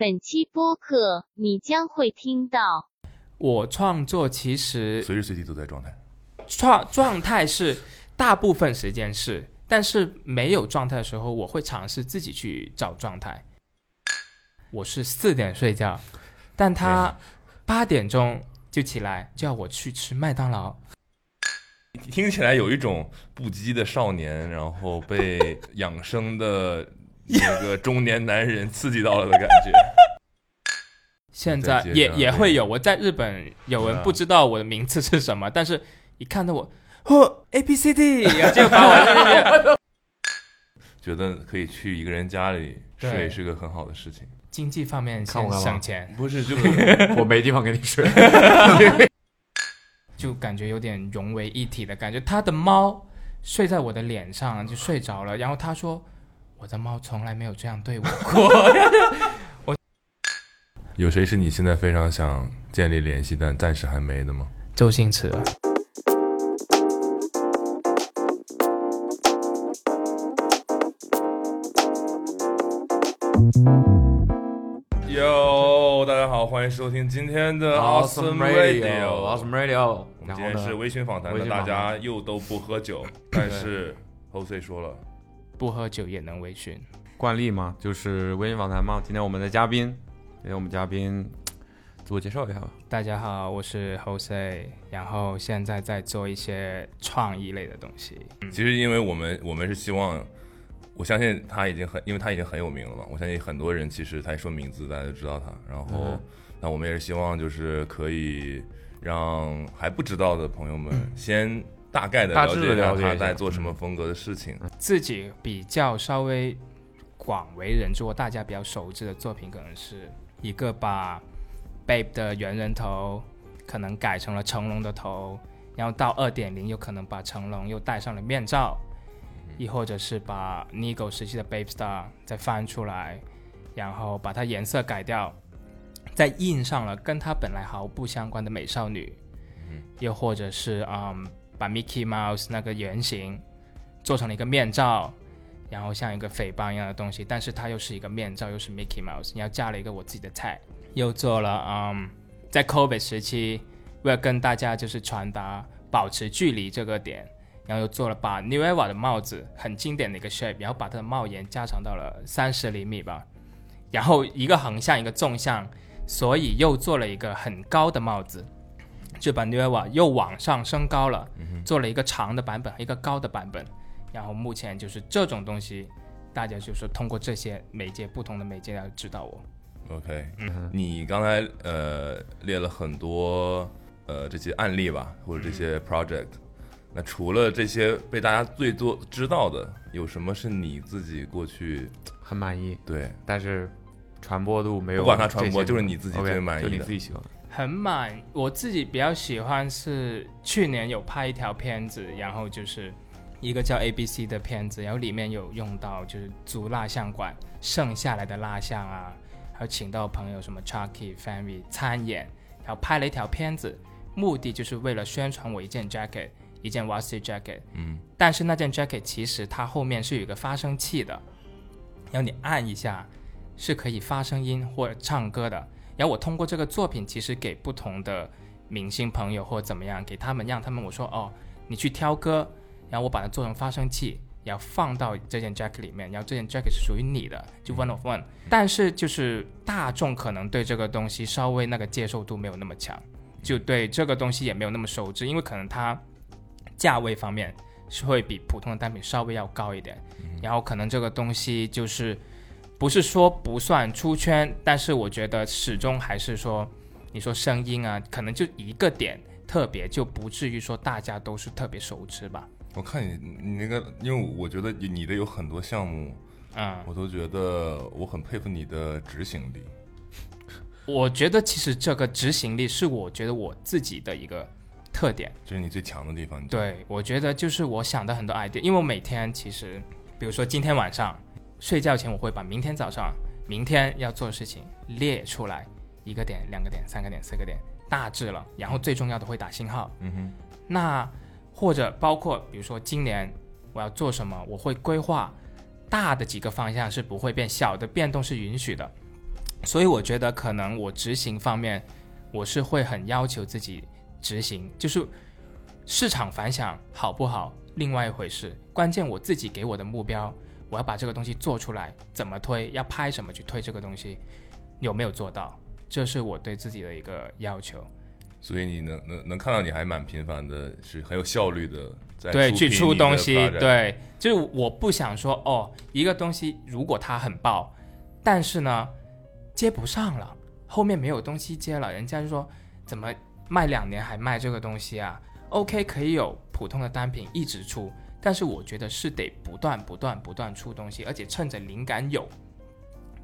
本期播客你将会听到我创作其实随时随地都在状态。状状态是大部分时间是，但是没有状态的时候，我会尝试自己去找状态。我是四点睡觉，但他八点钟就起来叫我去吃麦当劳。听起来有一种不羁的少年，然后被养生的那个 中年男人刺激到了的感觉。现在也也会有，我在日本有人不知道我的名字是什么，但是一看到我，呵，A B C D，然后就把我这个 觉得可以去一个人家里睡是个很好的事情。经济方面先省钱，不是，就我没地方给你睡。就感觉有点融为一体的感觉。他的猫睡在我的脸上就睡着了，然后他说我的猫从来没有这样对我过。我有谁是你现在非常想建立联系但暂时还没的吗？周星驰，哟，大家好，欢迎收听今天的 Awesome Radio。Awesome Radio。我们今天是微醺访谈大家又都不喝酒，但是 Jose 说了，不喝酒也能微醺。惯例嘛，就是微信访谈嘛。今天我们的嘉宾，今天我们嘉宾 自我介绍一下吧。大家好，我是 Jose，然后现在在做一些创意类的东西。其实因为我们我们是希望，我相信他已经很，因为他已经很有名了嘛，我相信很多人其实他一说名字大家就知道他，然后嗯那我们也是希望就是可以让还不知道的朋友们先大概的了解了解他在做什么风格的事情。自己比较稍微广为人知或大家比较熟知的作品，可能是一个把 Babe 的猿人头可能改成了成龙的头，然后到二点零有可能把成龙又戴上了面罩，亦或者是把 Nigo 时期的 Babe Star 再翻出来，然后把它颜色改掉，再印上了跟他本来毫不相关的美少女，又或者是嗯把 Mickey Mouse 那个原型做成了一个面罩，然后像一个匪帮一样的东西，但是它又是一个面罩，又是 Mickey Mouse，然后加了一个我自己的菜，又做了嗯，在 COVID 时期，为了跟大家就是传达保持距离这个点，然后又做了把 New Era 的帽子很经典的一个 shape，然后把它的帽檐加长到了三十厘米吧，然后一个横向一个纵向，所以又做了一个很高的帽子。就把 New Era 又往上升高了，做了一个长的版本，一个高的版本，然后目前就是这种东西，大家就是通过这些媒介，不同的媒介来知道我。OK，嗯你刚才呃列了很多呃这些案例吧，或者这嗯些 project。那除了这些被大家最多知道的，有什么是你自己过去 很满意，对但是传播度没有。不管它传播就是你自己最满意的就你自己喜欢。很满，我自己比较喜欢是去年有拍一条片子，然后就是一个叫 A B C 的片子，然后里面有用到就是租蜡像馆剩下来的蜡像啊，还有请到朋友什么 Chucky、Family 参演，然后拍了一条片子，目的就是为了宣传我一件 jacket，一件 w a s y jacket，嗯，但是那件 jacket 其实它后面是有一个发声器的，然后你按一下是可以发声音或者唱歌的。然后我通过这个作品，其实给不同的明星朋友或者怎么样，给他们让他们我说哦，你去挑歌，然后我把它做成发声器，然后放到这件 jacket 里面，然后这件 jacket 是属于你的，就 one of one。但是就是大众可能对这个东西稍微那个接受度没有那么强，就对这个东西也没有那么熟知，因为可能它价位方面是会比普通的单品稍微要高一点，然后可能这个东西就是不是说不算出圈，但是我觉得始终还是说，你说声音啊，可能就一个点特别，就不至于说大家都是特别熟知吧。我看你你那个，因为我觉得你的有很多项目，嗯，我都觉得我很佩服你的执行力。我觉得其实这个执行力是我觉得我自己的一个特点。这是你最强的地方。对，我觉得就是我想的很多 idea，因为我每天其实，比如说今天晚上睡觉前，我会把明天早上、明天要做的事情列出来，一个点、两个点、三个点、四个点，大致了。然后最重要的会打星号。嗯哼，那或者包括比如说今年我要做什么，我会规划大的几个方向是不会变，小的变动是允许的。所以我觉得可能我执行方面，我是会很要求自己执行，就是市场反响好不好，另外一回事，关键我自己给我的目标，我要把这个东西做出来，怎么推，要拍什么去推这个东西，有没有做到，这是我对自己的一个要求。所以你能能能看到你还蛮频繁的，是很有效率的在对，去出东西对，就是我不想说哦，一个东西如果它很爆，但是呢接不上了，后面没有东西接了，人家就说怎么卖两年还卖这个东西啊？OK，可以有普通的单品一直出，但是我觉得是得不断不断不断出东西，而且趁着灵感有，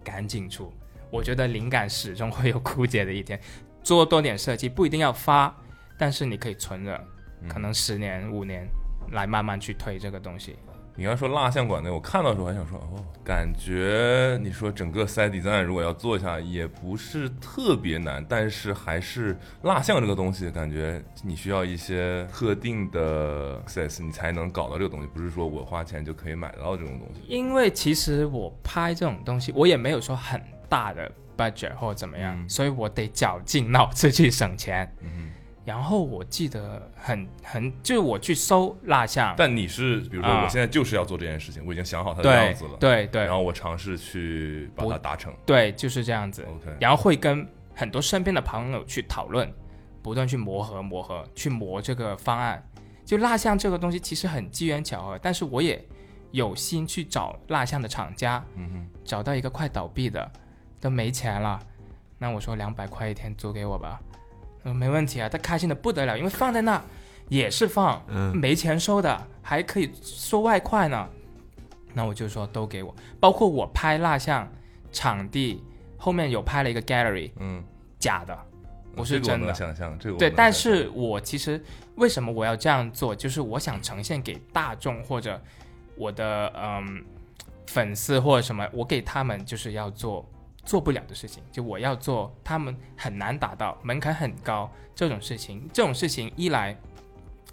赶紧出。我觉得灵感始终会有枯竭的一天，做多点设计不一定要发，但是你可以存着，可能十年五年来慢慢去推这个东西。你刚才说蜡像馆那，我看到的时候还想说，哦，感觉你说整个 set design 如果要做一下来也不是特别难，但是还是蜡像这个东西，感觉你需要一些特定的 access 你才能搞到这个东西，不是说我花钱就可以买到这种东西。因为其实我拍这种东西，我也没有说很大的 budget 或者怎么样，嗯所以我得绞尽脑汁去省钱。嗯然后我记得很很，就是我去搜蜡像，，但你是比如说啊。我现在就是要做这件事情，我已经想好它的样子了，对对。然后我尝试去把它达成。对，就是这样子。OK，然后会跟很多身边的朋友去讨论，不断去磨合磨合，去磨这个方案。就蜡像这个东西其实很机缘巧合，但是我也有心去找蜡像的厂家，嗯哼，找到一个快倒闭的，都没钱了，那我说两百块一天租给我吧，他说没问题啊，他开心的不得了，因为放在那也是放，嗯。没钱收的，还可以收外快呢。那我就说都给我，包括我拍蜡像场地后面有拍了一个 gallery，嗯，假的，我是真的能想象，这个对，但是我其实为什么我要这样做，就是我想呈现给大众或者我的嗯粉丝或者什么，我给他们就是要做做不了的事情，就我要做他们很难达到，门槛很高这种事情，这种事情一来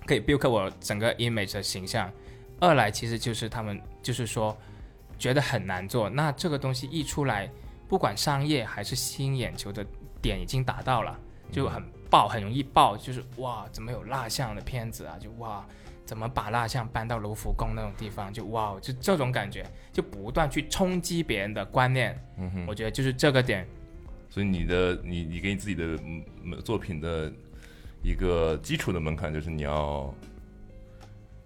可以 build 我整个 image 的形象，二来其实就是他们就是说觉得很难做，那这个东西一出来，不管商业还是吸引眼球的点已经达到了。就很爆，很容易爆，就是哇，怎么有蜡像的片子啊？就哇，怎么把蜡像搬到卢浮宫那种地方？就哇，就这种感觉，就不断去冲击别人的观念。嗯哼，我觉得就是这个点，所以你的你你给你自己的嗯作品的一个基础的门槛就是你要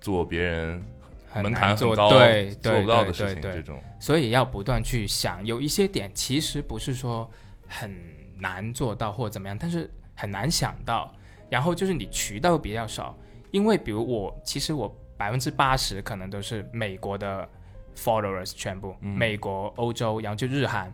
做别人很门槛很高对对做不到的事情，这，种所以要不断去想，有一些点其实不是说很难做到或怎么样，但是很难想到。然后就是你渠道比较少，因为比如我，其实我百分之八十可能都是美国的 followers 全部，嗯美国、欧洲，然后就日韩。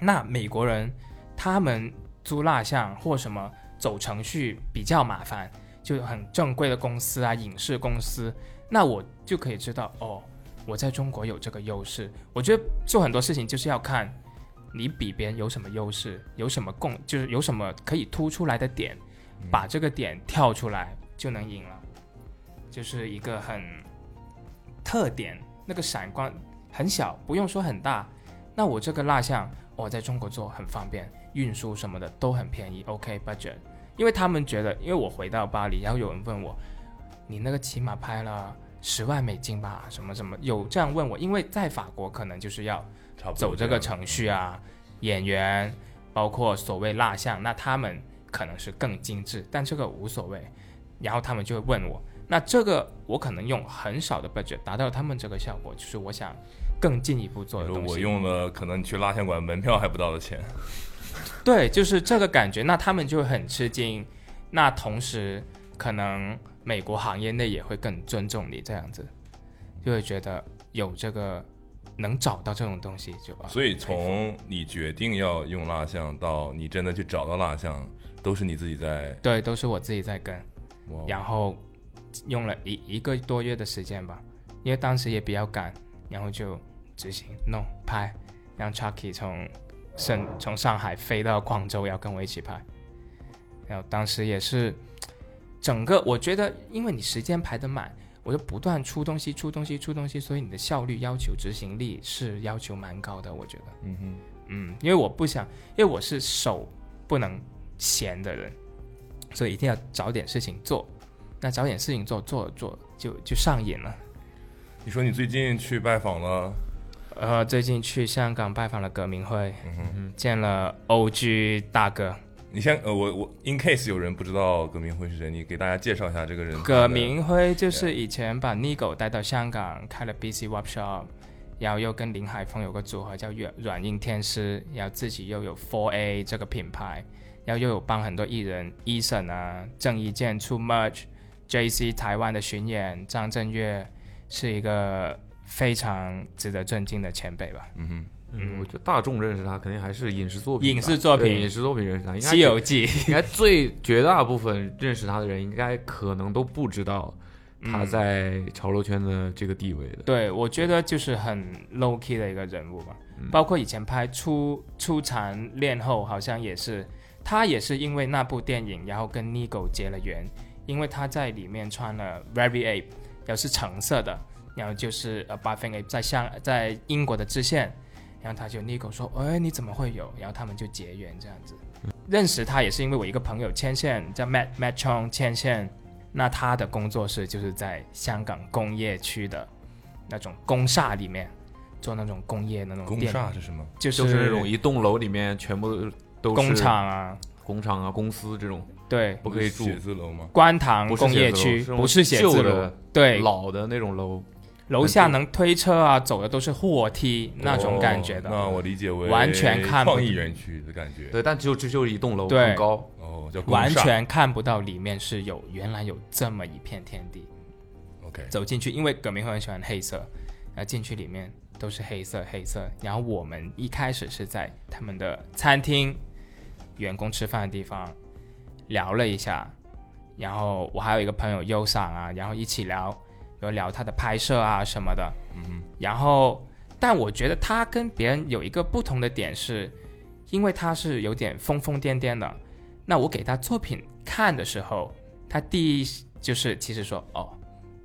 那美国人他们租蜡像或什么走程序比较麻烦，就很正规的公司啊，影视公司，那我就可以知道哦，我在中国有这个优势。我觉得做很多事情就是要看你比别人有什么优势，有什么共，就是有什么可以突出来的点，把这个点跳出来就能赢了，就是一个很特点，那个闪光很小，不用说很大。那我这个蜡像，我、在中国做很方便，运输什么的都很便宜，OK budget。因为他们觉得，因为我回到巴黎，然后有人问我，你那个起码拍了十万美金吧？什么什么？有这样问我，因为在法国可能就是要走这个程序啊，演员，包括所谓蜡像，那他们可能是更精致，但这个无所谓。然后他们就会问我，那这个我可能用很少的 budget 达到他们这个效果，就是我想更进一步做的东西。我用了可能你去蜡像馆门票还不到的钱，对，就是这个感觉，那他们就会很吃惊。那同时，可能美国行业内也会更尊重你，这样子，就会觉得有这个能找到这种东西就啊。所以从你决定要用蜡像到你真的去找到蜡像，都是你自己在对，都是我自己在跟，哇然后用了一一个多月的时间吧，因为当时也比较赶，然后就执行弄拍，让 Chucky 从上从上海飞到广州，要跟我一起拍，然后当时也是整个我觉得，因为你时间排得满，我就不断出东西、出东西、出东西，所以你的效率要求、执行力是要求蛮高的，我觉得。嗯哼，嗯，因为我不想，因为我是手不能闲的人，所以一定要找点事情做。那找点事情做，做着做着就就上瘾了。你说你最近去拜访了，呃，最近去香港拜访了葛明辉，嗯哼，见了 OG 大哥。你先呃，我我 in case 有人不知道葛明辉是谁，你给大家介绍一下这个人。葛明辉就是以前把 Nigo 带到香港，开了 BC Workshop，然后又跟林海峰有个组合叫软软硬天师，然后自己又有 Four A 这个品牌，然后又有帮很多艺人 Eason 啊、郑伊健 Too Merch，JC 台湾的巡演，张震岳是一个非常值得尊敬的前辈吧。嗯哼，嗯，我觉得大众认识他肯定还是影视作品，影视作品影视作品认识他，应《该西游记》应该最绝大部分认识他的人，应该可能都不知道他嗯在潮流圈的这个地位的。对，我觉得就是很 low key 的一个人物吧。嗯包括以前拍初初禅恋后》，好像也是他也是因为那部电影，然后跟 Nigo 结了缘，因为他在里面穿了 Very Ape，然后是橙色的，然后就是呃 Buffing Ape 在香在英国的支线，然后他就 Nigo 说，哎，你怎么会有？然后他们就结缘这样子。认识他也是因为我一个朋友牵线，叫 Matt Matt Chong 牵线，那他的工作室就是在香港工业区的那种工厦里面做那种工业那种工，厦是什么？就是就是那种一栋楼里面全部都是工厂啊，工厂啊、公司这种对，不可以住写，字楼吗？观塘工业区不是写字楼，对，老的那种楼。楼下能推车啊，走的都是货梯那种感觉的。哦那我理解为完全看不创意园区的感觉。对，但只有只有一栋楼对很高，哦，叫完全看不到里面是有原来有这么一片天地。OK。走进去，因为葛明会很喜欢黑色，然后进去里面都是黑色黑色。然后我们一开始是在他们的餐厅，员工吃饭的地方聊了一下，然后我还有一个朋友优赏啊，然后一起聊，有聊他的拍摄啊什么的。嗯然后，但我觉得他跟别人有一个不同的点是，因为他是有点疯疯癫癫的。那我给他作品看的时候，他第一就是其实说，哦，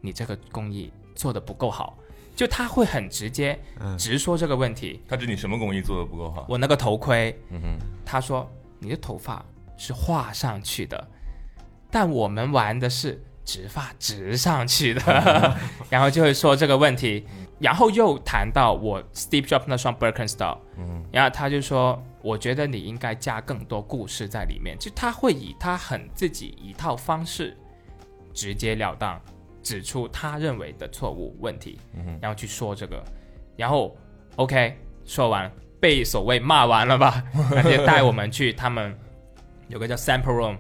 你这个工艺做的不够好，就他会很直接嗯直说这个问题。他指你什么工艺做的不够好？我那个头盔，嗯哼，他说你的头发是画上去的，但我们玩的是直发直上去的，然后就会说这个问题，然后又谈到我 Steve Jobs 那双 Birkenstock，嗯。然后他就说，我觉得你应该加更多故事在里面，就他会以他很自己一套方式，直截了当指出他认为的错误问题，嗯，然后去说这个，然后 OK 说完，被所谓骂完了吧，那就带我们去他们有个叫 Sample Room，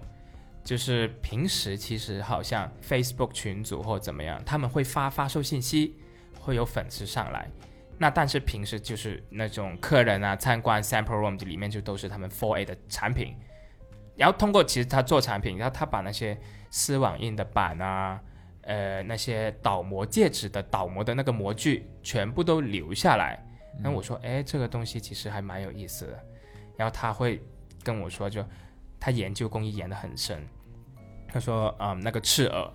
就是平时其实好像 Facebook 群组或怎么样，他们会发发售信息，会有粉丝上来。那但是平时就是那种客人啊参观 sample room 里面就都是他们 Four A 的产品，然后通过其实他做产品，然后他把那些丝网印的板啊，呃那些倒模戒指的倒模的那个模具全部都留下来。然后我说，哎，这个东西其实还蛮有意思的。然后他会跟我说，就他研究工艺研得很深。他说，嗯，那个赤耳，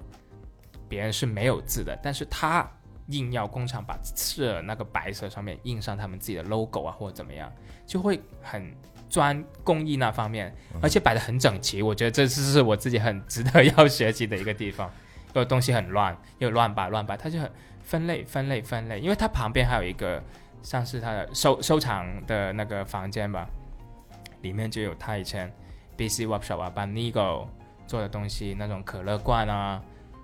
别人是没有字的，但是他硬要工厂把赤耳那个白色上面印上他们自己的 logo 啊，或者怎么样，就会很专工艺那方面，而且摆的很整齐。我觉得这是是我自己很值得 要学习的一个地方。有东西很乱，又乱摆乱摆，它就很分类分类分类，因为它旁边还有一个像是他的收收藏的那个房间吧，里面就有他以前 BC Workshop 啊，帮 Nigo 做的东西，那种可乐罐啊、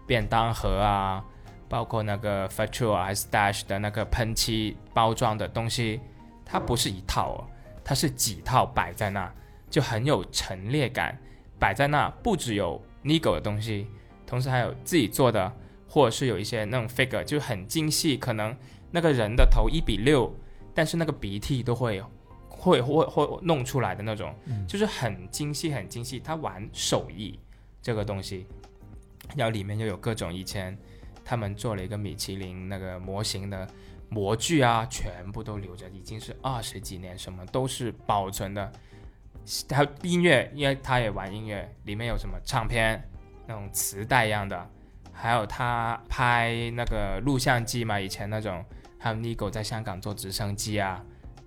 便当盒啊，包括那个 Fatua 还是 Dash 的那个喷漆包装的东西，它不是一套哦，它是几套摆在那，就很有陈列感。摆在那不只有 Nigo 的东西，同时还有自己做的，或者是有一些那种 figure，就很精细，可能那个人的头一比六，但是那个鼻涕都会会会会弄出来的那种，就是很精细很精细。他玩手艺这个东西，然后里面又有各种以前他们做了一个米其林那个模型的模具啊，全部都留着，已经是二十几年，什么都是保存的。还有音乐，因为他也玩音乐，里面有什么唱片那种磁带一样的，还有他拍那个录像机嘛，以前那种，还有 Nigo 在香港做直升机啊，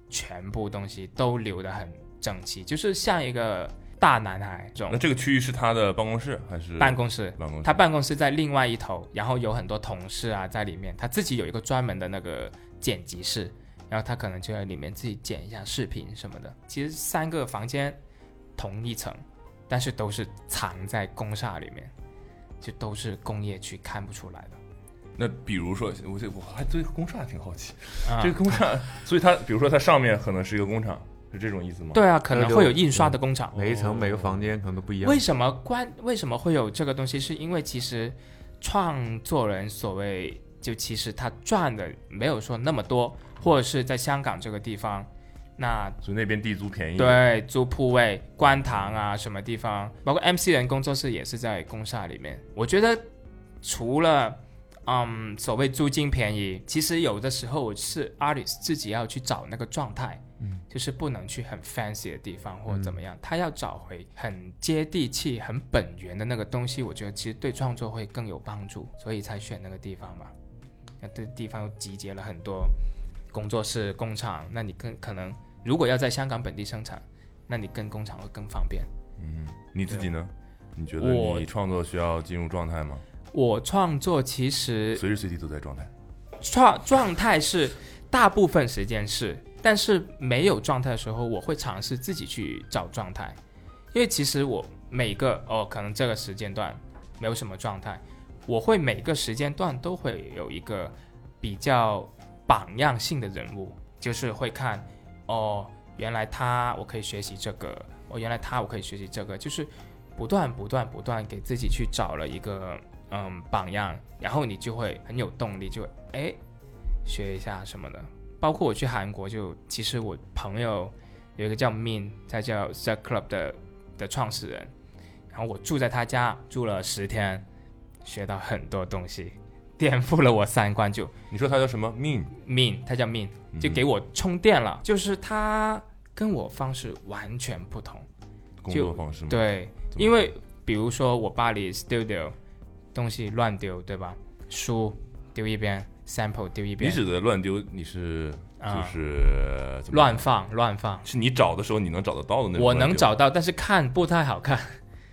全部东西都留得很整齐，就是像一个大男孩这种那这个区域是他的办公室还是办公室。办公室？他办公室在另外一头，然后有很多同事啊在里面，他自己有一个专门的那个剪辑室，然后他可能就在里面自己剪一下视频什么的。其实三个房间同一层，但是都是藏在公厦里面，就都是工业区看不出来的。那比如说，我这我还对工厂挺好奇，啊这个工厂，所以它比如说它上面可能是一个工厂，是这种意思吗？，对啊，可能会有印刷的工厂。每一层每个房间可能都不一样。为什么关？为什么会有这个东西？是因为其实创作人所谓就其实他赚的没有说那么多，或者是在香港这个地方，那所以那边地租便宜。，对租铺位、观塘啊什么地方，包括 MC 人工作室也是在工厦里面。我觉得除了嗯所谓租金便宜，其实有的时候是 artist 自己要去找那个状态。嗯就是不能去很 fancy 的地方或者怎么样，他要找回很接地气、很本源的那个东西，我觉得其实对创作会更有帮助，所以才选那个地方嘛。那这地方又集结了很多工作室、工厂，那你更可能如果要在香港本地生产，那你跟工厂会更方便。嗯，你自己呢？你觉得你创作需要进入状态吗？我创作其实随时随地都在状态。状状态是大部分时间是，但是没有状态的时候，我会尝试自己去找状态，因为其实我每个哦，可能这个时间段没有什么状态，我会每个时间段都会有一个比较榜样性的人物，就是会看哦，原来他我可以学习这个，哦，原来他我可以学习这个，就是不断不断不断给自己去找了一个嗯榜样，然后你就会很有动力，就哎学一下什么的。包括我去韩国就，其实我朋友有一个叫 Min，他叫 The Club 的的创始人，然后我住在他家住了十天，学到很多东西，颠覆了我三观。就你说他叫什么 Min？Min，他叫 Min，就嗯给我充电了，就是他跟我方式完全不同。工作方式吗？，对，因为比如说我巴黎 studio 东西乱丢，对吧？书丢一边，sample 丢一边你，指的乱丢，你是就啊是乱放乱放。是你找的时候你能找得到的那种。我能找，到，但是看不太好看，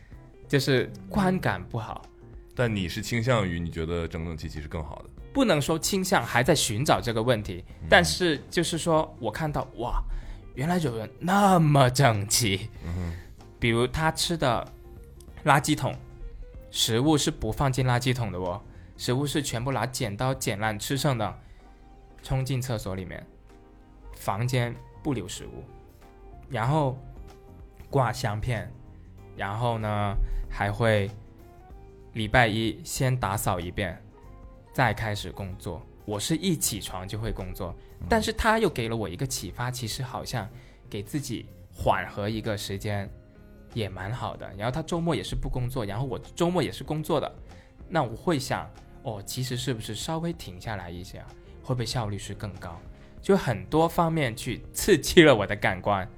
就是观感不好。但你是倾向于你觉得整整齐齐是更好的。不能说倾向，还在寻找这个问题，嗯但是就是说我看到哇，原来有人那么整齐，嗯比如他吃的垃圾桶，食物是不放进垃圾桶的哦，食物是全部拿剪刀剪烂吃剩的，冲进厕所里面，房间不留食物，然后挂香片，然后呢还会礼拜一先打扫一遍，再开始工作。我是一起床就会工作，但是他又给了我一个启发，其实好像给自己缓和一个时间也蛮好的。然后他周末也是不工作，然后我周末也是工作的，那我会想，哦，其实是不是稍微停下来一下，会不会效率是更高？就很多方面去刺激了我的感官。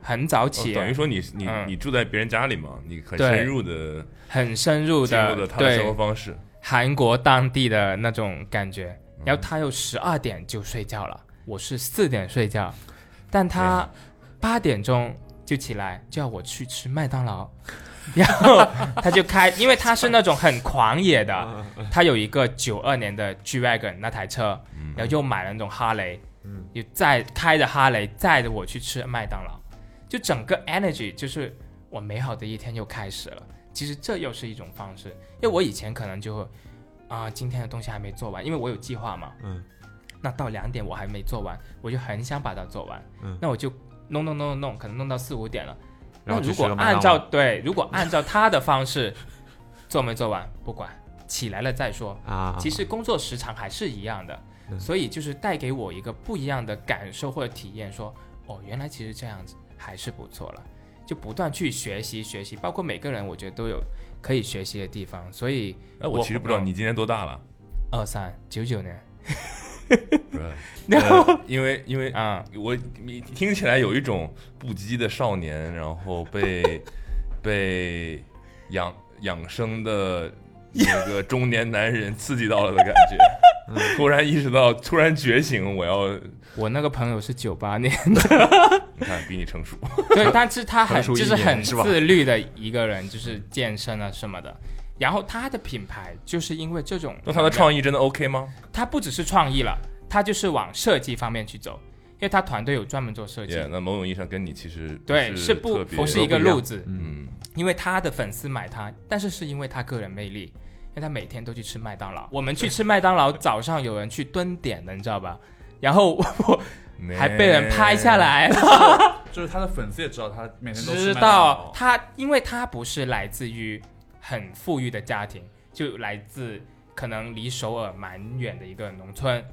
很早哦起，等于说你你嗯你住在别人家里嘛，你很深入的很深入进入的了他的生活方式。韩国当地的那种感觉。嗯然后他又十二点就睡觉了，我是四点睡觉，但他八点钟就起来叫我去吃麦当劳，然后他就开，因为他是那种很狂野的，他有一个九二年的 G wagon 那台车，嗯。然后又买了那种哈雷，又载开着哈雷载着我去吃麦当劳，就整个 energy 就是我美好的一天又开始了。其实这又是一种方式，因为我以前可能就会啊、今天的东西还没做完，因为我有计划嘛，嗯，那到两点我还没做完，我就很想把它做完，嗯。那我就弄弄弄弄弄，可能弄到四五点了。然后去那如果按照对，如果按照他的方式做没做完不管，起来了再说。啊，其实工作时长还是一样的，所以就是带给我一个不一样的感受或者体验说，哦，原来其实这样子还是不错了，就不断去学习学习，包括每个人我觉得都有可以学习的地方，所以哎，我其实不知道你今年多大了，二三九九年，是吧？呃因为因为啊、我你听起来有一种不羁的少年，然后被被养养生的那个 中年男人刺激到了的感觉。突然意识到，突然觉醒，我要我那个朋友是九八年的，你看比你成熟。对，但是他很就是很自律的一个人，就是健身啊什么的。然后他的品牌就是因为这种，那他的创意真的 OK 吗？他不只是创意了，他就是往设计方面去走，因为他团队有专门做设计。也那某种意义上跟你其实对，是是不不是一个路子，嗯，因为他的粉丝买他，但是是因为他个人魅力，因为他每天都去吃麦当劳。我们去吃麦当劳，早上有人去蹲点的，你知道吧？然后我 还被人拍下来了，就是他的粉丝也知道他每天都吃知麦当劳道他，因为他不是来自于很富裕的家庭，就来自可能离首尔蛮远的一个农村，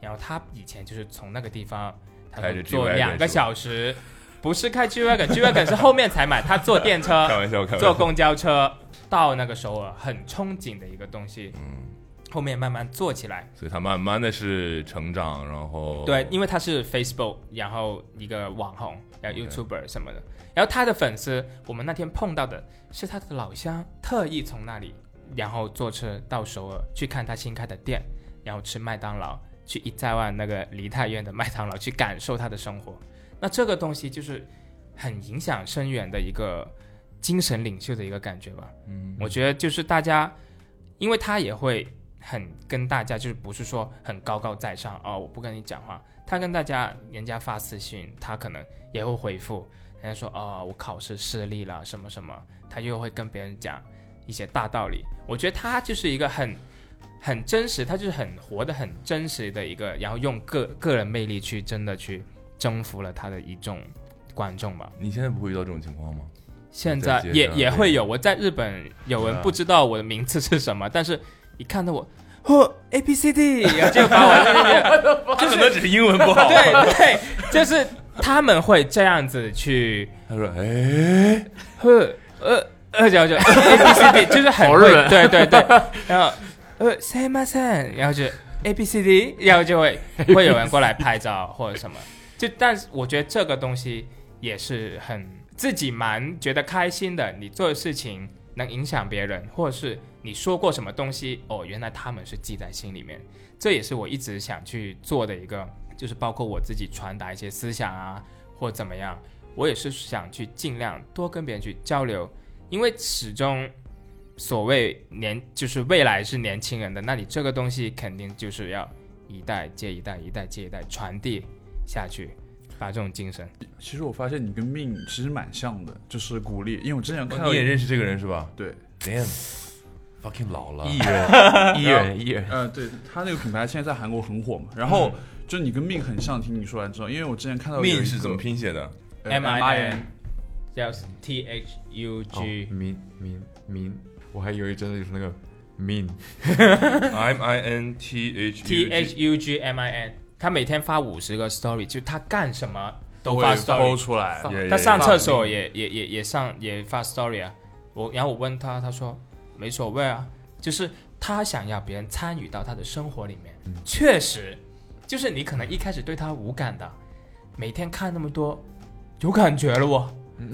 然后他以前就是从那个地方，他坐两个小时，不是开 G wagon，G wagon 是后面才买，他坐电车开。玩笑，开玩笑。坐公交车到那个首尔，很憧憬的一个东西，嗯，后面慢慢做起来。所以他慢慢的是成长，然后对，因为他是 Facebook，然后一个网红，然后 YouTuber 什么的。然后他的粉丝，我们那天碰到的是他的老乡，特意从那里，然后坐车到首尔去看他新开的店，然后吃麦当劳，去一在万那个梨泰院的麦当劳去感受他的生活。那这个东西就是很影响深远的一个精神领袖的一个感觉吧。嗯，我觉得就是大家，因为他也会很跟大家，就是不是说很高高在上哦，我不跟你讲话。他跟大家，人家发私信，他可能也会回复，人家说哦，我考试失利了什么什么，他又会跟别人讲一些大道理。我觉得他就是一个很很真实，他就是很活得很真实的一个，然后用个个人魅力去真的去征服了他的一众观众吧。你现在不会遇到这种情况吗？现在也也会有，我在日本有人啊不知道我的名字是什么，但是一看到我，哦，A B C D，然后就把我这 可能只是英文不好。对对，就是他们会这样子去，他说：“哎，呵呃呃，然后就 A B C D，就是很对对对，然后呃 say my son，然后就 A B C D，然后就会会有人过来拍照或者什么，就但是我觉得这个东西也是很自己蛮觉得开心的，你做的事情能影响别人，或者是你说过什么东西，哦，原来他们是记在心里面，这也是我一直想去做的一个，就是包括我自己传达一些思想啊，或怎么样，我也是想去尽量多跟别人去交流，因为始终所谓年就是未来是年轻人的，那你这个东西肯定就是要一代接一代，一代接一代传递下去，把这种精神。其实我发现你跟命其实蛮像的，就是鼓励，因为我之前看到你也认识这个人是吧对，？Damn，fucking 老了。艺人，艺人，艺人，呃，对他那个品牌现在在韩国很火嘛，然后就你跟命很像，听你说完之后，因为我之前看到命是怎么拼写的？呃 M I N 叫 T H U 哦 G，、命命命，我还以为真的就是那个 mean，M I N T H T H U G M I N，他每天发五十个 story，就他干什么都会发 story。出来，他上厕所也也也也上也发 story 啊。我然后我问他，他说没所谓啊，就是他想要别人参与到他的生活里面。确实，就是你可能一开始对他无感的，每天看那么多，有感觉了哦。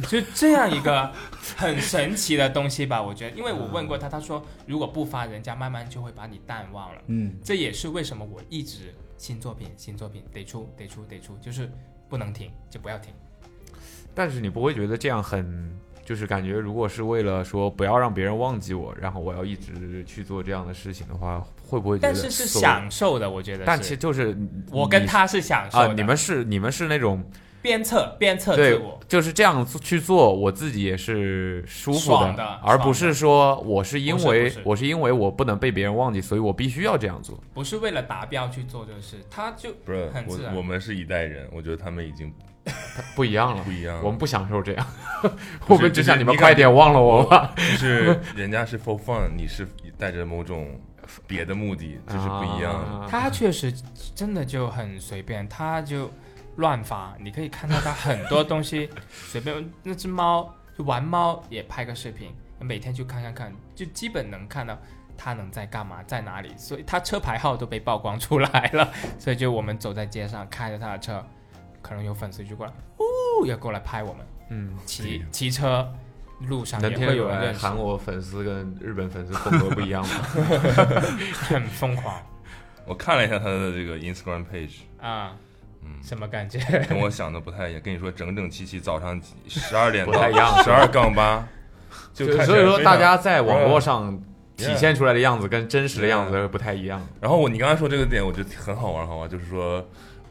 就这样一个很神奇的东西吧，我觉得，因为我问过他，他说如果不发，人家慢慢就会把你淡忘了。嗯，这也是为什么我一直新作品新作品得出得出得出，就是不能停，就不要停。但是你不会觉得这样很，就是感觉如果是为了说不要让别人忘记我，然后我要一直去做这样的事情的话，会不会觉得？但是是，享受的，我觉得。但其实就是我跟他是享受的。啊，你们是你们是那种鞭策鞭策对自我，就是这样去做，我自己也是舒服爽的而不是说我是因为不是不是我是因为我不能被别人忘记，所以我必须要这样做。不是为了达标去做这个事，他就不是很自然我，我们是一代人，我觉得他们已经不一样了不，一样。我们不享受这样，我们只想你们快点忘了我吧。就是人家是 for fun，你是带着某种别的目的，这是不一样的。啊他确实真的就很随便，他就乱发，你可以看到他很多东西随便。那只猫就玩猫也拍个视频，每天就看看看，就基本能看到他能在干嘛，在哪里。所以他车牌号都被曝光出来了，所以就我们走在街上开着他的车，可能有粉丝就过来，哦，要过来拍我们。嗯，骑骑车路上能也会有人认识，韩国粉丝跟日本粉丝风格不一样吗？很疯狂。我看了一下他的这个 Instagram page，啊，嗯，什么感觉？跟我想的不太一样。跟你说，整整齐齐，早上十二点不太一样十二杠八，就所以说大家在网络上体现出来的样子跟真实的样子不太一样。然后我你刚才说这个点，我觉得很好玩，好玩，就是说，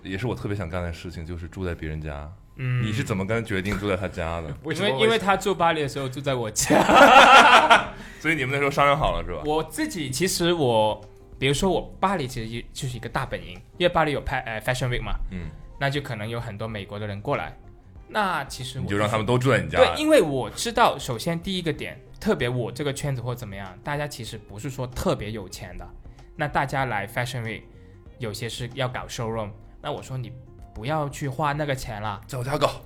也是我特别想干的事情，就是住在别人家。嗯，你是怎么跟决定住在他家的？因为因为他住巴黎的时候住在我家，所以你们那时候商量好了是吧？我自己其实我，比如说我巴黎其实就就是一个大本营，因为巴黎有拍呃 Fashion Week 嘛，嗯，那就可能有很多美国的人过来，那其实我你就让他们都住在你家。对，因为我知道，首先第一个点，特别我这个圈子或怎么样，大家其实不是说特别有钱的。那大家来 Fashion Week，有些是要搞 showroom，那我说你不要去花那个钱了，在我家搞，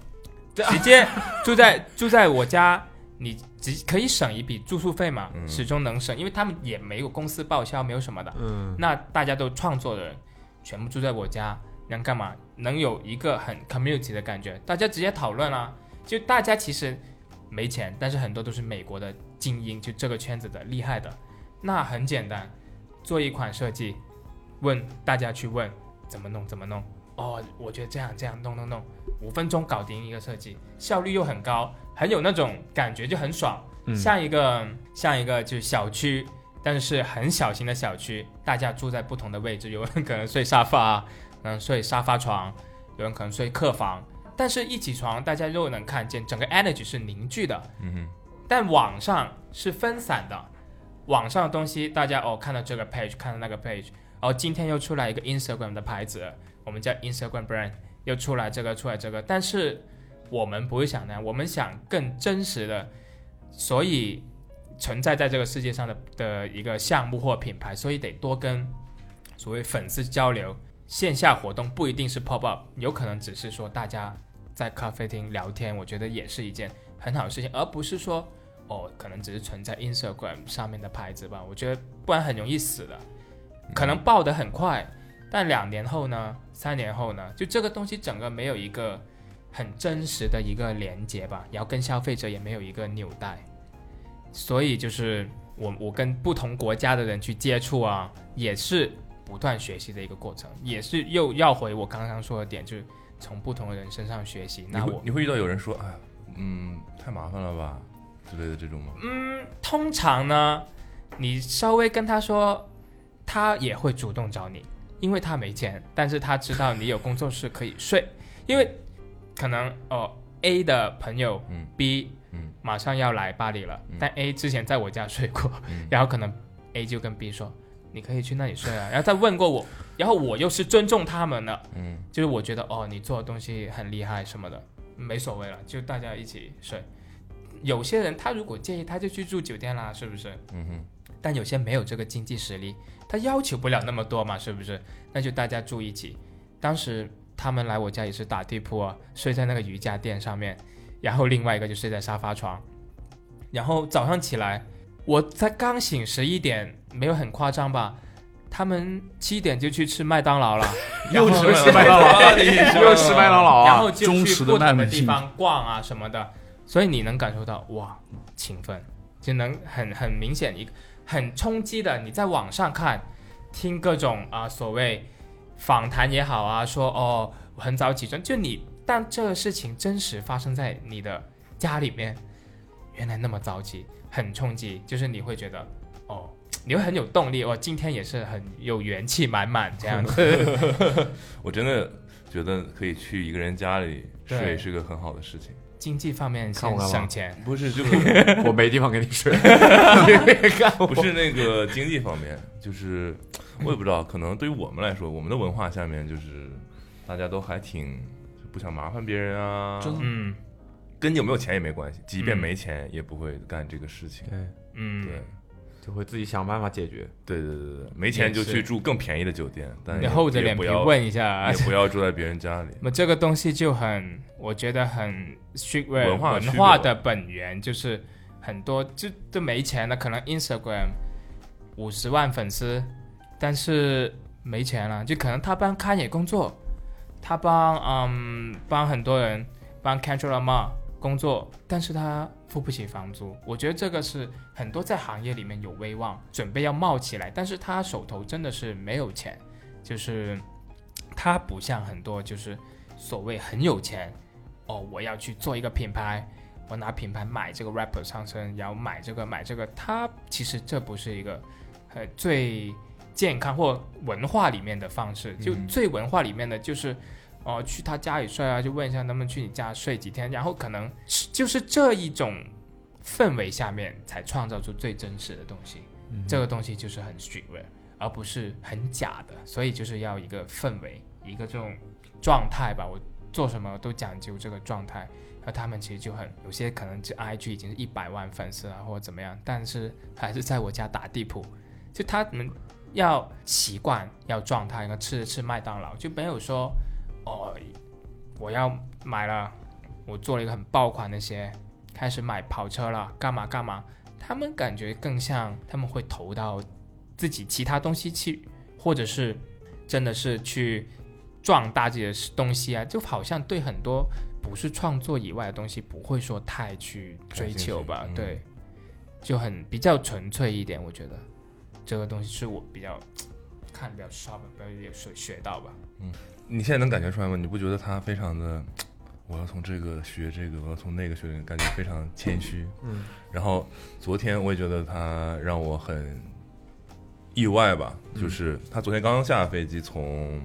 直接住在住在我家，你只可以省一笔住宿费嘛，嗯始终能省，因为他们也没有公司报销，没有什么的。嗯，那大家都创作的人，全部住在我家，能干嘛？能有一个很 community 的感觉，大家直接讨论啊。就大家其实没钱，但是很多都是美国的精英，就这个圈子的厉害的。那很简单，做一款设计，问大家去问怎么弄怎么弄。哦，我觉得这样这样弄弄弄，五分钟搞定一个设计，效率又很高，很有那种感觉，就很爽。嗯像一个像一个就是小区，但是很小型的小区，大家住在不同的位置，有人可能睡沙发，嗯，睡沙发床，有人可能睡客房，但是一起床，大家又能看见整个 energy 是凝聚的，嗯哼，但网上是分散的，网上的东西大家哦看到这个 page，看到那个 page，哦今天又出来一个 Instagram 的牌子，我们叫 Instagram brand，又出来这个出来这个，但是我们不会想那样，我们想更真实的，所以存在在这个世界上的的一个项目或品牌，所以得多跟所谓粉丝交流。线下活动不一定是 pop up，有可能只是说大家在咖啡厅聊天，我觉得也是一件很好的事情，而不是说哦，可能只是存在 Instagram 上面的牌子吧。我觉得不然很容易死的，可能爆得很快，但两年后呢，三年后呢，就这个东西整个没有一个很真实的一个连接吧，然后跟消费者也没有一个纽带，所以就是我我跟不同国家的人去接触啊，也是不断学习的一个过程，也是又要回我刚刚说的点，就是从不同的人身上学习。那我会你会遇到有人说，哎呀，嗯，太麻烦了吧之类的这种吗？嗯，通常呢，你稍微跟他说，他也会主动找你，因为他没钱，但是他知道你有工作室可以睡，因为可能哦 A 的朋友嗯 B 嗯。马上要来巴黎了，嗯。但 A 之前在我家睡过，嗯。然后可能 A 就跟 B 说，你可以去那里睡啊，然后再问过我，然后我又是尊重他们的，嗯。就是我觉得哦，你做的东西很厉害什么的，没所谓了，就大家一起睡。有些人他如果介意，他就去住酒店啦，是不是？嗯哼，但有些没有这个经济实力，他要求不了那么多嘛，是不是？那就大家住一起。当时他们来我家也是打地铺啊，睡在那个瑜伽垫上面，然后另外一个就睡在沙发床，然后早上起来，我才刚醒十一点，没有很夸张吧？他们七点就去吃麦当劳了，又吃麦当劳，又吃麦当劳啊！然后就去不同的地方逛啊什么的，所以你能感受到哇，勤奋，就能很很明显一个很冲击的。你在网上看，听各种啊、所谓访谈也好啊，说哦很早起床，就你，但这个事情真实发生在你的家里面，原来那么早起，很冲击，就是你会觉得哦。你会很有动力，我今天也是很有元气满满这样子。我真的觉得可以去一个人家里睡是个很好的事情。经济方面先省钱，不是，就是 我没地方给你睡，不是那个经济方面，就是我也不知道，可能对于我们来说，我们的文化下面就是大家都还挺不想麻烦别人啊，真的？嗯。跟你有没有钱也没关系，即便嗯。没钱也不会干这个事情。对，嗯，对，就会自己想办法解决。对对对对，没钱就去住更便宜的酒店，但你也厚着脸皮也不要问一下也，不要住在别人家里。那么这个东西就很，我觉得很 streetwear 文化文化的本源就是很多就都没钱了，可能 Instagram 五十万粉丝，但是没钱了，就可能他帮康也工作，他帮嗯帮很多人帮 Kendrick Lamar 工作，但是他付不起房租。我觉得这个是很多在行业里面有威望，准备要冒起来，但是他手头真的是没有钱，就是他不像很多就是所谓很有钱哦，我要去做一个品牌，我拿品牌买这个 rapper 上身，然后买这个买这个，他其实这不是一个呃最健康或文化里面的方式，就嗯最文化里面的就是。哦，去他家里睡啊，就问一下能不能去你家睡几天，然后可能就是这一种氛围下面才创造出最真实的东西。这个东西就是很 streetwear，而不是很假的，所以就是要一个氛围，一个这种状态吧。我做什么都讲究这个状态，而他们其实就很有些可能这 IG 已经是一百万粉丝啊，或者怎么样，但是还是在我家打地铺，就他们要习惯要状态，要吃吃麦当劳，就没有说哦，我要买了，我做了一个很爆款的鞋，开始买跑车了，干嘛干嘛。他们感觉更像他们会投到自己其他东西去，或者是真的是去壮大自己的东西啊，就好像对很多不是创作以外的东西不会说太去追求吧，对，就很比较纯粹一点，我觉得这个东西是我比较看比较 sharp，比较有学学到吧。你现在能感觉出来吗？你不觉得他非常的，我要从这个学这个，我要从那个学，感觉非常谦虚。嗯，然后昨天我也觉得他让我很意外吧，嗯就是他昨天刚下飞机从。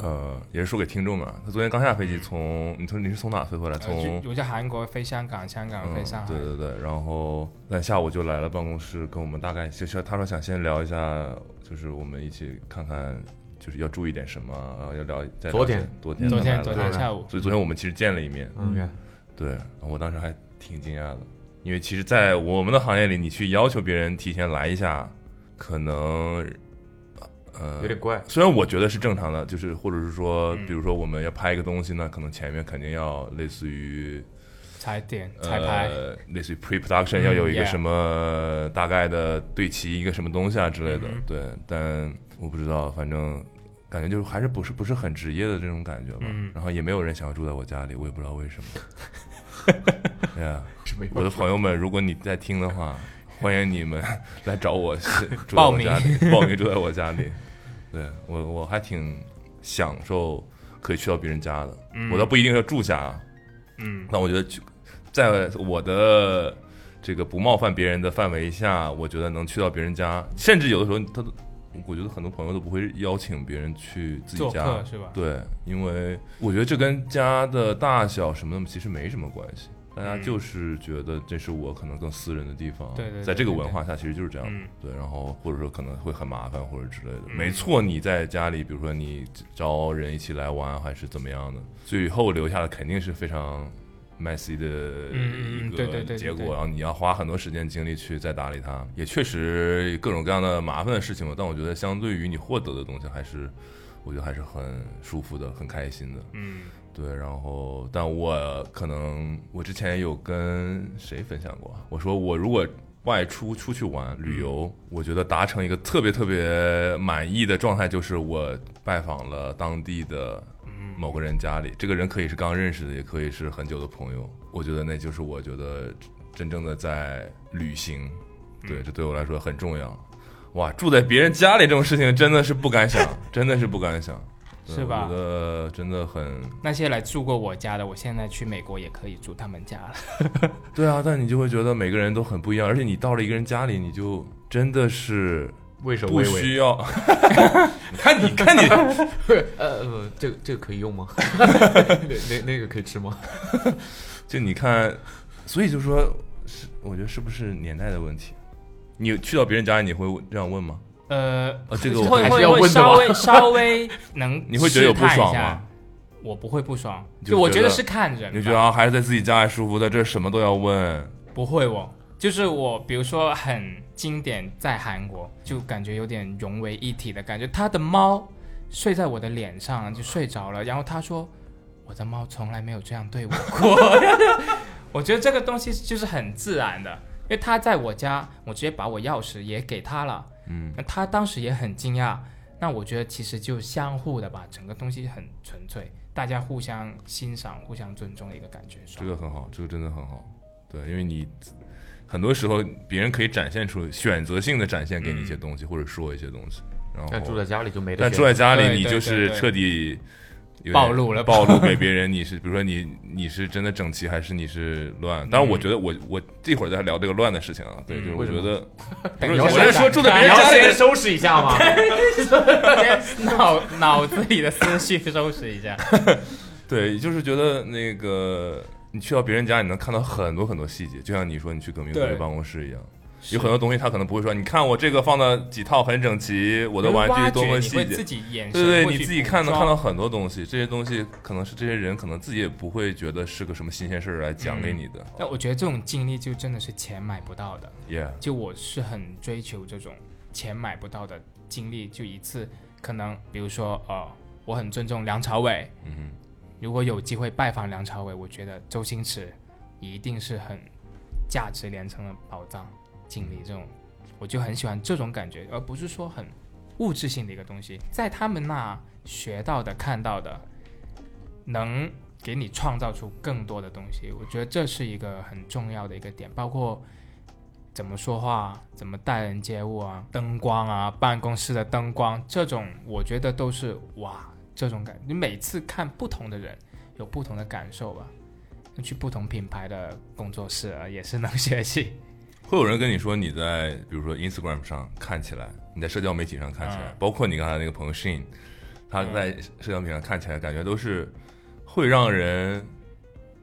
呃，也是说给听众嘛，他昨天刚下飞机从，你从你是从哪飞回来？呃从就我在韩国飞香港，香港飞上海，对对对，然后那下午就来了办公室，跟我们大概就是他说想先聊一下，就是我们一起看看，就是要注意点什么，然后要聊再聊昨天昨天昨天昨天下午，所以昨天我们其实见了一面，嗯对我当时还挺惊讶的，因为其实，在我们的行业里，你去要求别人提前来一下，可能呃有点怪。虽然我觉得是正常的，就是或者是说，嗯比如说我们要拍一个东西呢，可能前面肯定要类似于踩点彩排，呃，类似于 pre production 嗯要有一个什么大概的对齐一个什么东西啊之类的，嗯对，但我不知道，反正感觉就是还是不是不是很职业的这种感觉吧，嗯。然后也没有人想要住在我家里，我也不知道为什么。我的朋友们，如果你在听的话，欢迎你们来找我，报名我家里，报名。住在我家里。对我我还挺享受可以去到别人家的，嗯。我倒不一定要住下啊，嗯。那我觉得去在我的这个不冒犯别人的范围下，我觉得能去到别人家，甚至有的时候他都，我觉得很多朋友都不会邀请别人去自己家，是吧？对，因为我觉得这跟家的大小什么的其实没什么关系。大家嗯就是觉得这是我可能更私人的地方，对在这个文化下其实就是这样，嗯对，然后或者说可能会很麻烦或者之类的。嗯没错，你在家里，比如说你招人一起来玩还是怎么样的，最后留下的肯定是非常 messy 的嗯嗯一个结果，然后你要花很多时间精力去再打理它，也确实各种各样的麻烦的事情嘛。但我觉得相对于你获得的东西，还是我觉得还是很舒服的，很开心的。嗯对，然后，但我可能我之前有跟谁分享过，我说我如果外出出去玩旅游，我觉得达成一个特别特别满意的状态，就是我拜访了当地的嗯某个人家里，这个人可以是刚认识的，也可以是很久的朋友，我觉得那就是我觉得真正的在旅行，对，这对我来说很重要。哇，住在别人家里这种事情真的是不敢想，真的是不敢想，是吧我觉得真的很。那些来住过我家的，我现在去美国也可以住他们家了。对啊，但你就会觉得每个人都很不一样，而且你到了一个人家里，你就真的是不畏首畏尾。需要。你看，你看你，呃呃，这个这个可以用吗？那那那个可以吃吗？就你看，所以就说，是我觉得是不是年代的问题？你去到别人家里，你会这样问吗？呃，啊这个我会还是会会稍要问的吧微稍微能你会觉得有不爽吗？我不会不爽，就就我觉得是看人，你觉得啊，还是在自己家里舒服的，这什么都要问。不会我，就是我，比如说很经典，在韩国就感觉有点融为一体的感觉。他的猫睡在我的脸上就睡着了，然后他说我的猫从来没有这样对我过。我觉得这个东西就是很自然的，因为他在我家，我直接把我钥匙也给他了，嗯那他当时也很惊讶。那我觉得其实就相互的吧，整个东西很纯粹，大家互相欣赏、互相尊重的一个感觉。这个很好，这个真的很好。对，因为你很多时候别人可以展现出选择性的展现给你一些东西，或者说一些东西。然后但住在家里就没得选。但住在家里你就是彻底暴露了暴露给别人你是 比如说你你是真的整齐还是你是乱？当然，我觉得我我这会儿在聊这个乱的事情啊，对，嗯就是我觉得 不是你要我是说住在别人家里先收拾一下吗？脑脑子里的思绪收拾一下。对，就是觉得那个你去到别人家，你能看到很多很多细节，就像你说你去葛明辉对。办公室一样，有很多东西他可能不会说，你看我这个放的几套很整齐，我的玩具多么细节。你自。己眼神对对，你自己看能看到很多东西，这些东西可能是这些人可能自己也不会觉得是个什么新鲜事儿来讲给你的。但我觉得这种经历就真的是钱买不到的。Yeah，就我是很追求这种钱买不到的经历，就一次可能，比如说，呃，我很尊重梁朝伟，嗯哼，如果有机会拜访梁朝伟，我觉得周星驰一定是很价值连城的宝藏经历。这种我就很喜欢这种感觉，而不是说很物质性的一个东西，在他们那学到的、看到的，能给你创造出更多的东西。我觉得这是一个很重要的一个点，包括。怎么说话，怎么待人接物啊，灯光啊，办公室的灯光，这种我觉得都是哇，这种感，你每次看不同的人，有不同的感受吧。去不同品牌的工作室啊，也是能学习。会有人跟你说你在比如说 Instagram 上看起来，你在社交媒体上看起来，嗯包括你刚才那个朋友 Shin，他在社交媒体上看起来感觉都是会让人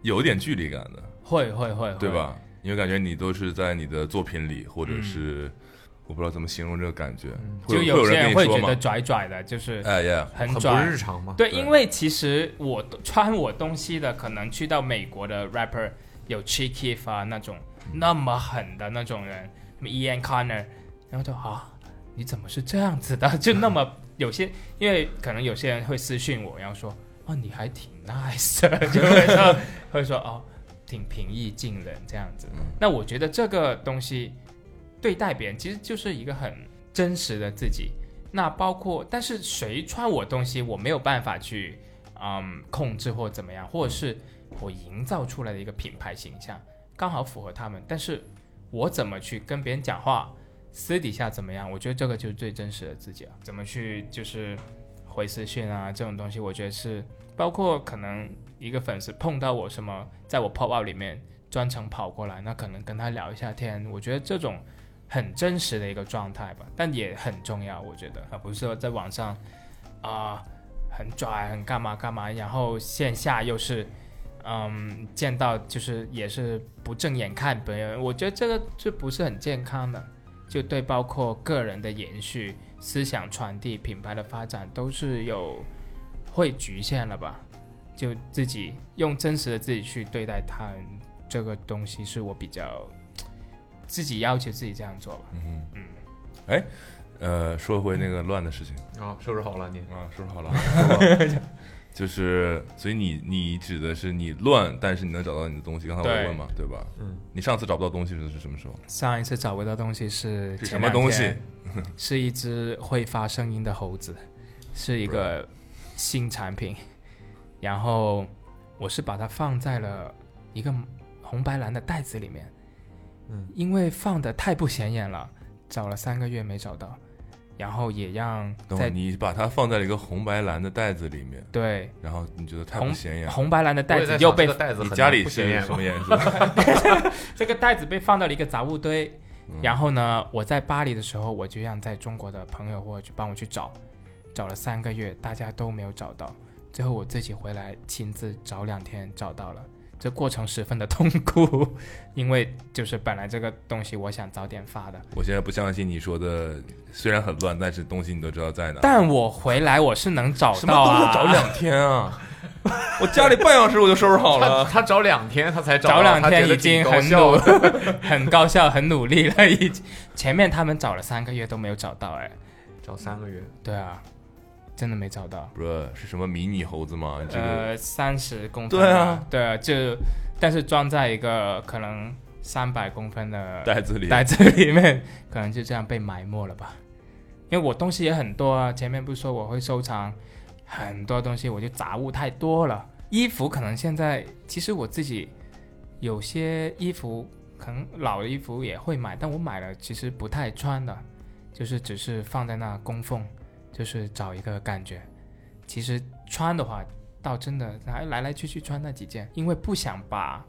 有点距离感的，会会会，会对？吧？因为感觉你都是在你的作品里，或者是、我不知道怎么形容这个感觉，就有些人会觉得？拽拽的，就是哎呀，很拽日。常嘛。对，因为其实我穿我东西的，可能去到美国的 rapper 有 Chick Keef 啊那种那么狠的那种人，什么 Ian Connor，然后就啊，你怎么是这样子的？就那么有些，因为可能有些人会私信我，然后说哦，你还挺 nice 的，就会说 会说哦，挺平易近人这样子。那我觉得这个东西对待别人其实就是一个很真实的自己。那包括，但是谁穿我东西，我没有办法去嗯控制或怎么样，或者是我营造出来的一个品牌形象刚好符合他们，但是我怎么去跟别人讲话，私底下怎么样，我觉得这个就是最真实的自己啊。怎么去就是回私讯啊这种东西，我觉得是包括可能一个粉丝碰到我什么，在我 pop up 里面专程跑过来，那可能跟他聊一下天，我觉得这种很真实的一个状态吧，但也很重要，我觉得而不是说在网上啊、很拽很干嘛干嘛，然后线下又是嗯见到就是也是不正眼看别人，我觉得这个就不是很健康的，就对包括个人的延续、思想传递、品牌的发展都是有会局限了吧？就自己用真实的自己去对待他人，这个东西是我比较自己要求自己这样做吧。嗯嗯哎，呃，说回那个乱的事情啊，收拾好了你。啊，收拾好了，就是，所以你你指的是你乱，但是你能找到你的东西。刚才我问嘛，对吧？嗯，你上次找不到东西是是什么时候？上一次找不到东西是什么东西？是一只会发声音的猴子，是一个新产品。然后我是把它放在了一个红白蓝的袋子里面，嗯，因为放的太不显眼了，找了三个月没找到，然后也让在你把它放在了一个红白蓝的袋子里面，对。然后你觉得太不显眼了。红白蓝的袋子又被袋子你家里什么颜色？这个袋子被放到了一个杂物堆，嗯。然后呢，我在巴黎的时候，我就让在中国的朋友或者去帮我去找，找了三个月，大家都没有找到，最后我自己回来亲自找两天找到了，这过程十分的痛苦，因为就是本来这个东西我想早点发的，我现在不相信你说的，虽然很乱，但是东西你都知道在哪。但我回来我是能找什么到啊，找两天啊！我家里半小时我就收拾好了。他找两天他才找到，找两天已经很努 很高效，很努力了，已经前面他们找了三个月都没有找到，哎，找三个月。对啊，真的没找到。不是是什么迷你猴子吗？这个呃，三十公分。对啊，对啊，就但是装在一个可能三百公分的袋子里，袋子里面，可能就这样被埋没了吧。因为我东西也很多啊，前面不是说我会收藏很多东西，我就杂物太多了。衣服可能现在其实我自己有些衣服可能老的衣服也会买，但我买了其实不太穿的，就是只是放在那供奉，就是找一个感觉。其实穿的话，倒真的还来来去去穿那几件，因为不想把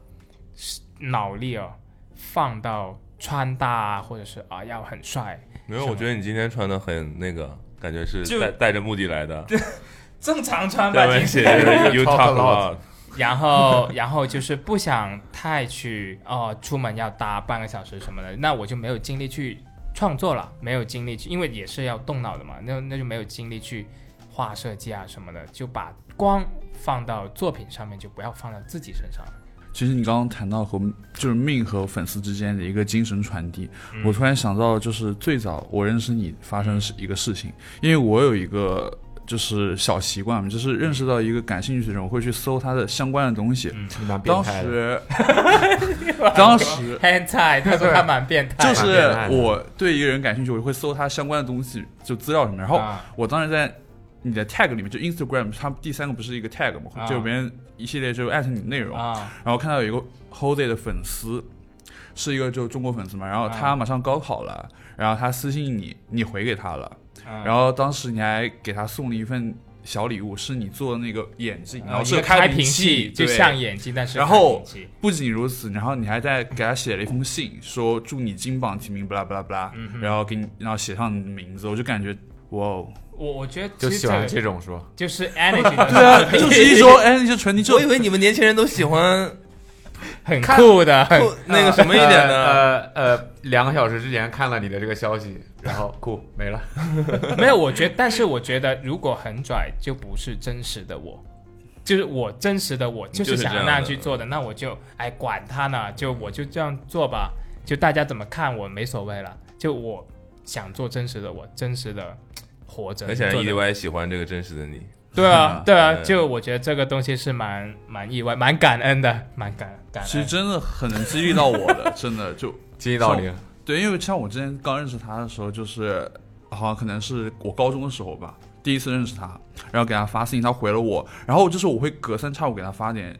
脑力哦放到穿搭啊，或者是啊要很帅。没有，我觉得你今天穿的很那个，感觉是就带带着目的来的。正常穿吧，其实。“You Talk a lot”，然后，然后就是不想太去哦，出门要搭半个小时什么的，那我就没有精力去创作了，没有精力去，因为也是要动脑的嘛，那那就没有精力去画设计啊什么的，就把光放到作品上面，就不要放到自己身上了。其实你刚刚谈到和就是命和粉丝之间的一个精神传递，我突然想到，就是最早我认识你发生是一个事情，因为我有一个就是小习惯嘛，就是认识到一个感兴趣的人，我会去搜他的相关的东西。当。时，当时很菜，他说他蛮变态的，就是我对一个人感兴趣，我就会搜他相关的东西，就资料什么。然后啊我当时在你的 tag 里面，就 Instagram，它第三个不是一个 tag 嘛，啊就别人一系列就艾特你内容。啊然后看到有一个 Jose 的粉丝，是一个就中国粉丝嘛，然后他马上高考了，然后他私信你，你回给他了，啊然后当时你还给他送了一份小礼物，是你做的那个眼镜，然后是一个开瓶器，就对。像眼镜，但是然后不仅如此，然后你还在给他写了一封信，说祝你金榜题名，巴拉巴拉巴拉，嗯然后给你，然后写上你的名字，我就感觉哇哦，我我觉得就喜欢这种是吧？就是 energy 的对啊，就是一说哎，你就传递这我以为你们年轻人都喜欢 很酷的，很酷那个什么一点的。呃呃，两个小时之前看了你的这个消息，然后酷没了。没有，我觉得，但是我觉得，如果很拽，就不是真实的我，就是我真实的我，就是想要那样去做的，那我就哎管他呢，就我就这样做吧，就大家怎么看我没所谓了，就我想做真实的我，真实的活着。很显然做得 EDY 喜欢这个真实的你。对啊，对啊，嗯就我觉得这个东西是蛮蛮意外、蛮感恩的，蛮感感恩。其实真的很能激励到我的，真的就激励到你，对，因为像我之前刚认识他的时候，就是好像可能是我高中的时候吧，第一次认识他，然后给他发信息，他回了我，然后就是我会隔三差五给他发点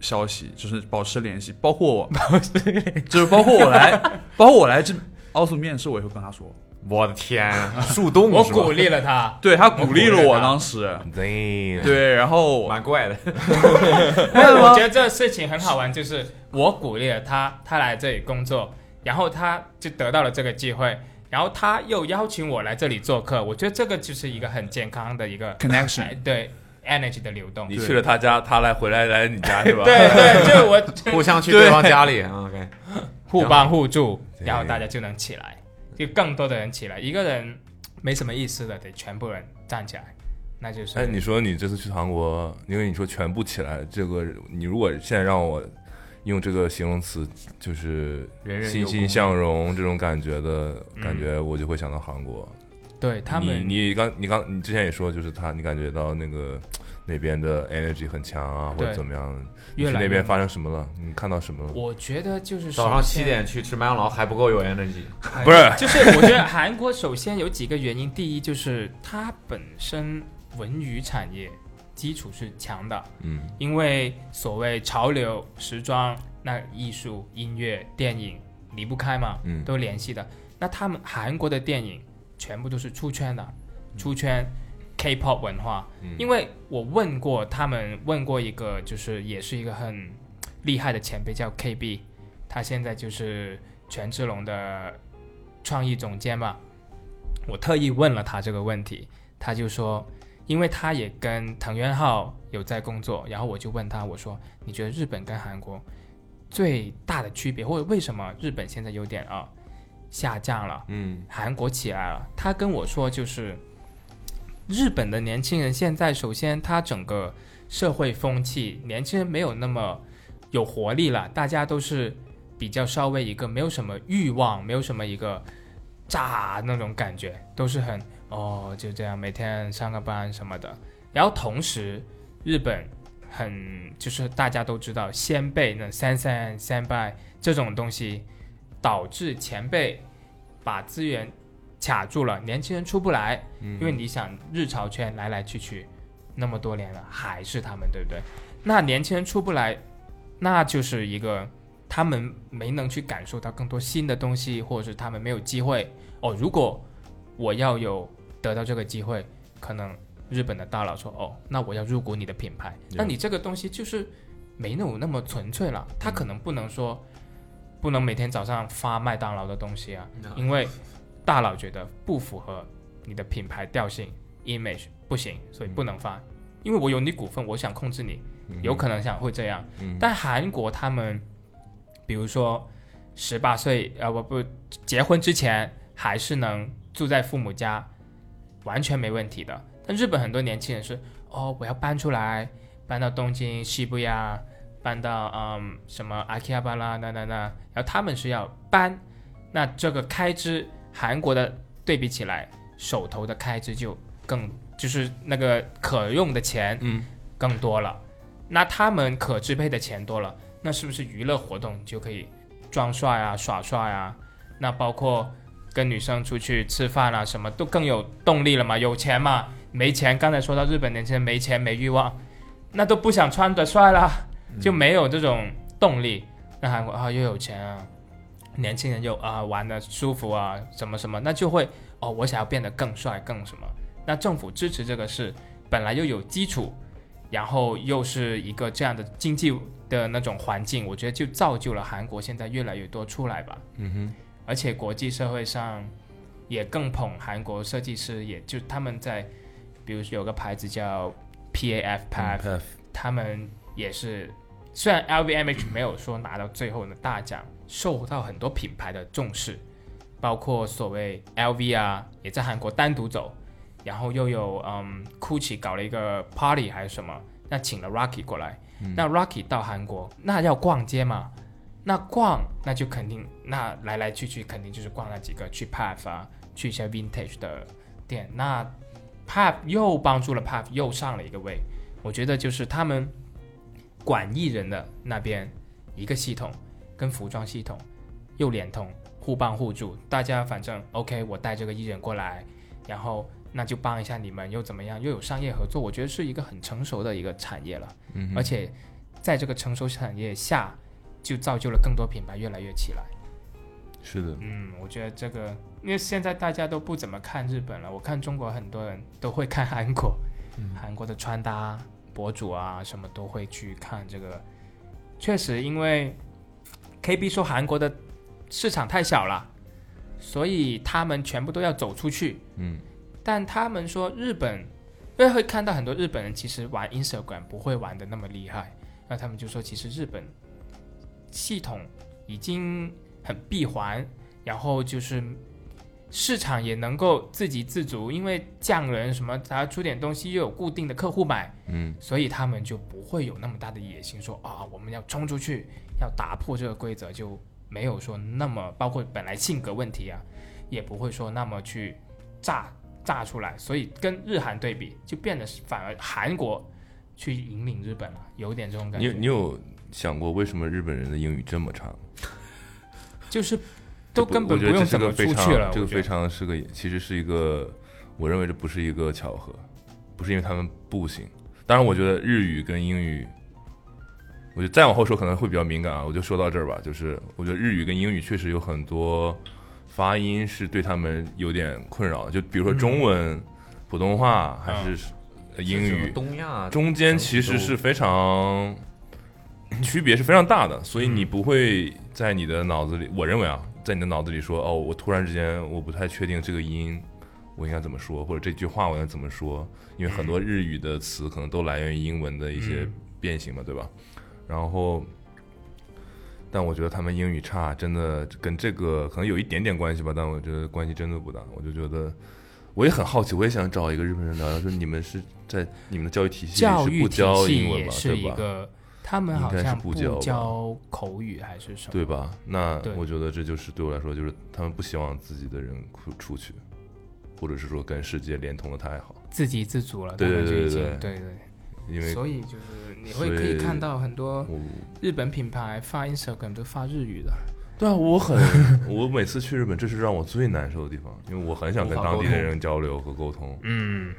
消息，就是保持联系，包括我，就是包括我来，包括我来这奥斯面试，我也会跟他说，我的天，树洞我鼓励了他，对他鼓励了我当时，Damn，对，然后蛮怪的。我觉得这个事情很好玩，就是我鼓励了他，他来这里工作，然后他就得到了这个机会，然后他又邀请我来这里做客，我觉得这个就是一个很健康的一个 connection 哎对 energy 的流动。你去了他家，他来回来来你家是吧？对。对，就我 互相去对。方家里啊，OK，互帮互助，然后大家就能起来，就更多的人起来，一个人没什么意思的，得全部人站起来，那就是。哎，你说你这次去韩国，因为你说全部起来，这个你如果现在让我用这个形容词，就是欣欣向荣这种感觉的嗯感觉，我就会想到韩国。对他们，你你刚你刚你之前也说，就是他，你感觉到那个那边的 energy 很强啊，或者怎么样？你越来越去那边发生什么了？你看到什么了？我觉得就是早上七点去吃麦当劳还不够有 energy，不是就是我觉得韩国首先有几个原因，第一就是它本身文娱产业基础是强的，嗯因为所谓潮流、时装、那艺术、音乐、电影离不开嘛，嗯都联系的。那他们韩国的电影全部都是出圈的，出圈 K-pop 文化。嗯因为我问过他们，问过一个就是也是一个很厉害的前辈叫 KB，他现在就是权志龙的创意总监嘛。我特意问了他这个问题，他就说，因为他也跟藤原浩有在工作，然后我就问他，我说你觉得日本跟韩国最大的区别，或者为什么日本现在有点啊下降了？嗯韩国起来了。他跟我说，就是日本的年轻人现在，首先他整个社会风气，年轻人没有那么有活力了，大家都是比较稍微一个没有什么欲望，没有什么一个炸那种感觉，都是很哦就这样每天上个班什么的。然后同时，日本很就是大家都知道先辈那三三三拜这种东西，导致前辈把资源卡住了，年轻人出不来。嗯因为你想日潮圈来来去去那么多年了，还是他们，对不对？那年轻人出不来，那就是一个他们没能去感受到更多新的东西，或者是他们没有机会哦。如果我要有得到这个机会，可能日本的大佬说，哦，那我要入股你的品牌，那你这个东西就是没有那么纯粹了，他可能不能说不能每天早上发麦当劳的东西啊，因为大佬觉得不符合你的品牌调性 image 不行，所以不能发。因为我有你股份，我想控制你，有可能想会这样。嗯但韩国他们，比如说十八岁，啊，我不结婚之前还是能住在父母家，完全没问题的。但日本很多年轻人是，哦，我要搬出来，搬到东京西部呀，搬到嗯什么阿基亚巴拉那那那，然后他们是要搬，那这个开支韩国的对比起来，手头的开支就更就是那个可用的钱嗯更多了，那他们可支配的钱多了，那是不是娱乐活动就可以装帅啊、耍帅啊？那包括跟女生出去吃饭啊，什么都更有动力了嘛？有钱嘛？没钱，刚才说到日本年轻人没钱没欲望，那都不想穿的帅啦，就没有这种动力。那韩国啊又有钱啊，年轻人又啊玩的舒服啊，什么什么，那就会哦，我想要变得更帅更什么？那政府支持这个是本来又有基础，然后又是一个这样的经济的那种环境，我觉得就造就了韩国现在越来越多出来吧。嗯哼，而且国际社会上也更捧韩国设计师，也就他们在，比如有个牌子叫 PAF PAF，、PAF 他们也是，虽然 LVMH 没有说拿到最后的大奖，受到很多品牌的重视，包括所谓 LV 啊，也在韩国单独走，然后又有嗯 GUCCI 搞了一个 party 还是什么，那请了 Rocky 过来，那 Rocky 到韩国，那要逛街嘛，那逛那就肯定，那来来去去肯定就是逛那几个，去 PAF 啊，去一些 vintage 的店，那 PAF 又帮助了 PAF 又上了一个位，我觉得就是他们管艺人的那边一个系统跟服装系统又连通，互帮互助，大家反正 OK，我带这个艺人过来，然后那就帮一下你们，又怎么样，又有商业合作，我觉得是一个很成熟的一个产业了，嗯而且在这个成熟产业下，就造就了更多品牌越来越起来。是的，嗯，我觉得这个，因为现在大家都不怎么看日本了，我看中国很多人都会看韩国，韩国的穿搭博主啊，什么都会去看这个。确实，因为 KB 说韩国的市场太小了，所以他们全部都要走出去。嗯。但他们说日本，因为会看到很多日本人其实玩 Instagram 不会玩的那么厉害，那他们就说其实日本系统已经很闭环，然后就是市场也能够自给自足，因为匠人什么，他出点东西又有固定的客户买，嗯。所以他们就不会有那么大的野心说啊我们要冲出去，要打破这个规则，就没有说那么包括本来性格问题啊，也不会说那么去炸炸出来，所以跟日韩对比，就变得反而韩国去引领日本了，有点这种感觉。你你有想过为什么日本人的英语这么差？就是都根本不用怎么出去了，这个非常是个，其实是一个，我认为这不是一个巧合，不是因为他们不行。当然，我觉得日语跟英语，我觉得再往后说可能会比较敏感啊，我就说到这儿吧。就是我觉得日语跟英语确实有很多发音是对他们有点困扰的，就比如说中文、普通话还是呃英语，东亚中间其实是非常区别是非常大的，所以你不会在你的脑子里，我认为啊，在你的脑子里说，哦，我突然之间我不太确定这个音我应该怎么说，或者这句话我应该怎么说，因为很多日语的词可能都来源于英文的一些嗯变形嘛，对吧？然后，但我觉得他们英语差，真的跟这个可能有一点点关系吧，但我觉得关系真的不大。我就觉得，我也很好奇，我也想找一个日本人聊聊，说你们是在你们的教育体系里是不教英文吗？对吧？他们好应该是像不教口语还是什么，对吧？那我觉得这就是对我来说，就是他们不希望自己的人出出去，或者是说跟世界连通的太好，自给自足了，对对对对对对。因为所以就是你会可以看到很多日本品牌发 Instagram 都发日语的，对啊，我很 我每次去日本，这是让我最难受的地方，因为我很想跟当地的人交流和沟通，嗯，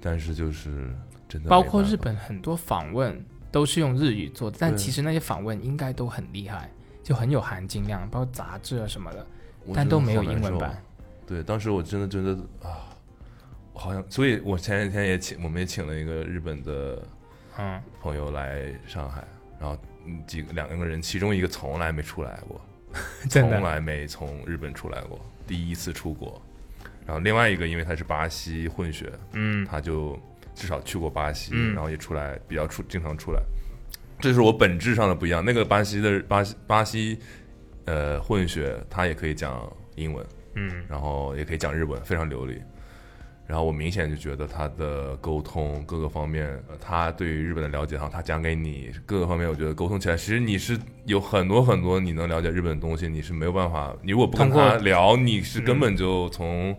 但是就是真的包括日本很多访问都是用日语做的，但其实那些访问应该都很厉害，就很有含金量，包括杂志啊什么的，但都没有英文版。对，当时我真的觉得啊，我好像，所以我前几天也请，我们也请了一个日本的嗯，朋友来上海，然后嗯几个两个人，其中一个从来没出来过，从来没从日本出来过，第一次出国。然后另外一个，因为他是巴西混血，嗯他就至少去过巴西，嗯然后也出来比较出经常出来。这是我本质上的不一样。那个巴西的巴西巴西呃混血，他也可以讲英文，嗯然后也可以讲日文，非常流利。然后我明显就觉得他的沟通各个方面，呃他对于日本的了解，哈，他讲给你各个方面，我觉得沟通起来，其实你是有很多很多你能了解日本的东西，你是没有办法，你如果不跟他聊，你是根本就从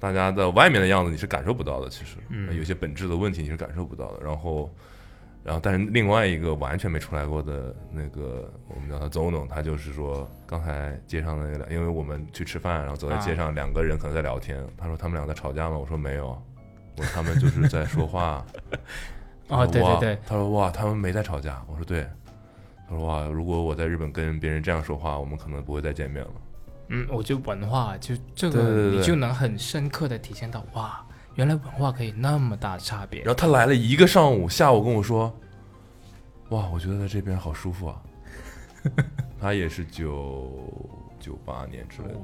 大家的外面的样子你是感受不到的，其实、嗯有些本质的问题你是感受不到的。然后，然后但是另外一个完全没出来过的那个，我们叫他 Zono，，他就是说刚才街上的那个，因为我们去吃饭，然后走在街上，两个人可能在聊天，他说他们俩在吵架吗？我说没有，我说他们就是在说话。哦，对对对，他说哇，他们没在吵架。我说对。他说哇，如果我在日本跟别人这样说话，我们可能不会再见面了。嗯，我觉得文化就这个，你就能很深刻的体现到，哇，原来文化可以那么大差别然。后他来了一个上午，下午跟我说：“哇，我觉得在这边好舒服啊。”他也是九九八年之类的，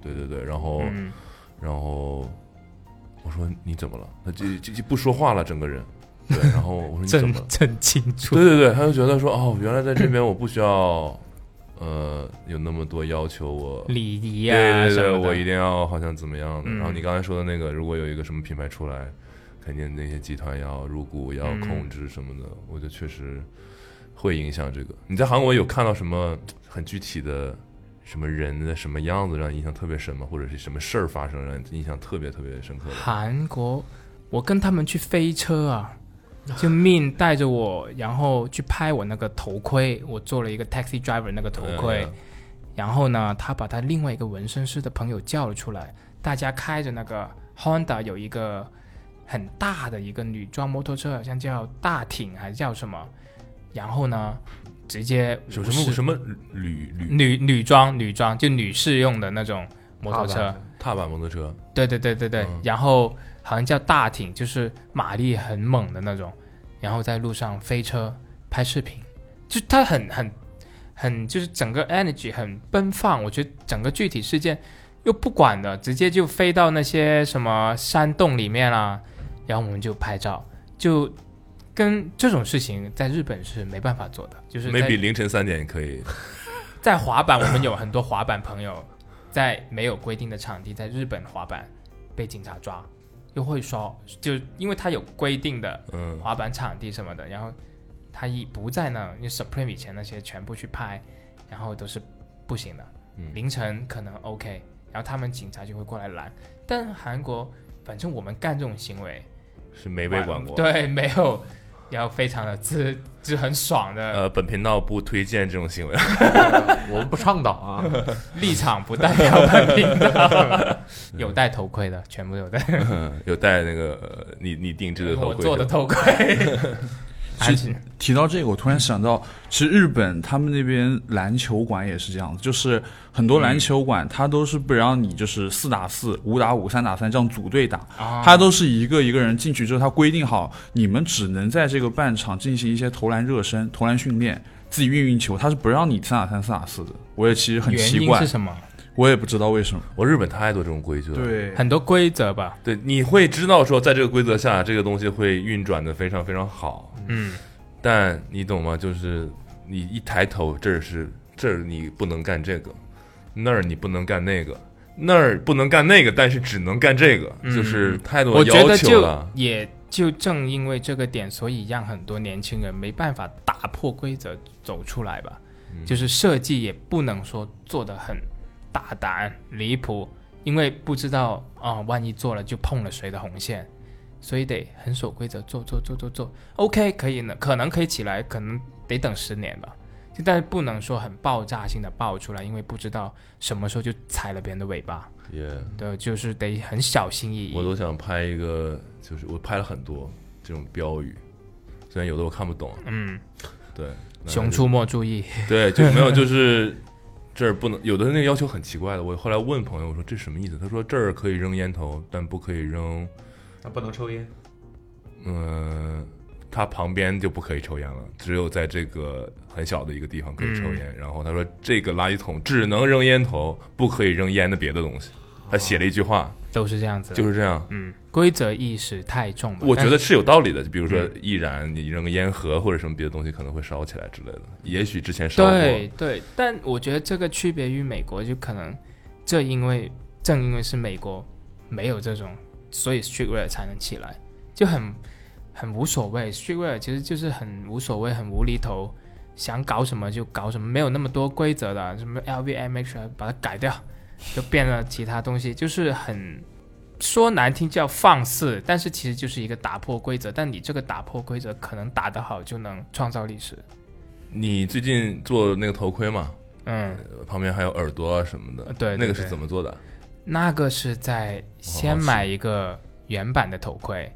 对对对。然后，嗯，然后我说你怎么了？他就就就不说话了，整个人。对，然后我说你怎么了？真清楚。对对对，他就觉得说哦，原来在这边我不需要，呃，有那么多要求我。礼仪啊我一定要好像怎么样的。嗯然后你刚才说的那个，如果有一个什么品牌出来，肯定那些集团要入股、要嗯控制什么的，我觉得确实会影响这个。你在韩国有看到什么很具体的什么人的什么样子让你印象特别深吗？或者是什么事儿发生让你印象特别特别深刻的？韩国，我跟他们去飞车啊，就 Min 带着我，然后去拍我那个头盔，我做了一个 taxi driver 那个头盔，嗯然后呢，他把他另外一个纹身师的朋友叫了出来，大家开着那个 Honda 有一个很大的一个女装摩托车，好像叫大艇还是叫什么，然后呢，直接有什么什么女女？女女装女装就女士用的那种摩托车，踏板摩托车？对对对对对，嗯。然后好像叫大艇，就是马力很猛的那种，然后在路上飞车拍视频，就他很很很就是整个 energy 很奔放，我觉得整个具体事件又不管的，直接就飞到那些什么山洞里面啦，然后我们就拍照，就跟这种事情在日本是没办法做的，就是在 maybe 凌晨三点可以。在滑板，我们有很多滑板朋友，在没有规定的场地，在日本滑板被警察抓，又会说，就因为他有规定的嗯，滑板场地什么的，然后他一不在那，因为 Supreme 以前那些全部去拍，然后都是不行的，嗯。凌晨可能 OK，然后他们警察就会过来拦，但韩国反正我们干这种行为是没被管过。对，没有，然后非常的自就很爽的呃，本频道不推荐这种行为。我们不倡导啊。立场不代表本频道，有戴头盔的，全部有戴。有戴那个呃你你定制的头盔，我做的头盔。其实提到这个，我突然想到，其实日本他们那边篮球馆也是这样子，就是很多篮球馆它都是不让你就是四打四、五打五、三打三这样组队打，啊他都是一个一个人进去之后，他规定好你们只能在这个半场进行一些投篮热身、投篮训练，自己运运球，他是不让你三打三、四打四的。我也其实很奇怪是，什么？我也不知道为什么。我日本太多这种规矩了。对，很多规则吧。对，你会知道说，在这个规则下，这个东西会运转的非常非常好。嗯，但你懂吗？就是你一抬头，这儿是这儿你不能干这个，那儿你不能干那个，那儿不能干那个，但是只能干这个，嗯就是太多我觉要得就求了。也就正因为这个点，所以让很多年轻人没办法打破规则走出来吧。嗯就是设计也不能说做的很大胆离谱，因为不知道啊、万一做了就碰了谁的红线，所以得很守规则，做做做做做。OK，可以呢，可能可以起来，可能得等十年吧。就但是不能说很爆炸性的爆出来，因为不知道什么时候就踩了别人的尾巴。也，对，就是得很小心翼翼。我都想拍一个，就是我拍了很多这种标语，虽然有的我看不懂，嗯，对，那熊出没注意。对，就没有就是这儿不能有的那个要求很奇怪的。我后来问朋友，我说这什么意思？他说这儿可以扔烟头，但不可以扔，那不能抽烟。嗯、他旁边就不可以抽烟了，只有在这个很小的一个地方可以抽烟。然后他说这个垃圾桶只能扔烟头，不可以扔烟的别的东西。他写了一句话，都是这样子，就是这样。嗯，规则意识太重了。我觉得是有道理的，就比如说易燃，你扔个烟盒或者什么别的东西可能会烧起来之类的。也许之前烧过，对对，但我觉得这个区别于美国，就可能这因为正因为是美国没有这种，所以 streetwear 才能起来，就很很无所谓。streetwear 其实就是很无所谓，很无厘头，想搞什么就搞什么，没有那么多规则的，什么 LVMH 啊把它改掉，就变了其他东西，就是很。说难听叫放肆，但是其实就是一个打破规则。但你这个打破规则，可能打得好就能创造历史。你最近做那个头盔嘛，嗯，旁边还有耳朵啊什么的，对对那个是怎么做的？那个是在先买一个原版的头盔，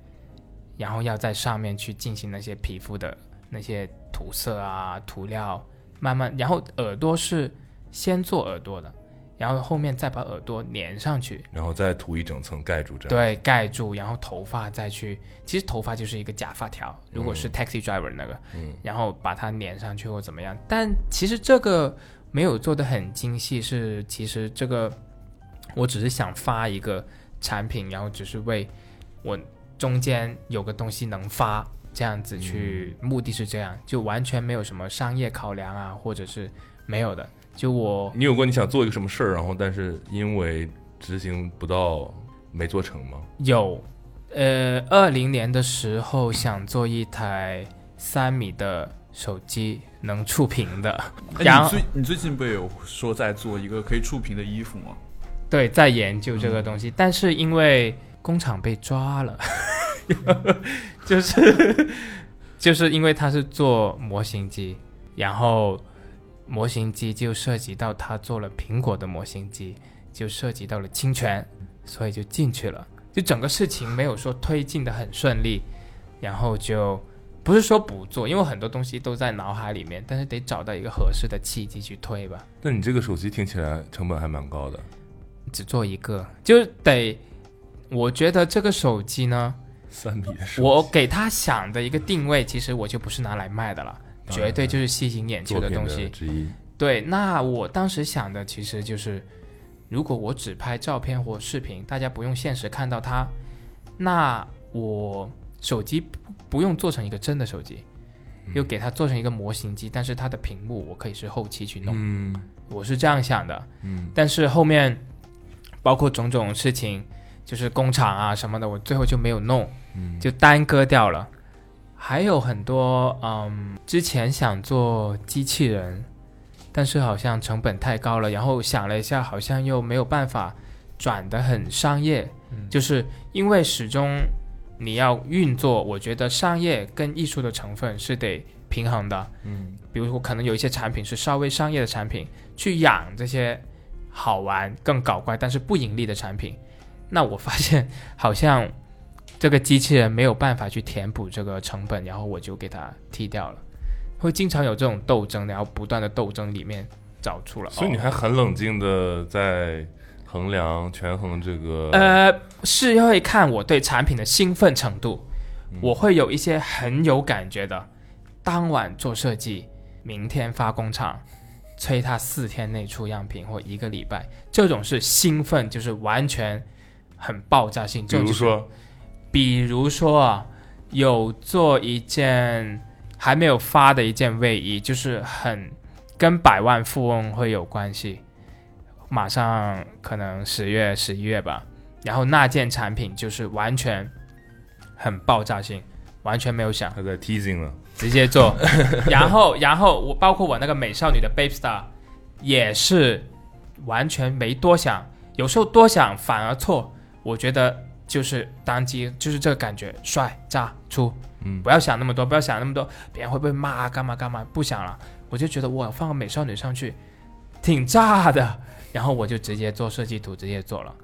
然后要在上面去进行那些皮肤的那些涂色啊、涂料，慢慢，然后耳朵是先做耳朵的，然后后面再把耳朵粘上去，然后再涂一整层盖住，这样。对，盖住，然后头发再去，其实头发就是一个假发条，如果是 taxi driver 那个，嗯然后把它粘上去或怎么样。但其实这个没有做的很精细，是其实这个我只是想发一个产品，然后只是为我中间有个东西能发，这样子去，目的是这样，就完全没有什么商业考量啊，或者是没有的。就我你有过你想做一个什么事儿，然后但是因为执行不到没做成吗？有，呃，二零年的时候想做一台三米的手机，能触屏的，哎，然后你最你最近不也有说在做一个可以触屏的衣服吗？对，在研究这个东西，但是因为工厂被抓了，就是 就是因为他是做模型机，然后模型机就涉及到他做了苹果的模型机，就涉及到了侵权，所以就进去了。就整个事情没有说推进的很顺利，然后就不是说不做，因为很多东西都在脑海里面，但是得找到一个合适的契机去推吧。那你这个手机听起来成本还蛮高的，只做一个，就得，我觉得这个手机呢，三米的手机，我给他想的一个定位，其实我就不是拿来卖的了，绝对就是吸引眼球的东西。对，那我当时想的其实就是，如果我只拍照片或视频，大家不用现实看到它，那我手机不不用做成一个真的手机，又给它做成一个模型机，但是它的屏幕我可以是后期去弄，嗯我是这样想的。嗯，但是后面包括种种事情，就是工厂啊什么的，我最后就没有弄，嗯就耽搁掉了。还有很多，嗯，之前想做机器人，但是好像成本太高了，然后想了一下，好像又没有办法转得很商业，就是因为始终你要运作，我觉得商业跟艺术的成分是得平衡的。嗯，比如说可能有一些产品是稍微商业的产品，去养这些好玩、更搞怪但是不盈利的产品，那我发现好像这个机器人没有办法去填补这个成本，然后我就给它踢掉了。会经常有这种斗争，然后不断的斗争里面找出了。哦所以你还很冷静的在衡量、权衡这个，呃，是会看我对产品的兴奋程度，嗯我会有一些很有感觉的，当晚做设计，明天发工厂，催他四天内出样品或一个礼拜，这种是兴奋，就是完全很爆炸性。就是如说，比如说啊，有做一件还没有发的一件卫衣，就是很跟百万富翁会有关系，马上可能十月、十一月吧。然后那件产品就是完全很爆炸性，完全没有想，他在 teasing 了，直接做。然后，然后我包括我那个美少女的 Babe Star 也是完全没多想，有时候多想反而错。我觉得就是单机就是这个感觉，帅炸出，嗯不要想那么多，不要想那么多，别人会不会骂干嘛干嘛，不想了。我就觉得我放个美少女上去，挺炸的，然后我就直接做设计图，直接做了。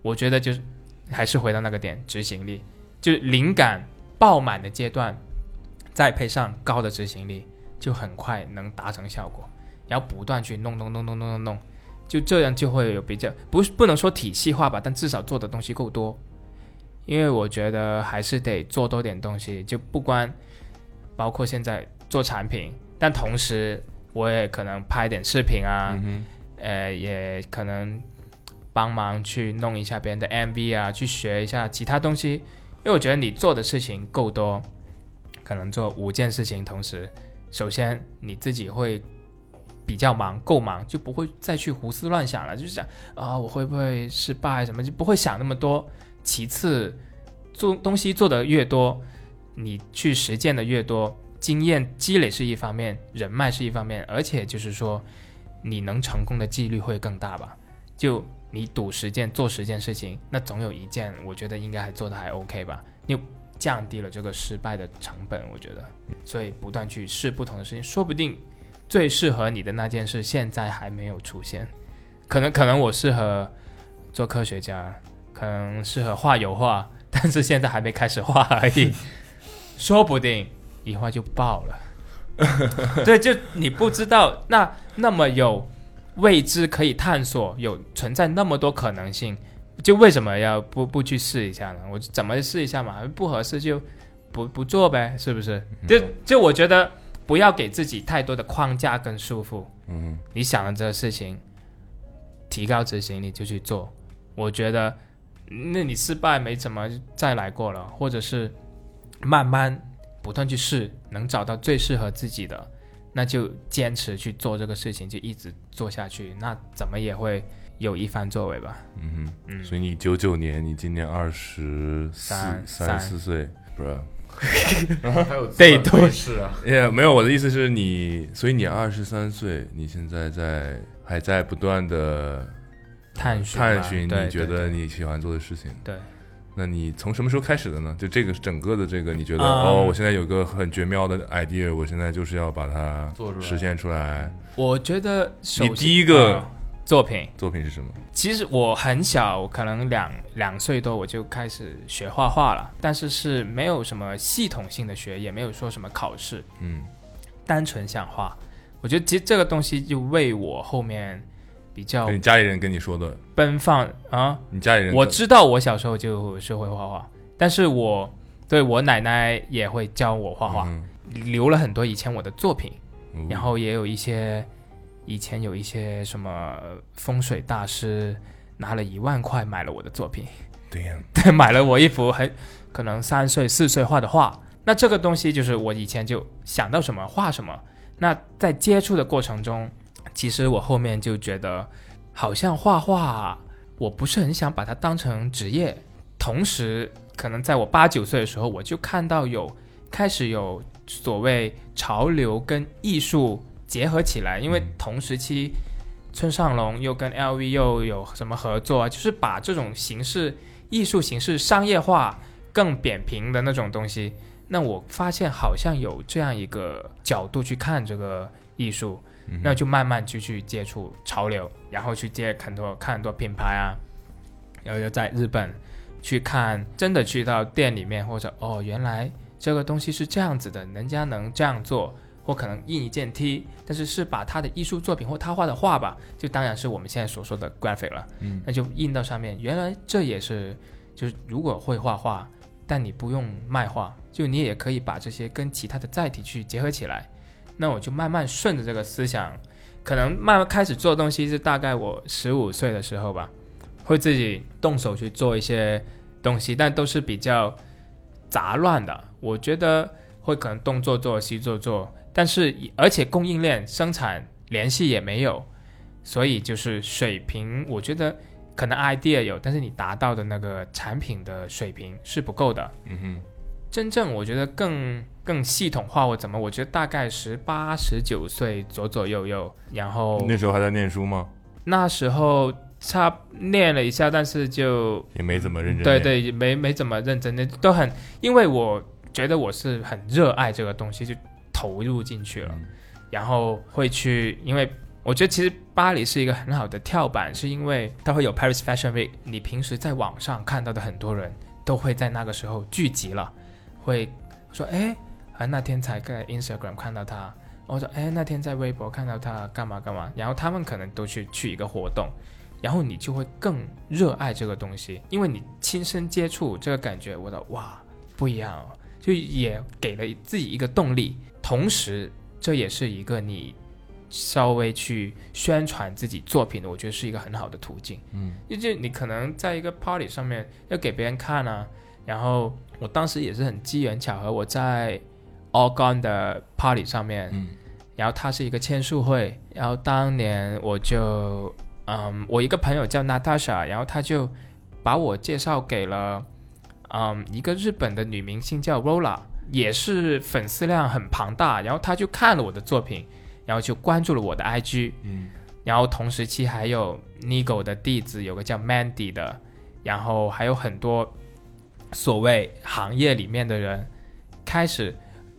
我觉得就是还是回到那个点，执行力，就是灵感爆满的阶段，再配上高的执行力，就很快能达成效果。然后不断去弄弄弄弄弄弄弄，就这样就会有比较不是不能说体系化吧，但至少做的东西够多。因为我觉得还是得做多点东西，就不光包括现在做产品，但同时我也可能拍点视频啊，嗯，呃，也可能帮忙去弄一下别人的 MV 啊，去学一下其他东西。因为我觉得你做的事情够多，可能做五件事情同时，首先你自己会比较忙，够忙，就不会再去胡思乱想了，就是想啊，我会不会失败什么，就不会想那么多。其次，做东西做的越多，你去实践的越多，经验积累是一方面，人脉是一方面，而且就是说，你能成功的几率会更大吧？就你赌十件做十件事情，那总有一件，我觉得应该还做的还 OK 吧？你降低了这个失败的成本，我觉得，所以不断去试不同的事情，说不定最适合你的那件事现在还没有出现，可能可能我适合做科学家，可能适合画油画，但是现在还没开始画而已，说不定一画就爆了。对，就你不知道那那么有未知可以探索，有存在那么多可能性，就为什么要不不去试一下呢？我怎么试一下嘛？不合适就不不做呗，是不是？就就我觉得不要给自己太多的框架跟束缚，嗯你想了这个事情，提高执行力就去做。我觉得，那你失败没怎么再来过了，或者是慢慢不断去试，能找到最适合自己的，那就坚持去做这个事情，就一直做下去，那怎么也会有一番作为吧。嗯哼，嗯，所以你九九年，你今年二十四三三。十四岁，不是？还有对对是啊，也没有，我的意思是你，所以你二十三岁，你现在在还在不断的探寻，探寻你觉得你喜欢做的事情。对。那你从什么时候开始的呢？就这个整个的这个，你觉得、嗯哦，我现在有个很绝妙的 idea，我现在就是要把它做出来实现出来。我觉得你第一个呃作品，作品是什么？其实我很小，我可能两两岁多我就开始学画画了，但是是没有什么系统性的学，也没有说什么考试，嗯单纯想画。我觉得其实这个东西就为我后面比较你家里人跟你说的，奔放啊，你家里人我知道我小时候就是会画画，但是我对我奶奶也会教我画画，嗯留了很多以前我的作品，嗯然后也有一些以前有一些什么风水大师拿了一万块买了我的作品，对呀，对，买了我一幅很可能三岁四岁画的画。那这个东西就是我以前就想到什么画什么。那在接触的过程中，其实我后面就觉得，好像画画我不是很想把它当成职业。同时，可能在我八九岁的时候，我就看到有开始有所谓潮流跟艺术结合起来，因为同时期村上隆又跟 LV 又有什么合作啊，就是把这种形式、艺术形式商业化、更扁平的那种东西。那我发现好像有这样一个角度去看这个艺术，嗯那就慢慢就去接触潮流，然后去接很多看很多品牌啊，然后又在日本去看，真的去到店里面或者哦，原来这个东西是这样子的，人家能这样做，或可能印一件 T，但是是把他的艺术作品或他画的画吧，就当然是我们现在所说的 graphic 了，嗯那就印到上面，原来这也是就是如果会画画，但你不用卖画，就你也可以把这些跟其他的载体去结合起来。那我就慢慢顺着这个思想，可能慢慢开始做东西是大概我十五岁的时候吧，会自己动手去做一些东西，但都是比较杂乱的。我觉得会可能东做做西做做，但是而且供应链生产联系也没有，所以就是水平，我觉得可能 idea 有，但是你达到的那个产品的水平是不够的。嗯哼，真正我觉得更更系统化或怎么，我觉得大概十八十九岁左左右右，然后那时候还在念书吗？那时候差念了一下，但是就也没怎么认真。对，对没没怎么认真的，都很因为我觉得我是很热爱这个东西，就投入进去了，嗯然后会去，因为我觉得其实巴黎是一个很好的跳板，是因为它会有 Paris Fashion Week，你平时在网上看到的很多人都会在那个时候聚集了，会说哎啊那天才在 Instagram 看到他，我说哎那天在微博看到他干嘛干嘛，然后他们可能都去去一个活动，然后你就会更热爱这个东西，因为你亲身接触这个感觉，我的哇不一样哦，就也给了自己一个动力，同时这也是一个你稍微去宣传自己作品的，我觉得是一个很好的途径。嗯，就就你可能在一个 party 上面要给别人看啊，然后我当时也是很机缘巧合，我在 All Gone 的 party 上面，嗯。然后它是一个签售会，然后当年我就，嗯，我一个朋友叫 Natasha，然后他就把我介绍给了，嗯，一个日本的女明星叫 Rola，也是粉丝量很庞大，然后他就看了我的作品，然后就关注了我的 IG，嗯。然后同时期还有 Nigo 的弟子有个叫 Mandy 的，然后还有很多所谓行业里面的人开始，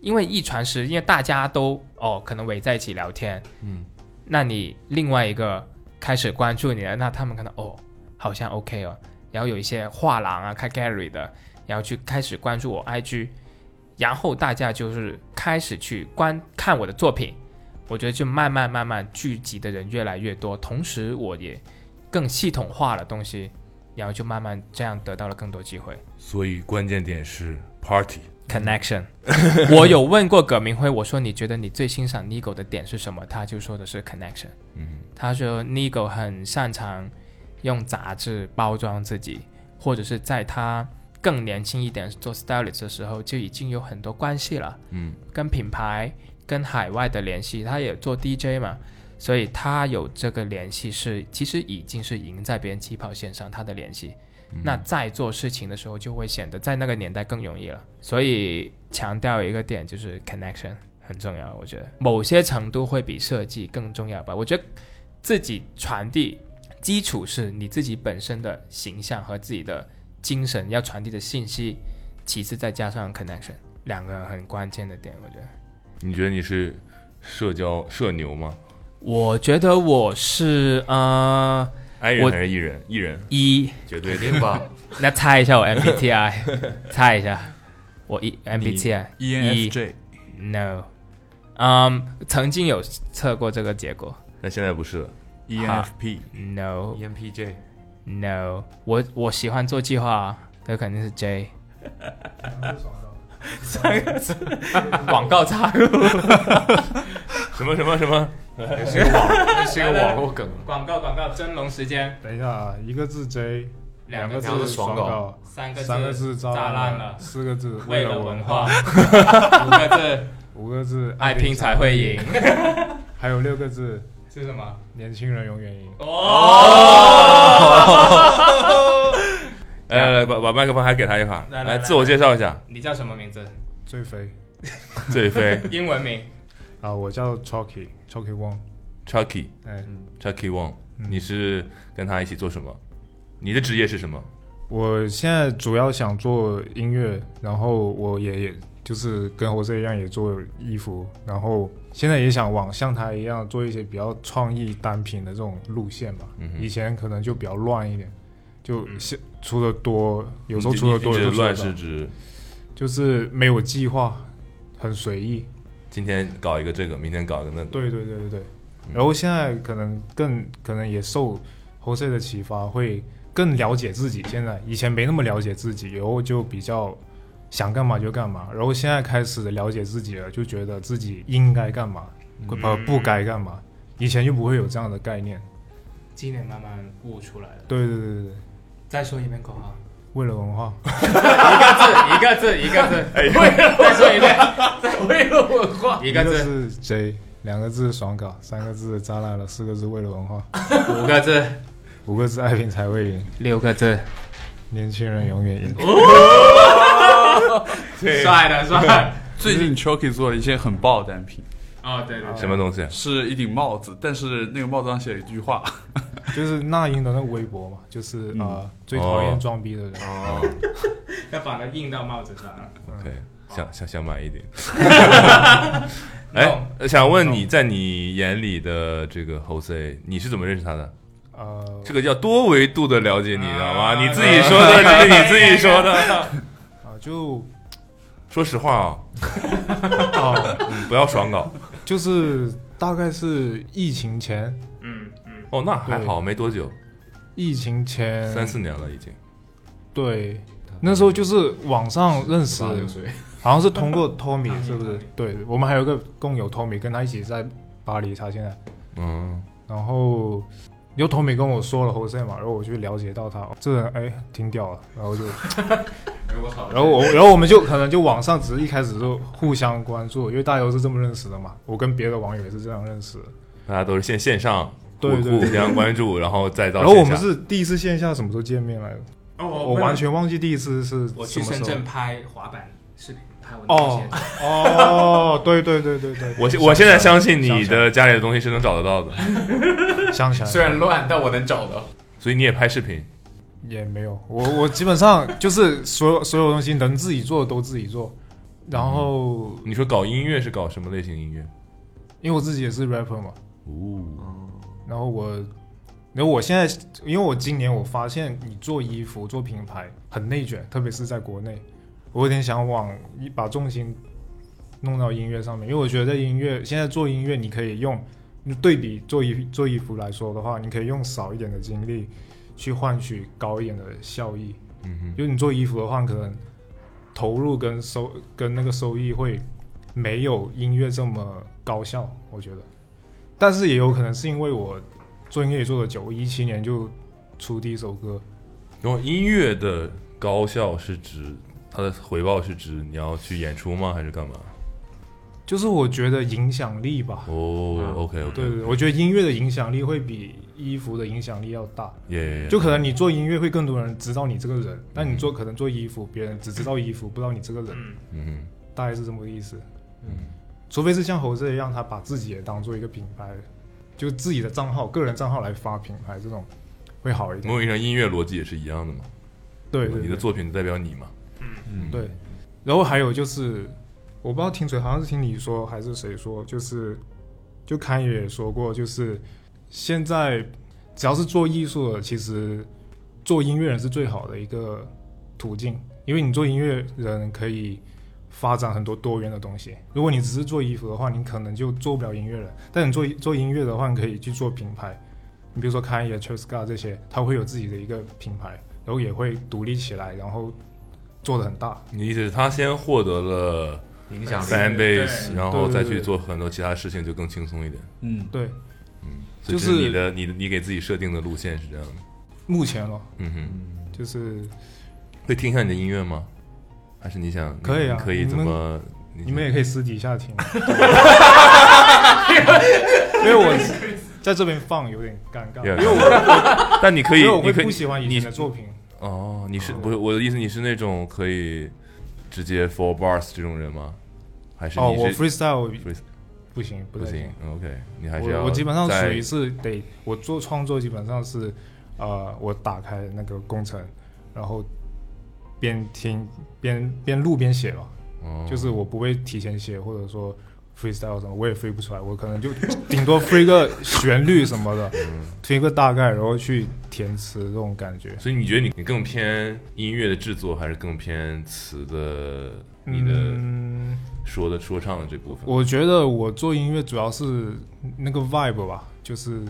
因为一传十，因为大家都哦可能围在一起聊天，嗯那你另外一个开始关注你了，那他们看到哦好像 OK 哦，然后有一些画廊啊开 gallery 的，然后去开始关注我 IG，然后大家就是开始去观看我的作品，我觉得就慢慢慢慢聚集的人越来越多，同时我也更系统化了东西，然后就慢慢这样得到了更多机会。所以关键点是 party。Connection。我有问过葛明辉，我说你觉得你最欣赏 Nigo 的点是什么？他就说的是 connection。嗯他说 Nigo 很擅长用杂志包装自己，或者是在他更年轻一点做 stylist 的时候就已经有很多关系了，嗯跟品牌、跟海外的联系，他也做 DJ 嘛，所以他有这个联系是其实已经是赢在别人起跑线上，他的联系。那在做事情的时候，就会显得在那个年代更容易了。所以强调一个点就是 connection 很重要，我觉得某些程度会比设计更重要吧。我觉得自己传递基础是你自己本身的形象和自己的精神要传递的信息，其次再加上 connection，两个很关键的点，我觉得。你觉得你是社交社牛吗我觉得我是呃？I 人我还是 E 人？E 人一，绝对肯定吧？那猜一下我 MBTI，猜一下我一 MBTI E ENFJ No，嗯，曾经有测过这个结果。那现在不是了。ENFP No ENPJ No，我我喜欢做计划啊，这肯定是 J。三个字，广告插入，什么什么什么？那是个网，那是个网络梗。广告广告，真龙时间，等一下啊，一个字 J，两个字爽稿稿，三个字，三个字炸烂烂了，四个字为了了文化，五个字，五个字爱拼才会赢，还有六个字是什么？年轻人永远赢。来 来来，把把麦克风还给他一会儿，来来来来自我介绍一下。你叫什么名字？最飞最飞 英文名？啊，我叫 Chucky，Chucky Wong，Chucky 哎，Chucky Wong，嗯你是跟他一起做什么？你的职业是什么？我现在主要想做音乐，然后我也也就是跟侯 C 一样也做衣服，然后现在也想往像他一样做一些比较创意单品的这种路线吧。嗯以前可能就比较乱一点，就现出的多，有时候出的多，你指乱有时候出的少是指就是没有计划，很随意。今天搞一个这个，明天搞一个那个。对对对对对。嗯然后现在可能更可能也受侯 C 的启发，会更了解自己。现在以前没那么了解自己，然后就比较想干嘛就干嘛。然后现在开始了解自己了，就觉得自己应该干嘛，嗯呃不该干嘛。以前就不会有这样的概念。今年慢慢悟出来了。对对对对对，再说一遍口号，为了文化，一个字，一个字，一个字。再说一遍，为了文化，一个字，是 J，两个字爽搞，三个字渣烂了，四个字为了文化，五个字，五个字爱拼才会赢，六个字。年轻人永远赢。帅的帅。最近 Chucky 做了一些很爆的单品，哦，对对什么东西？是一顶帽子，但是那个帽子上写了一句话，就是那英的那个微博嘛，就是嗯呃最讨厌装逼的人。哦 要把它印到帽子上。，OK，想想想买一点。哎，想问你在你眼里的这个 Jose，你是怎么认识他的？呃，这个叫多维度的了解你，知道吗？啊你自己说的，这是你自己说的。啊就说实话啊，哦，嗯不要爽稿。就是大概是疫情前，嗯嗯，哦，那还好，没多久，疫情前。三四年了已经。对，那时候就是网上认识，好像是通过 Tommy 是不是？对，我们还有一个工友 Tommy，跟他一起在巴黎，他现在，嗯，然后有 Tommy 跟我说了 Jose 嘛，然后我去了解到他，这人哎挺屌的，然后就，然后我然后我们就可能就网上只是一开始就互相关注，因为大家都是这么认识的嘛，我跟别的网友也是这样认识的。大家都是线线上互对互相关注，然后再到然后我们是第一次线下什么时候见面来着？哦，我完全忘记第一次是我去深圳拍滑板视频，拍我哦哦，对对对对对，我我现在相信你的家里的东西是能找得到的，想起来，虽然乱，但我能找到。所以你也拍视频。也没有，我我基本上 就是所有所有东西能自己做的都自己做，然后你说搞音乐是搞什么类型音乐？因为我自己也是 rapper 嘛，哦，然后我，然后我现在，因为我今年我发现你做衣服做品牌很内卷，特别是在国内，我有点想往一把重心弄到音乐上面，因为我觉得在音乐现在做音乐，你可以用对比做衣做衣服来说的话，你可以用少一点的精力去换取高一点的效益。嗯哼，因为你做衣服的话，可能投入跟收跟那个收益会没有音乐这么高效，我觉得。但是也有可能是因为我做音乐也做的久，我一七年就出第一首歌，然后音乐的高效是指它的回报是指你要去演出吗？还是干嘛？就是我觉得影响力吧。哦，OK OK，对对，对我觉得音乐的影响力会比衣服的影响力要大。也就可能你做音乐会更多人知道你这个人，但你做可能做衣服，别人只知道衣服，不知道你这个人，嗯哼大概是这么个意思。嗯，除非是像猴子一样，他把自己也当做一个品牌，就自己的账号、个人账号来发品牌，这种会好一点。某种意义上音乐逻辑也是一样的嘛。对对对你的作品代表你嘛。嗯，对。然后还有就是，我不知道听谁，好像是听你说还是谁说，就是就侃爷也说过，就是现在只要是做艺术的，其实做音乐人是最好的一个途径，因为你做音乐人可以发展很多多元的东西。如果你只是做衣服的话，你可能就做不了音乐人；但你做做音乐的话，你可以去做品牌。你比如说侃爷、c h e s c a 这些，他会有自己的一个品牌，然后也会独立起来，然后做的很大。你的意思是他先获得了影响力 fan base，然后再去做很多其他事情就更轻松一点。嗯，对，嗯，就是你的你的你给自己设定的路线是这样的。目前咯，嗯哼，就是会听一下你的音乐吗？还是你想可以啊可以你们怎么？你们也可以私底下听，因为我在这边放有点尴尬因为我但你可以因为我，你可以会不喜欢以你前的作品。哦，你是不是我的意思？你是那种可以直接 four bars 这种人吗？还是哦，我 freestyle free- 不行，不行？OK，你还是要我我基本上属于是得我做创作，基本上是呃，我打开那个工程，然后边听边边录边写吧，哦就是我不会提前写，或者说 freestyle 什么，我也 free 不出来，我可能就顶多 free 个旋律什么的，嗯推个大概，然后去填词这种感觉。所以你觉得你你更偏音乐的制作，还是更偏词的你的嗯，说的说唱的这部分？我觉得我做音乐主要是那个 vibe 吧，就是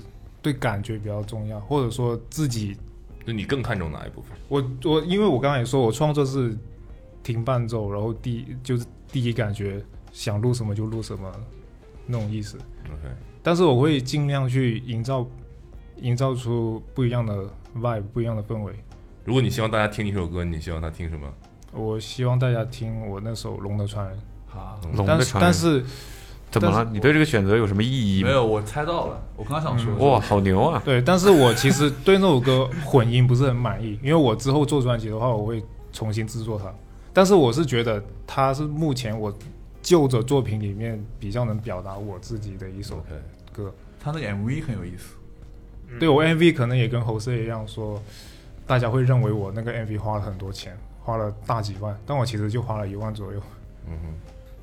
对感觉比较重要，或者说自己，那你更看重哪一部分？我我因为我刚才也说，我创作是听伴奏，然后第就是第一感觉想录什么就录什么那种意思。OK，但是我会尽量去营造营造出不一样的 vibe，不一样的氛围。如果你希望大家听一首歌，你希望他听什么？我希望大家听我那首《龙的传人好，》，龙的传人但是怎么了？你对这个选择有什么意义吗？没有，我猜到了，我刚想说，哇，好牛啊！对，但是我其实对那首歌混音不是很满意，因为我之后做专辑的话，我会重新制作它。但是我是觉得它是目前我旧的作品里面比较能表达我自己的一首歌。他那个 MV 很有意思，对我 MV 可能也跟侯 Sir 一样说，大家会认为我那个 MV 花了很多钱，花了大几万，但我其实就花了一万左右。嗯哼。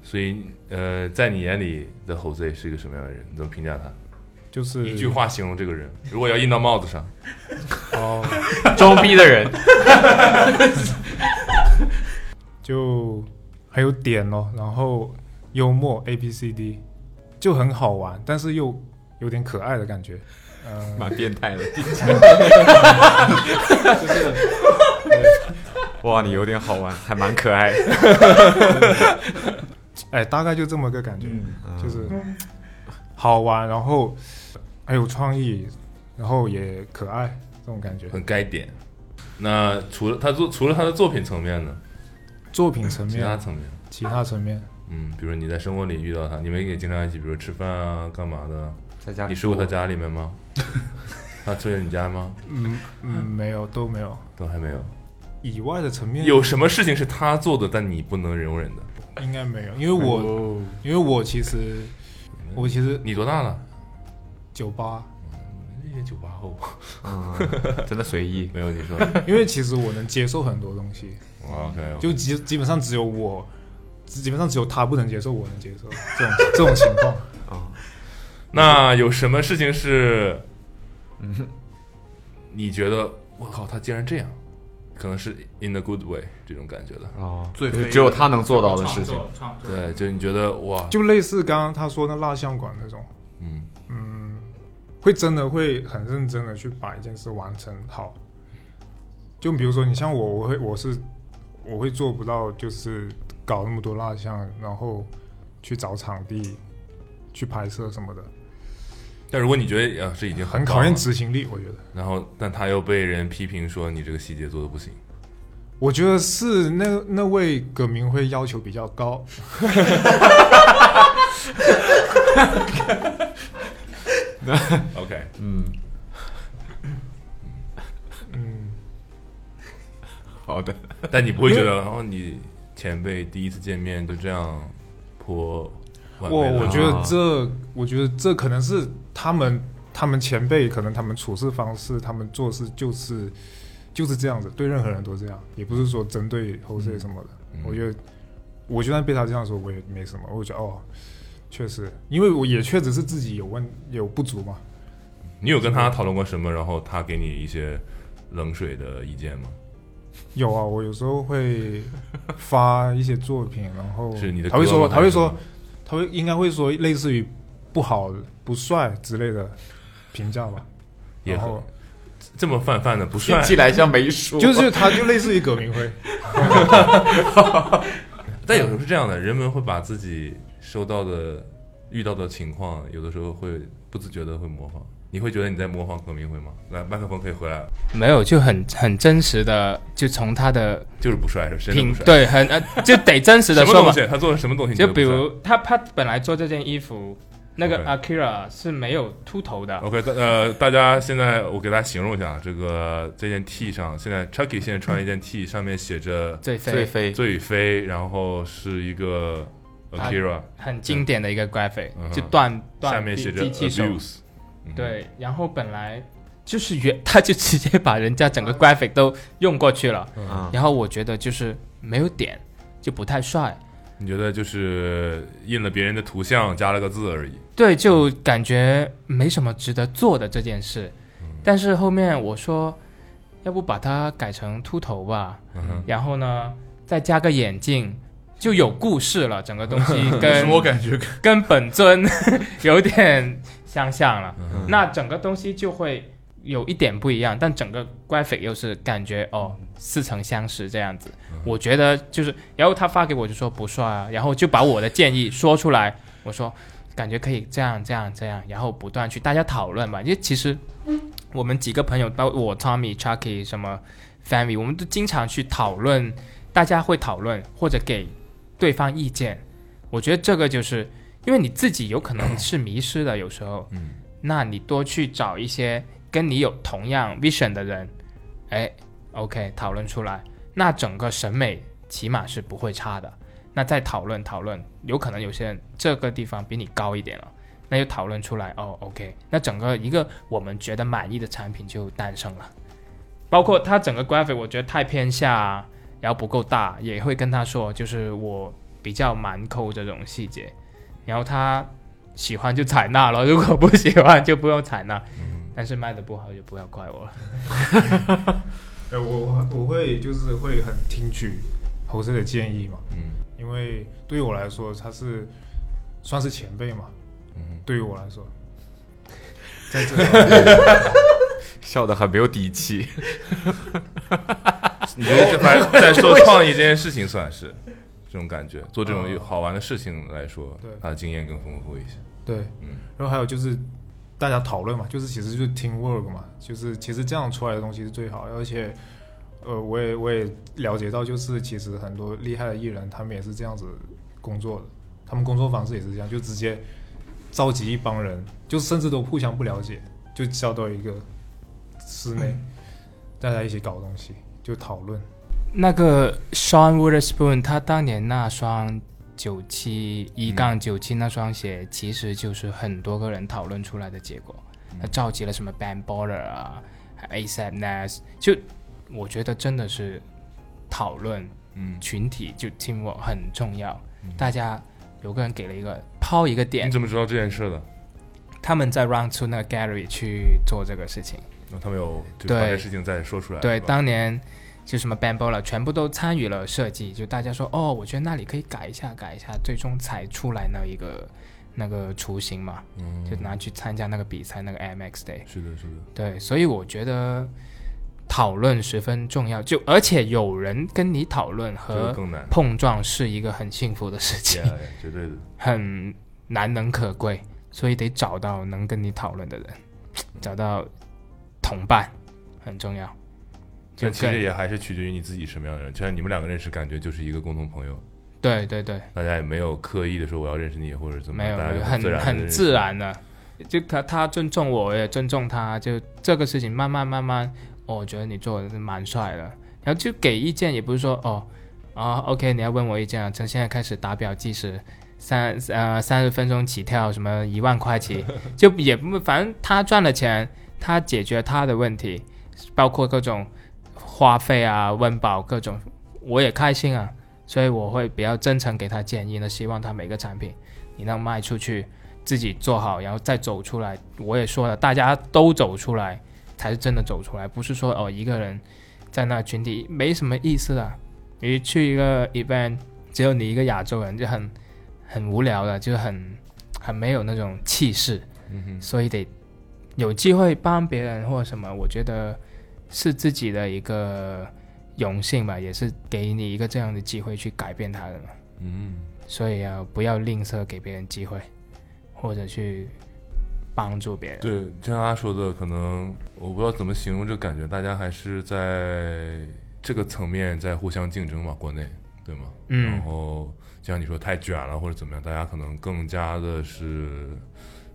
所以呃，在你眼里的 Jose 是一个什么样的人？你怎么评价他？就是一句话形容这个人，如果要印到帽子上，哦，装逼的人，就还有点咯，然后幽默 A B C D，就很好玩，但是又有点可爱的感觉。嗯、蛮变态的。哇，你有点好玩，还蛮可爱。哎，大概就这么个感觉，嗯就是好玩，然后还有创意，然后也可爱这种感觉。很该点。那除了他作，除了他的作品层面呢？作品层面，其他层面，其他层面，嗯，比如你在生活里遇到他，你们也经常一起，比如吃饭啊，干嘛的？在家里你睡过他家里面吗？他住在你家吗？嗯嗯，没有都没有。都还没有。以外的层面有什么事情是他做的，但你不能容忍的？应该没有，因为我、哦因为我其实我其实你多大了？九八，那些九八后，嗯，真的随意。没有你说。因为其实我能接受很多东西，OK，就基基本上只有我，基本上只有他不能接受，我能接受这种这种情况。啊，那有什么事情是嗯，你觉得我靠，他竟然这样？可能是 in a good way 这种感觉的。哦，最就只有他能做到的事情。对，就你觉得哇，就类似刚刚他说那蜡像馆那种，嗯，嗯，会真的会很认真的去把一件事完成好。就比如说你像我，我会我是我会做不到，就是搞那么多蜡像，然后去找场地去拍摄什么的，但如果你觉得啊，这已经很考验执行力，我觉得。然后但他又被人批评说你这个细节做的不行。我觉得是那那位葛明辉要求比较高，OK，嗯，嗯，好的。但你不会觉得，然后你前辈第一次见面就这样泼晚我我觉得啊这，我觉得这可能是他们他们前辈可能他们处事方式，他们做事就是就是这样子，对任何人都这样，也不是说针对侯 C 什么的。嗯我觉得我就算被他这样说，我也没什么，我觉得哦，确实，因为我也确实是自己有问有不足嘛。你有跟他讨论过什么？然后他给你一些冷水的意见吗？有啊，我有时候会发一些作品，然后是你的他会说，他会说他会应该会说类似于不好、不帅之类的评价吧。也然后这么泛泛的不帅听，起来像没说，就是他就类似于葛明辉，但有时候是这样的，人们会把自己收到的、遇到的情况，有的时候会不自觉的会模仿。你会觉得你在模仿葛明辉吗？来，麦克风可以回来了，没有，就很很真实的，就从他的就是不帅，是真的不帅。品对，很呃，就得真实的说嘛。什么东西？他做了什么东西？就比如他他本来做这件衣服，那个 Akira 是没有秃头的，OK，呃，大家现在我给大家形容一下，这个这件 T 上，现在 Chucky 现在穿一件 T，上面写着最飞最飞“醉飞”，然后是一个 Akira，很经典的一个 graphic，、就断断下面写着 “abuse”。嗯，对，然后本来就是原，他就直接把人家整个 graphic 都用过去了，嗯，然后我觉得就是没有点，就不太帅，你觉得就是印了别人的图像，加了个字而已。对，就感觉没什么值得做的这件事。嗯。但是后面我说，要不把它改成秃头吧，嗯哼，然后呢再加个眼镜。就有故事了，整个东西 跟我感觉？跟本尊 有点相像了。嗯那整个东西就会有一点不一样，但整个 graphic 又是感觉哦似曾相识这样子。我觉得就是，然后他发给我就说不帅啊，然后就把我的建议说出来，我说感觉可以这样这样这样，然后不断去大家讨论吧。因为其实我们几个朋友，包括我 Tommy、Chucky 什么 Family，我们都经常去讨论，大家会讨论或者给对方意见。我觉得这个就是因为你自己有可能是迷失的，有时候，嗯，那你多去找一些跟你有同样 vision 的人，哎，OK，讨论出来，那整个审美起码是不会差的。那再讨论讨论，有可能有些人这个地方比你高一点了，那就讨论出来哦，OK，那整个一个我们觉得满意的产品就诞生了。包括它整个 graphic，我觉得太偏下，然后不够大，也会跟他说，就是我比较蛮抠这种细节，然后他喜欢就采纳了，如果不喜欢就不用采纳。但是卖的不好就不要怪我了。呃，我我会就是会很听取侯 C 的建议嘛，嗯因为对于我来说他是算是前辈嘛，嗯对于我来说，在这里笑得很没有底气。你觉得这反正在说创意这件事情算是这种感觉，做这种嗯好玩的事情来说对，他的经验更丰富一些。对，嗯然后还有就是大家讨论嘛，就是其实就是 team work 嘛，就是其实这样出来的东西是最好的，而且呃，我也我也了解到，就是其实很多厉害的艺人，他们也是这样子工作的，他们工作方式也是这样，就直接召集一帮人，就甚至都互相不了解，就叫到一个室内，大家一起搞东西，就讨论。那个 Sean Witherspoon 他当年那双九七一杠九七那双鞋，其实就是很多个人讨论出来的结果。他召集了什么 Ben Baller 啊，ASAP Nas，就我觉得真的是讨论嗯，群体就 teamwork 很重要。大家有个人给了一个抛一个点你，怎么知道这件事的？他们在 Round Two 那个 gallery 去做这个事情。那他们有对把这事情再说出来。对，当年就什么 Bambola 全部都参与了设计，就大家说哦，我觉得那里可以改一下，改一下，最终才出来那一个那个雏形嘛，嗯就拿去参加那个比赛，那个 MX Day。是的，是的，对，所以我觉得讨论十分重要，就而且有人跟你讨论和。碰撞是一个很幸福的事情绝对的。很难能可贵，所以得找到能跟你讨论的人，找到同伴很重要。就但其实也还是取决于你自己什么样的人。就像你们两个认识，感觉就是一个共同朋友，对对对，大家也没有刻意的说我要认识你或者怎么样，没有很很自。然的，就他他尊重我，我也尊重他，就这个事情慢慢慢慢，哦我觉得你做的是蛮帅的，然后就给意见，也不是说哦啊 OK 你要问我意见啊，从现在开始打表计时。三呃三十分钟起跳，什么一万块起，就也不反正他赚了钱，他解决他的问题，包括各种花费啊、温饱各种，我也开心啊，所以我会比较真诚给他建议呢，希望他每个产品你能卖出去，自己做好，然后再走出来。我也说了，大家都走出来才是真的走出来，不是说哦一个人在那群体没什么意思的。你去一个 event，只有你一个亚洲人，就很很无聊的，就很很没有那种气势。嗯哼，所以得有机会帮别人或者什么，我觉得是自己的一个荣幸吧，也是给你一个这样的机会去改变他的嘛。嗯，所以啊，不要吝啬给别人机会，或者去帮助别人。对，就像他说的，可能我不知道怎么形容这感觉，大家还是在这个层面在互相竞争吧，国内对吗？嗯然后就像你说太卷了或者怎么样，大家可能更加的是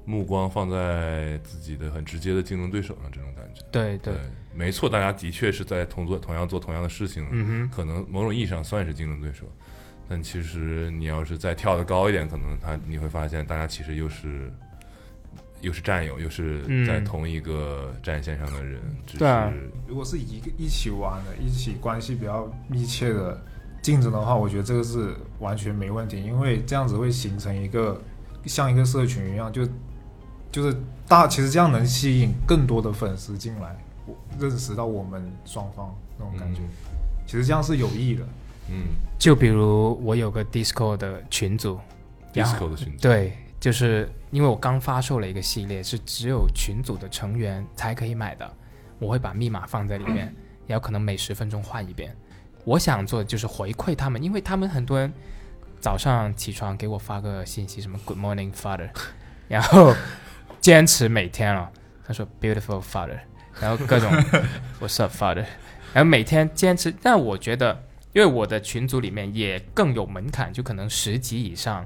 目光放在自己的很直接的竞争对手上，这种感觉。对对，没错，大家的确是在同做同样做同样的事情，嗯哼，可能某种意义上算是竞争对手，但其实你要是再跳得高一点，可能他你会发现大家其实又是又是战友，又是嗯。在同一个战线上的人，只对啊。是如果是一个一起玩的，一起关系比较密切的竞争的话，我觉得这个是完全没问题，因为这样子会形成一个像一个社群一样，就就是大，其实这样能吸引更多的粉丝进来，我认识到我们双方那种感觉，嗯。其实这样是有益的。嗯。就比如我有个 Discord 的群组，，disco 的群组，对，就是因为我刚发售了一个系列，是只有群组的成员才可以买的，我会把密码放在里面，然后可能每十分钟换一遍。我想做的就是回馈他们，因为他们很多人早上起床给我发个信息，什么 Good morning father，然后坚持每天了，他说 Beautiful father，然后各种 What's up father，然后每天坚持。但我觉得，因为我的群组里面也更有门槛，就可能十级以上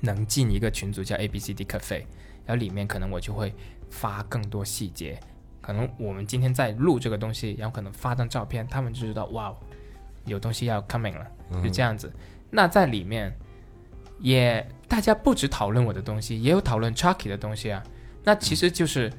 能进一个群组叫 A B C D Cafe，然后里面可能我就会发更多细节。可能我们今天在录这个东西，然后可能发张照片，他们就知道哇，有东西要 coming 了，嗯就这样子。那在里面也大家不止讨论我的东西，也有讨论 Chucky 的东西啊。那其实就是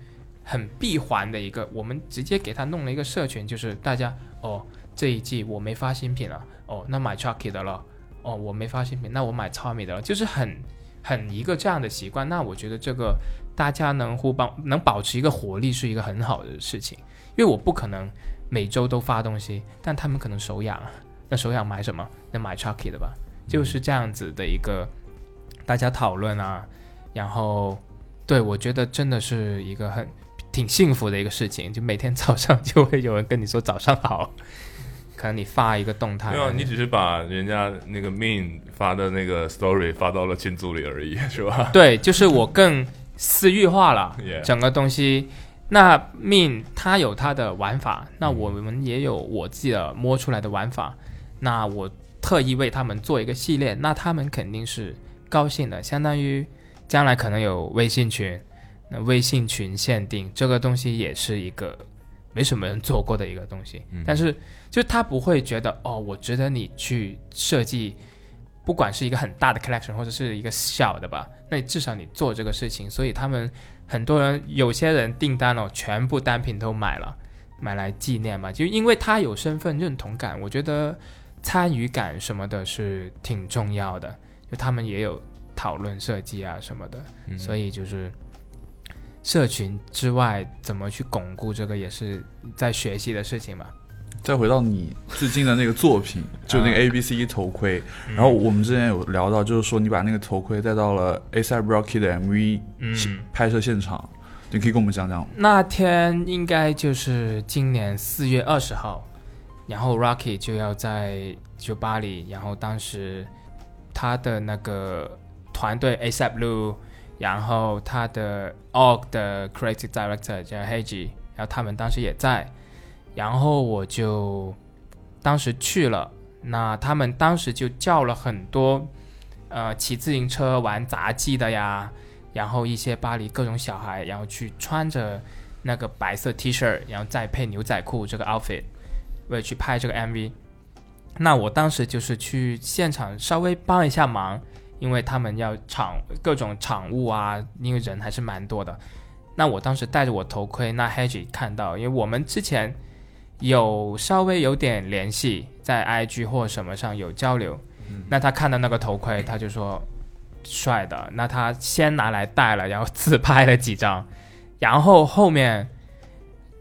很闭环的一个，我们直接给他弄了一个社群，就是大家哦这一季我没发新品了，哦那买 Chucky 的了，哦我没发新品，那我买超米的了，就是很很一个这样的习惯。那我觉得这个大家能互帮，能保持一个活力是一个很好的事情，因为我不可能每周都发东西，但他们可能手痒啊，那手痒买什么？那买 Chucky 的吧，就是这样子的一个大家讨论啊。然后，对我觉得真的是一个很挺幸福的一个事情，就每天早上就会有人跟你说早上好，可能你发一个动态，没有，你只是把人家那个 Min 发的那个 Story 发到了群组里而已，是吧？对，就是我更私域化了 整个东西。那 Min 它有它的玩法，那我们也有我自己的摸出来的玩法。那我特意为他们做一个系列，那他们肯定是高兴的，相当于将来可能有微信群，那微信群限定这个东西也是一个没什么人做过的一个东西，嗯。但是就他不会觉得哦，我值得你去设计，不管是一个很大的 collection 或者是一个小的吧，那你至少你做这个事情，所以他们很多人有些人订单哦，全部单品都买了，买来纪念嘛，就因为他有身份认同感，我觉得参与感什么的是挺重要的，就他们也有讨论设计啊什么的，嗯。所以就是社群之外怎么去巩固这个也是在学习的事情嘛。再回到你最近的那个作品，就那个 A B C 头盔，嗯然后我们之前有聊到，就是说你把那个头盔带到了 ASAP Rocky 的 MV 嗯，拍摄现场，你可以跟我们讲讲。那天应该就是今年四月二十号，然后 Rocky 就要在酒吧里，然后当时他的那个团队 ASAP Blue，然后他的 OG 的 Creative Director 叫 Heiji，然后他们当时也在，然后我就当时去了，那他们当时就叫了很多呃骑自行车玩杂技的呀，然后一些巴黎各种小孩，然后去穿着那个白色 T 恤，然后再配牛仔裤这个 outfit，为了去拍这个 MV。那我当时就是去现场稍微帮一下忙，因为他们要场各种场务啊，因为人还是蛮多的。那我当时戴着我头盔，那 Hedge 看到，因为我们之前有稍微有点联系，在 IG 或什么上有交流。那他看到那个头盔，他就说帅的，那他先拿来戴了，然后自拍了几张，然后后面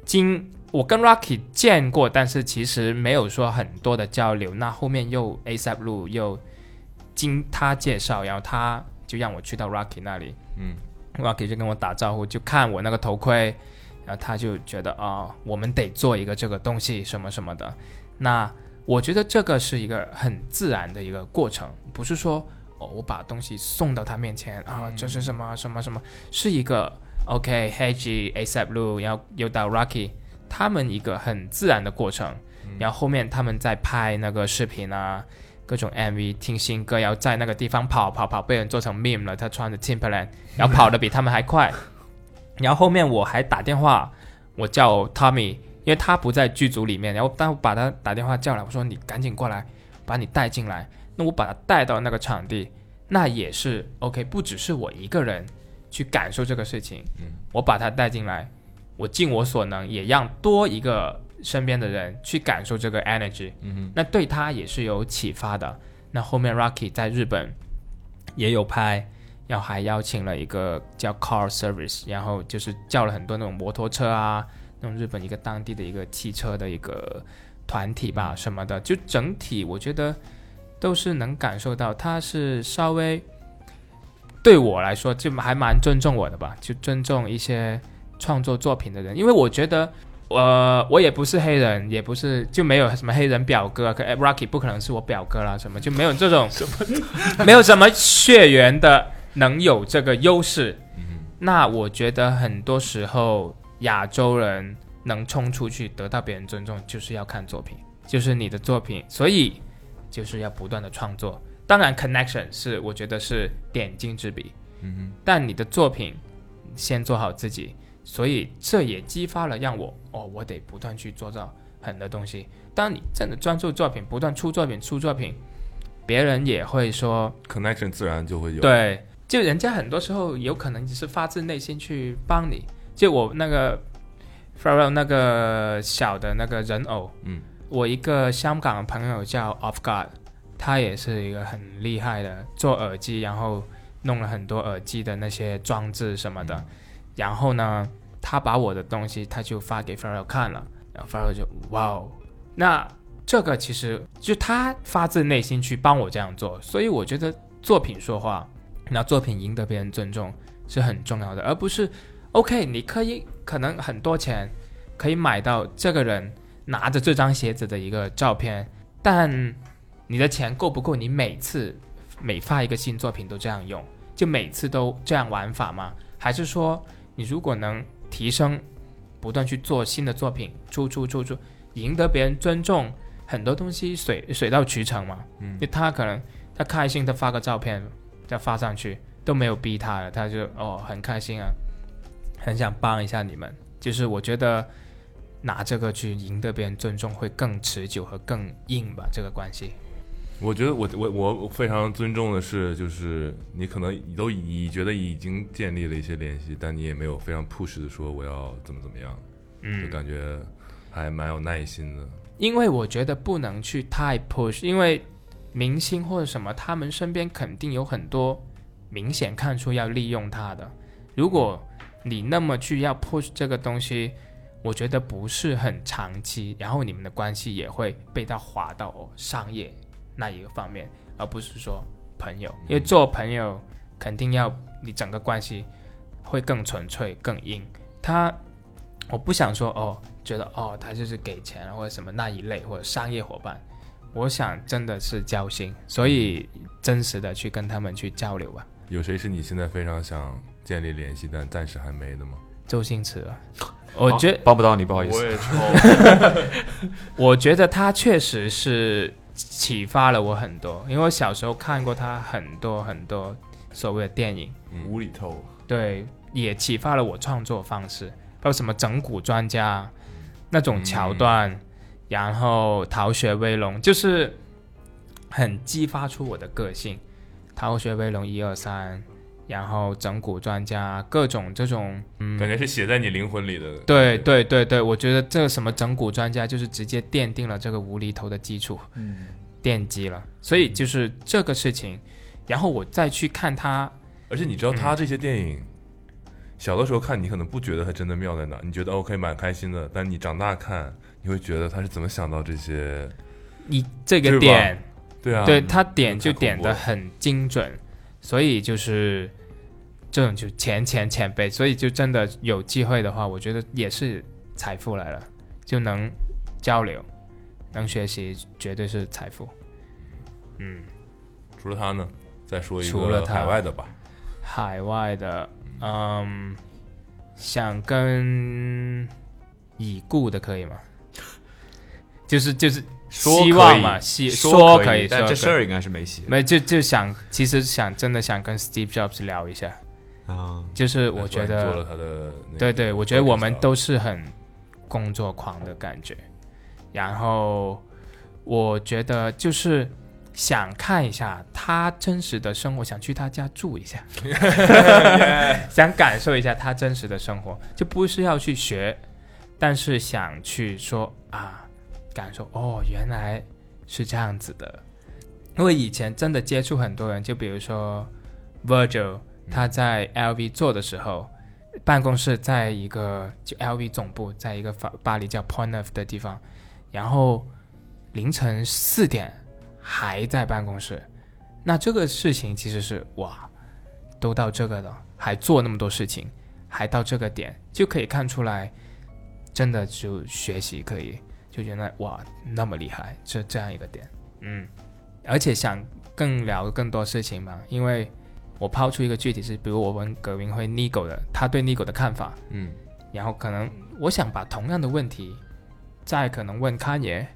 经我跟 Rocky 见过，但是其实没有说很多的交流。那后面又 ASAP 路又经他介绍，然后他就让我去到 Rocky 那里，嗯，Rocky 就跟我打招呼，就看我那个头盔，然后他就觉得啊、我们得做一个这个东西什么什么的。那我觉得这个是一个很自然的一个过程，不是说哦我把东西送到他面前啊，这是什么什么什么，是一个 OK Hedgy ASAP Blue，然后又到 Rocky，他们一个很自然的过程，然后后面他们在拍那个视频啊。各种 MV 听新歌，然后在那个地方跑跑跑，被人做成 meme 了。他穿着 Timberland，然后跑得比他们还快。然后后面我还打电话，我叫 Tommy，因为他不在剧组里面，然后但我把他打电话叫来，我说你赶紧过来，把你带进来。那我把他带到那个场地，那也是 OK，不只是我一个人去感受这个事情，嗯我把他带进来，我尽我所能，也让多一个身边的人去感受这个 energy。嗯哼那对他也是有启发的。那后面 Rocky 在日本也有拍，然后还邀请了一个叫 Car Service，然后就是叫了很多那种摩托车啊，那种日本一个当地的一个汽车的一个团体吧什么的，就整体我觉得都是能感受到他是稍微对我来说就还蛮尊重我的吧，就尊重一些创作作品的人，因为我觉得。呃，我也不是黑人，也不是就没有什么黑人表哥，可 Rocky 不可能是我表哥啦，什么就没有这种 没有什么血缘的能有这个优势。嗯那我觉得很多时候亚洲人能冲出去得到别人尊重，就是要看作品，就是你的作品，所以就是要不断的创作。当然，connection 是我觉得是点睛之笔，嗯哼但你的作品先做好自己，所以这也激发了让我哦，我得不断去做到很多东西。当你真的专注作品，不断出作品、出作品，别人也会说，，connection 自然就会有。，对，就人家很多时候有可能只是发自内心去帮你。就我那个 Pharrell 那个小的那个人偶，嗯，我一个香港的朋友叫 Off Guard，他也是一个很厉害的做耳机，然后弄了很多耳机的那些装置什么的。然后呢，他把我的东西他就发给 Pharrell 看了，然后 Pharrell 就哇哦，那这个其实就他发自内心去帮我这样做，所以我觉得作品说话，那作品赢得别人尊重是很重要的，而不是 OK，你可以可能很多钱可以买到这个人拿着这张鞋子的一个照片，但你的钱够不够？你每次每发一个新作品都这样用，就每次都这样玩法吗？还是说你如果能提升，不断去做新的作品，出出出出，赢得别人尊重，很多东西水水到渠成嘛。嗯就他可能他开心他发个照片再发上去，都没有逼他了，他就哦很开心啊，很想帮一下你们。就是我觉得拿这个去赢得别人尊重会更持久和更硬吧，这个关系。我觉得我我我非常尊重的是，就是你可能都已觉得已经建立了一些联系，但你也没有非常 push 的说我要怎么怎么样，嗯就嗯，感觉还蛮有耐心的。因为我觉得不能去太 push，因为明星或者什么，他们身边肯定有很多明显看出要利用他的。如果你那么去要 push 这个东西，我觉得不是很长期，然后你们的关系也会被他划到哦商业那一个方面，而不是说朋友。因为做朋友肯定要你整个关系会更纯粹、更硬。他，我不想说哦，觉得哦他就是给钱或者什么那一类或者商业伙伴。我想真的是交心，所以真实的去跟他们去交流吧。有谁是你现在非常想建立联系，但暂时还没的吗？周星驰啊，我觉帮不到你，不好意思。我也 超 我觉得他确实是启发了我很多，因为我小时候看过他很多很多所谓的电影，无厘头。对，也启发了我创作方式，包括什么整蛊专家那种桥段，然后逃学威龙，就是很激发出我的个性。逃学威龙一二三，然后整蛊专家，各种这种，嗯，感觉是写在你灵魂里的。对对对对，我觉得这个什么整蛊专家就是直接奠定了这个无厘头的基础，嗯，奠基了。所以就是这个事情，然后我再去看他，而且你知道他这些电影，小的时候看你可能不觉得它真的妙在哪，你觉得 OK 蛮开心的，但你长大看，你会觉得他是怎么想到这些？你这个点。对啊，对他点就点的很精准，所以就是这种就前前前辈，所以就真的有机会的话，我觉得也是财富来了，就能交流，能学习，绝对是财富。嗯，除了他呢，再说一个除了海外的吧。海外的，嗯，想跟已故的可以吗？就是就是希望嘛，希说可以，但这事儿应该是没戏没就就想，其实想真的想跟 Steve Jobs 聊一下，啊。就是我觉做了得，他的那个对对，我觉得我们都是很工作狂的感觉，然后我觉得就是想看一下他真实的生活，想去他家住一下，想感受一下他真实的生活，就不是要去学，但是想去说啊，感受哦，原来是这样子的。因为以前真的接触很多人，就比如说 Virgil，他在 LV 做的时候，办公室在一个就 LV 总部，在一个法巴黎叫 Point of 的地方，然后凌晨四点还在办公室，那这个事情其实是哇，都到这个了，还做那么多事情，还到这个点，就可以看出来，真的就学习可以，就原来哇那么厉害，这这样一个点，嗯，而且想更聊更多事情嘛，因为我抛出一个具体是，比如我问葛明辉 Nigo 的，他对 Nigo 的看法，嗯，然后可能我想把同样的问题，再可能问康爷，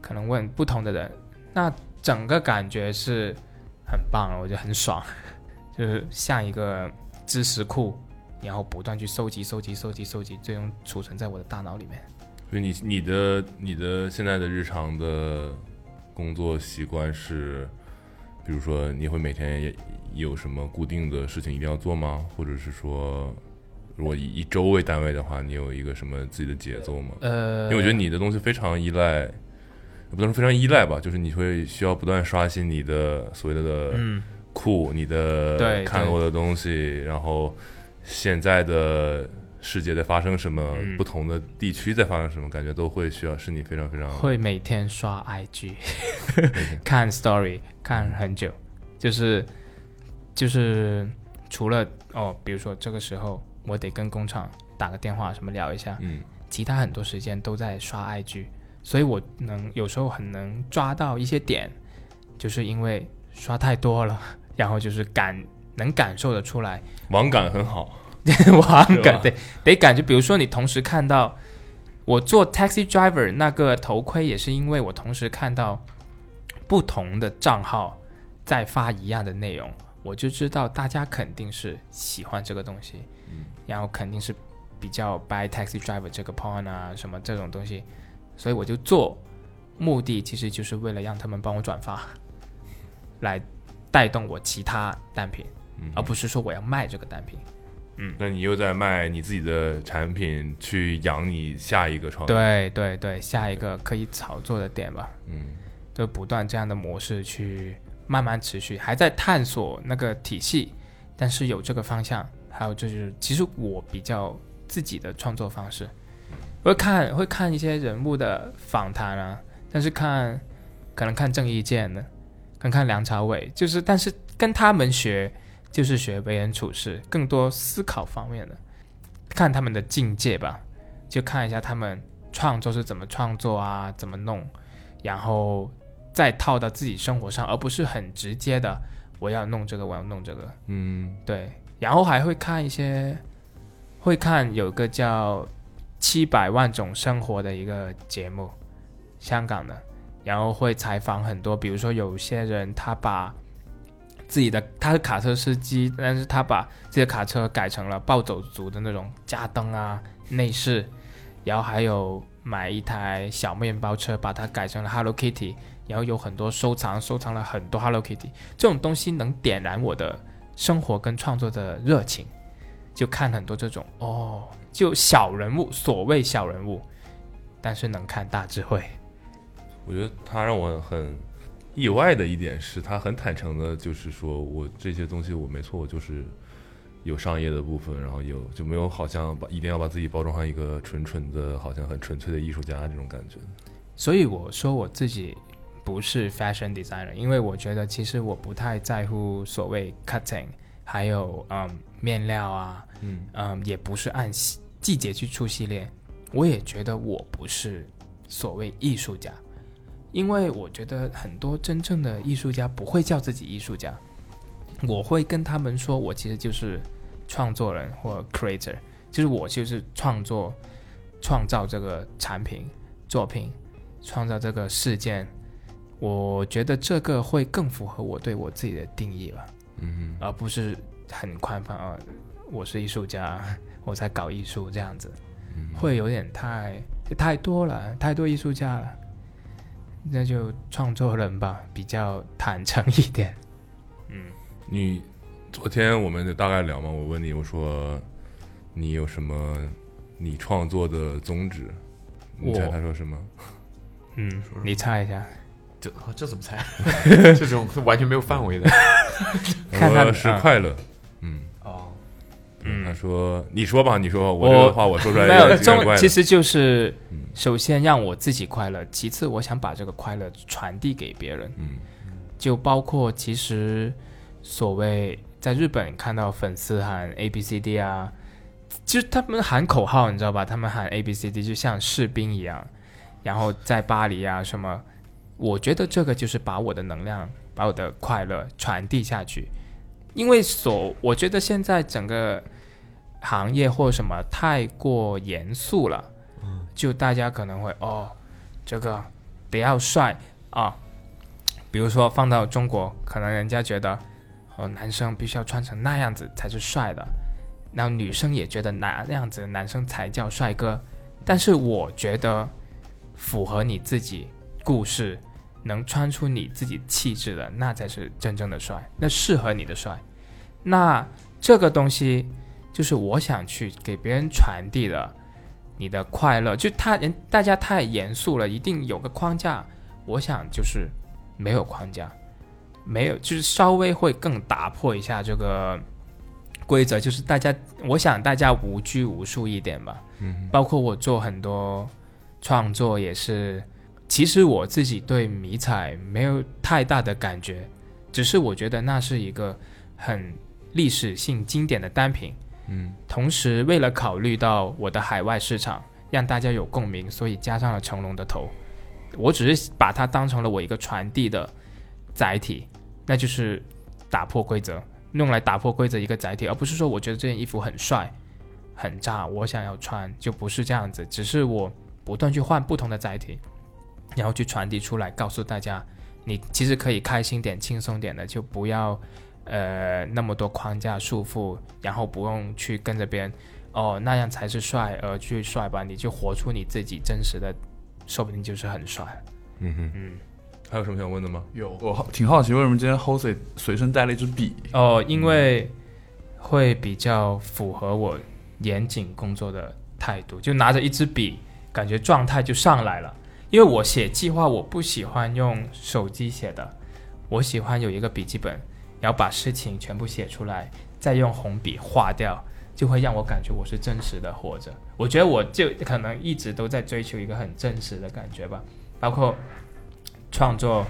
可能问不同的人，那整个感觉是很棒的，我觉得很爽，就是像一个知识库，然后不断去收集、收集、收集、收集，最终储存在我的大脑里面。所以你你的你的现在的日常的工作习惯是，比如说你会每天有什么固定的事情一定要做吗？或者是说，如果以一周为单位的话，你有一个什么自己的节奏吗？呃，因为我觉得你的东西非常依赖，也不能说非常依赖吧，就是你会需要不断刷新你的所谓的嗯，库，你的看过的东西，然后现在的世界在发生什么，嗯。不同的地区在发生什么，感觉都会需要是你非常非常会每天刷 IG，看 Story 看很久，就是就是除了哦，比如说这个时候我得跟工厂打个电话什么聊一下，嗯。其他很多时间都在刷 IG，所以我能有时候很能抓到一些点，就是因为刷太多了，然后就是感能感受得出来，网感很好，网是吧？感对得感觉，比如说你同时看到我做 taxi driver 那个头盔，也是因为我同时看到不同的账号在发一样的内容，我就知道大家肯定是喜欢这个东西，然后肯定是比较 buy taxi driver 这个 point 啊什么这种东西，所以我就做，目的其实就是为了让他们帮我转发，来带动我其他单品，嗯。而不是说我要卖这个单品。那你又在卖你自己的产品去养你下一个创业，，对对对，下一个可以炒作的点吧，嗯。就不断这样的模式去慢慢持续，还在探索那个体系，但是有这个方向。还有就是，其实我比较自己的创作方式，会看会看一些人物的访谈啊，但是看可能看郑伊健的，看看梁朝伟，就是但是跟他们学就是学为人处事，更多思考方面的，看他们的境界吧，就看一下他们创作是怎么创作啊，怎么弄，然后再套到自己生活上，而不是很直接的我要弄这个，我要弄这个。嗯对，然后还会看一些，会看有个叫《七百万种生活》的一个节目，香港的，然后会采访很多，比如说有些人他把自己的他是卡车司机，但是他把自己的卡车改成了暴走族的那种加灯啊内饰，然后还有买一台小面包车，把它改成了 Hello Kitty，然后有很多收藏，收藏了很多 Hello Kitty，这种东西能点燃我的生活跟创作的热情，就看很多这种哦，就小人物，所谓小人物，但是能看大智慧。我觉得他让我很意外的一点是他很坦诚的，就是说我这些东西我没错，我就是有商业的部分，然后有就没有好像把一定要把自己包装成一个纯纯的，好像很纯粹的艺术家这种感觉。所以我说我自己不是 fashion designer，因为我觉得其实我不太在乎所谓 cutting，还有嗯面料啊，嗯嗯也不是按季季节去出系列。我也觉得我不是所谓艺术家，因为我觉得很多真正的艺术家不会叫自己艺术家，我会跟他们说我其实就是创作人或 creator，就是我就是创作创造这个产品作品。创造这个事件，我觉得这个会更符合我对我自己的定义吧，嗯而不是很宽泛啊，我是艺术家，我在搞艺术这样子，嗯。会有点太太多了，太多艺术家了，那就创作人吧，比较坦诚一点。嗯，你昨天我们就大概聊嘛，我问你，我说你有什么你创作的宗旨？你猜他说什么？嗯，你猜一下，这这怎么猜？这种完全没有范围的。看他他说是啊快乐。嗯，哦，嗯他说你说吧，你说，我这个话我说出来没有中，其实就是嗯首先让我自己快乐，其次我想把这个快乐传递给别人。嗯就包括其实所谓在日本看到粉丝喊 A B C D 啊，就是他们喊口号，你知道吧？他们喊 A B C D 就像士兵一样，然后在巴黎啊什么，我觉得这个就是把我的能量、把我的快乐传递下去。因为所我觉得现在整个行业或什么太过严肃了，嗯就大家可能会哦，这个得要帅啊，比如说放到中国，可能人家觉得哦，男生必须要穿成那样子才是帅的，然后女生也觉得那样子男生才叫帅哥。但是我觉得符合你自己故事，能穿出你自己气质的，那才是真正的帅，那适合你的帅。那这个东西就是我想去给别人传递的，你的快乐。就他人大家太严肃了，一定有个框架。我想就是没有框架，没有就是稍微会更打破一下这个规则，就是大家我想大家无拘无束一点吧。嗯包括我做很多创作也是，其实我自己对迷彩没有太大的感觉，只是我觉得那是一个很历史性经典的单品。嗯，同时，为了考虑到我的海外市场，让大家有共鸣，所以加上了成龙的头。我只是把它当成了我一个传递的载体，那就是打破规则，用来打破规则一个载体，而不是说我觉得这件衣服很帅、很炸，我想要穿，就不是这样子。只是我不断去换不同的载体，然后去传递出来，告诉大家，你其实可以开心点、轻松点的，就不要呃那么多框架束缚，然后不用去跟着别人哦那样才是帅而去帅吧，你就活出你自己真实的，说不定就是很帅。嗯哼，嗯，还有什么想问的吗？有，我好挺好奇为什么今天 Jose 随身带了一支笔。哦，因为会比较符合我严谨工作的态度，就拿着一支笔，感觉状态就上来了。因为我写计划，我不喜欢用手机写的，我喜欢有一个笔记本，然后把事情全部写出来，再用红笔划掉，就会让我感觉我是真实的活着。我觉得我就可能一直都在追求一个很真实的感觉吧，包括创作，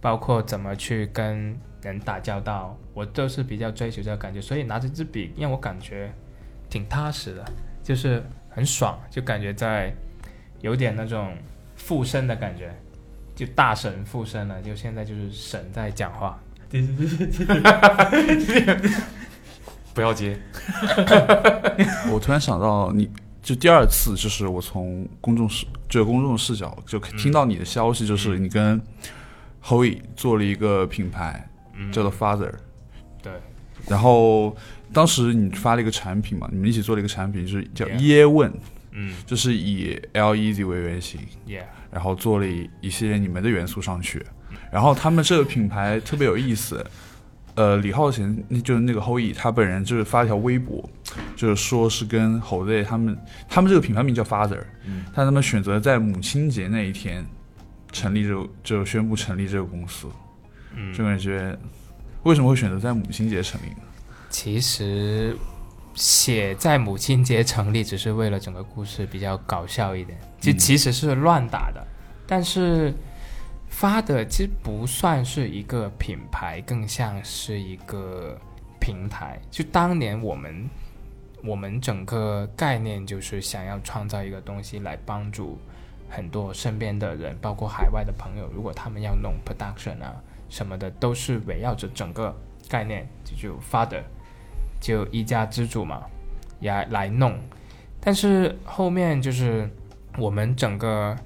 包括怎么去跟人打交道，我都是比较追求这个感觉。所以拿着支笔让我感觉挺踏实的，就是很爽，就感觉在有点那种附身的感觉，就大神附身了，就现在就是神在讲话。不要接。我突然想到你，就第二次，就是我从公众视这个公众视角就听到你的消息，就是你跟 Hoey 做了一个品牌，嗯。叫做 Father。对，然后当时你发了一个产品嘛，你们一起做了一个产品，就是叫嗯。就是以 LED 为原型，，Yeah，然后做了一一系列你们的元素上去。然后他们这个品牌特别有意思，呃，李浩贤那就是那个 Hoey，他本人就是发了一条微博，就是说是跟猴 Z 他们，他们这个品牌名叫 Father，嗯，但他们选择在母亲节那一天成立这个，就宣布成立这个公司，嗯就感觉为什么会选择在母亲节成立呢？其实写在母亲节成立，只是为了整个故事比较搞笑一点，就嗯其实是乱打的。但是发的其实不算是一个品牌，更像是一个平台。就当年我们我们整个概念就是想要创造一个东西来帮助很多身边的人，包括海外的朋友，如果他们要弄 production 啊什么的，都是围绕着整个概念，就就 father 就一家之主嘛，也来弄。但是后面就是我们整个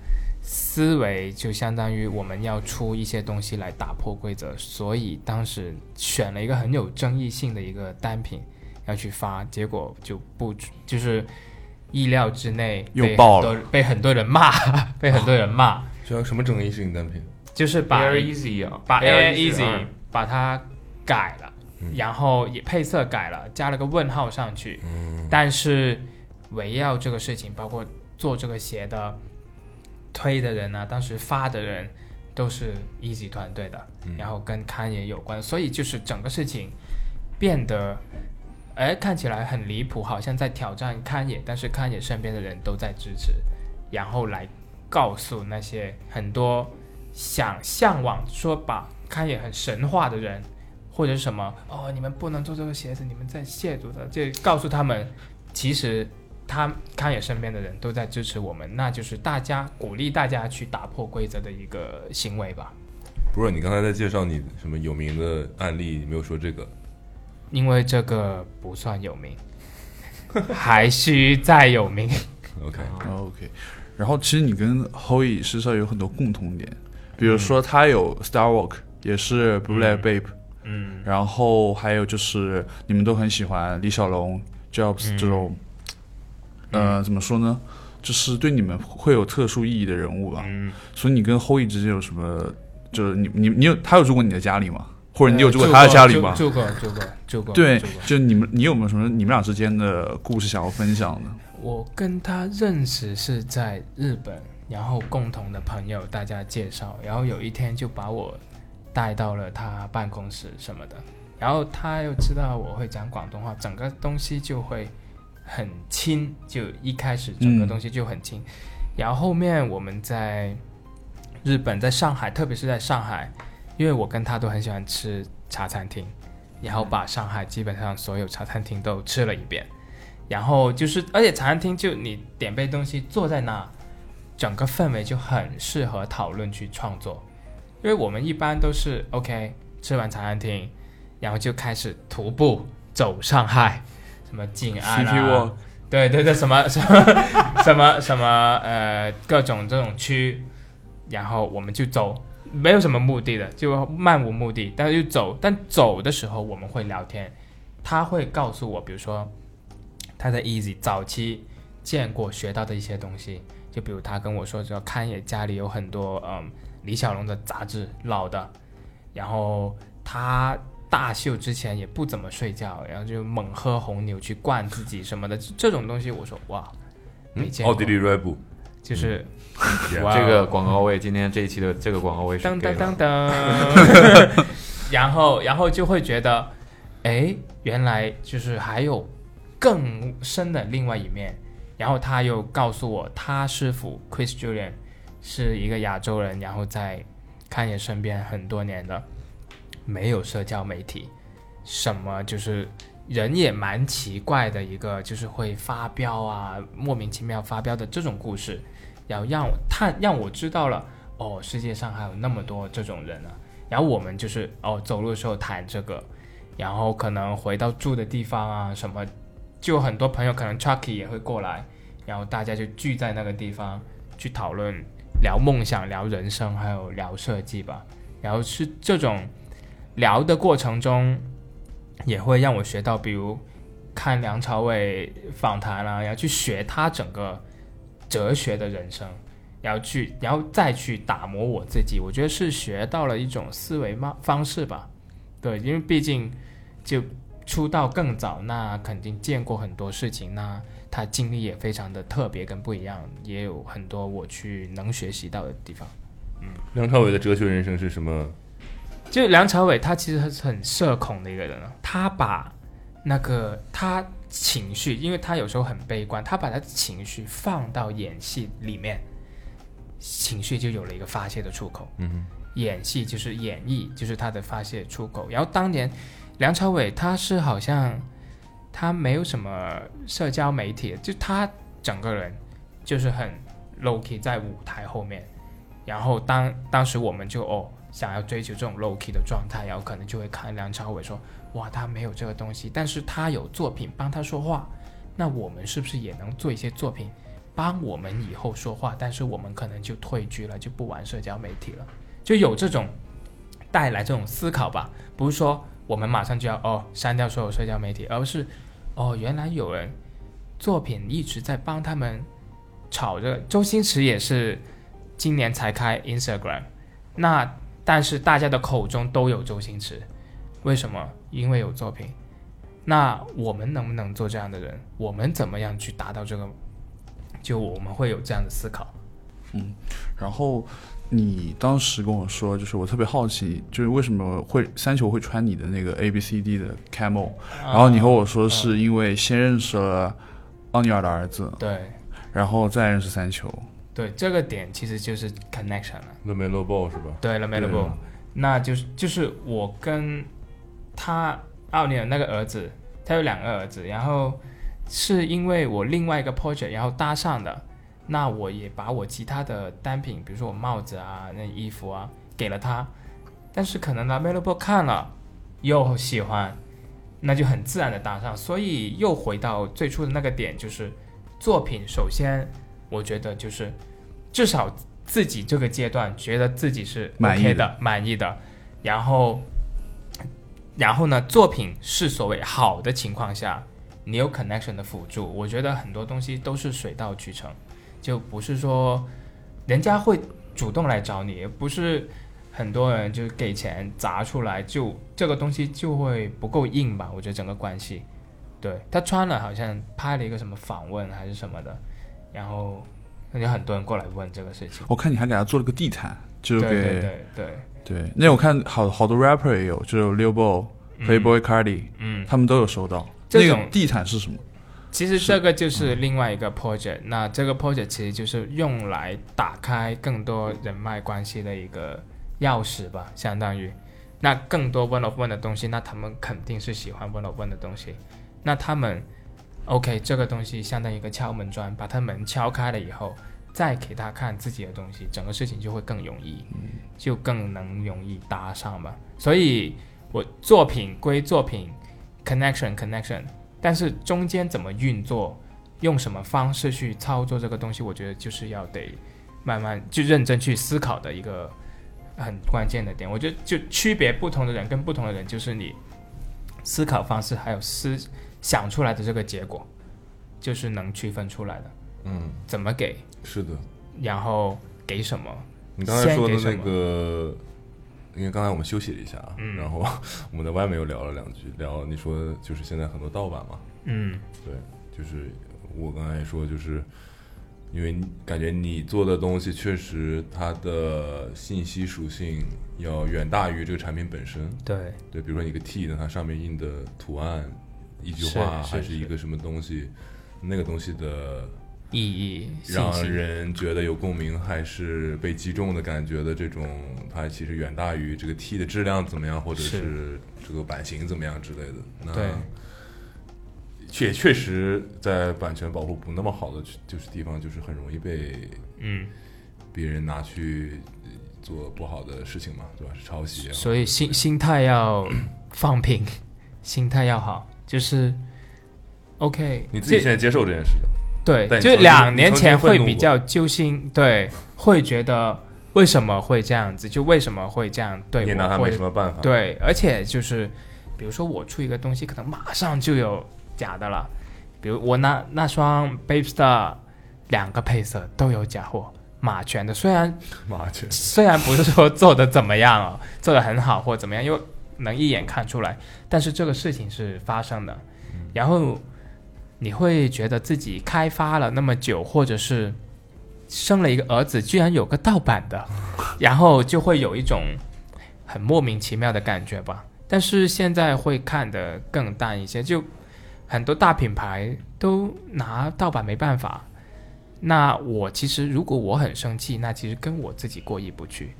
思维就相当于我们要出一些东西来打破规则，所以当时选了一个很有争议性的一个单品要去发，结果就不就是意料之内被又爆了被很多人骂，被很多人骂，这叫什么争议性单品？就是把 Air Easy 啊，把 Air Easy 它改然后也配色改了，加了个问号上去。嗯，但是围绕这个事情，包括做这个鞋的推的人啊，当时发的人都是 Easy 团队的，嗯然后跟康也有关，所以就是整个事情变得。哎，看起来很离谱，好像在挑战康也，但是康也身边的人都在支持，然后来告诉那些很多想向往说把康也很神话的人，或者是什么哦，你们不能做这个鞋子，你们在亵渎的，就告诉他们，其实他康也身边的人都在支持我们，那就是大家鼓励大家去打破规则的一个行为吧。不是，你刚才在介绍你什么有名的案例，你没有说这个。因为这个不算有名，还需再有名。OK，OK，然后其实你跟 Hoey 身上有很多共同点，比如说他有 Star Walk，也是 Babe，嗯然后还有就是你们都很喜欢李小龙、Jobs 嗯这种，呃，怎么说呢？就是对你们会有特殊意义的人物吧。嗯，所以你跟 Hoey 之间有什么？就是你你你有他有住过你的家里吗？或者你有住住过他的家里吗？住过，住过，住过。对，就你们你有没有什么你们俩之间的故事想要分享的？我跟他认识是在日本，然后共同的朋友大家介绍，然后有一天就把我带到了他办公室什么的，然后他又知道我会讲广东话，整个东西就会很亲，就一开始整个东西就很亲，然后后面我们在日本，在上海，特别是在上海，因为我跟他都很喜欢吃茶餐厅，然后把上海基本上所有茶餐厅都吃了一遍，然后就是而且茶餐厅就你点杯东西坐在那，整个氛围就很适合讨论去创作，因为我们一般都是 OK 吃完茶餐厅，然后就开始徒步走上海，什么静安啊对对对，什么 什么什么什么呃各种这种区，然后我们就走，没有什么目的的，就漫无目的，但是就走。但走的时候我们会聊天，他会告诉我，比如说他在 Easy 早期见过学到的一些东西，就比如他跟我说，说看野家里有很多嗯李小龙的杂志老的，然后他大秀之前也不怎么睡觉，然后就猛喝红牛去灌自己什么的，这种东西我说哇，没见过，奥地利 Red Bull，就是 这个广告位，今天这一期的这个广告位是噔给噔了噔噔，然后然后就会觉得，哎，原来就是还有更深的另外一面。然后他又告诉我，他师傅 Chris Julian 是一个亚洲人，然后在看见身边很多年的，没有社交媒体，什么就是人也蛮奇怪的一个，就是会发飙啊，莫名其妙发飙的这种故事，然后让我他让我知道了，哦，世界上还有那么多这种人啊。然后我们就是哦，走路的时候谈这个，然后可能回到住的地方啊什么，就很多朋友可能 Chucky 也会过来，然后大家就聚在那个地方去讨论聊梦想、聊人生，还有聊设计吧。然后是这种聊的过程中，也会让我学到，比如看梁朝伟访谈啊，然后去学他整个哲学的人生，然后去，然后再去打磨我自己。我觉得是学到了一种思维方方式吧。对，因为毕竟就出道更早，那肯定见过很多事情，那他经历也非常的特别跟不一样，也有很多我去能学习到的地方。嗯梁朝伟的哲学人生是什么？就梁朝伟，他其实是很社恐的一个人啊，他把那个他情绪，因为他有时候很悲观，他把他的情绪放到演戏里面，情绪就有了一个发泄的出口。嗯演戏就是演绎，就是他的发泄出口。然后当年梁朝伟他是好像他没有什么社交媒体，就他整个人就是很 low key 在舞台后面。然后当当时我们就哦想要追求这种 low key 的状态，然后可能就会看梁朝伟说哇他没有这个东西，但是他有作品帮他说话，那我们是不是也能做一些作品帮我们以后说话？但是我们可能就退居了，就不玩社交媒体了。就有这种带来这种思考吧，不是说我们马上就要哦删掉所有社交媒体，而是哦原来有人作品一直在帮他们炒这。周星驰也是今年才开 Instagram，那但是大家的口中都有周星驰，为什么？因为有作品。那我们能不能做这样的人？我们怎么样去达到这个？就我们会有这样的思考。嗯然后你当时跟我说，就是我特别好奇，就是为什么会三球会穿你的那个 A B C D 的 camo，然后你和我说是因为先认识了奥尼尔的儿子，对然后再认识三球。对，这个点其实就是 connection 了。，The Melo Ball 是吧？对了 m e l o 对 b 那就是就是我跟他奥尼尔那个儿子，他有两个儿子，然后是因为我另外一个 project 然后搭上的，那我也把我其他的单品，比如说我帽子啊、那衣服啊给了他，但是可能呢 m e l o b 看了又喜欢，那就很自然的搭上，所以又回到最初的那个点，就是作品首先我觉得就是至少自己这个阶段觉得自己是满意的、满意的，然后，然后呢，作品是所谓好的情况下，你有 connection 的辅助，我觉得很多东西都是水到渠成，就不是说人家会主动来找你，不是很多人就是给钱砸出来，就这个东西就会不够硬吧？我觉得整个关系，对他穿了好像拍了一个什么访问还是什么的，然后那就很多人过来问这个事情。我看你还给他做了个地毯，就是给对对对对，对那我看好好多 rapper 也有，就是 Lil Bo、Playboy Cardi，嗯，他们都有收到。这种那个地毯是什么？其实这个就是另外一个 project，、那这个 project 其实就是用来打开更多人脉关系的一个钥匙吧，相当于，那更多 one of one 的东西，那他们肯定是喜欢 one of one 的东西。那他们 OK，这个东西相当于一个敲门砖，把他门敲开了以后，再给他看自己的东西，整个事情就会更容易，就更能容易搭上吧。所以我作品归作品，connection connection，但是中间怎么运作，用什么方式去操作这个东西，我觉得就是要得慢慢就认真去思考的一个很关键的点。我觉得就区别不同的人跟不同的人，就是你思考方式还有思想出来的这个结果，就是能区分出来的。嗯，怎么给，是的。然后给什么，你刚才说的那个，因为刚才我们休息了一下，嗯然后 我们在外面又聊了两句，聊你说就是现在很多盗版嘛，嗯对，就是我刚才说，就是因为感觉你做的东西确实它的信息属性要远大于这个产品本身。对，对，比如说你一个 T 的，它上面印的图案，一句话还是一个什么东西，那个东西的意义让人觉得有共鸣，还是被击中的感觉的这种，它其实远大于这个 T 的质量怎么样，或者是是这个版型怎么样之类的。那对确确实在版权保护不那么好的就是地方，就是很容易被嗯，别人拿去做不好的事情嘛，对吧？是抄袭啊。所以心心态要放平，心态要好，就是 OK。你自己现在接受这件事的，对，就两年前会比较揪心，对，会觉得为什么会这样子，就为什么会这样对我，你也拿他没什么办法。，对，而且就是，比如说我出一个东西，可能马上就有假的了。比如我那那双 Babe Star 两个配色都有假货，马全的，虽然妈去，虽然不是说做的怎么样哦，做的很好或怎么样，因为能一眼看出来，但是这个事情是发生的，然后你会觉得自己开发了那么久，或者是生了一个儿子，居然有个盗版的，然后就会有一种很莫名其妙的感觉吧。但是现在会看得更淡一些，就很多大品牌都拿盗版没办法。那我其实如果我很生气，那其实跟我自己过意不去。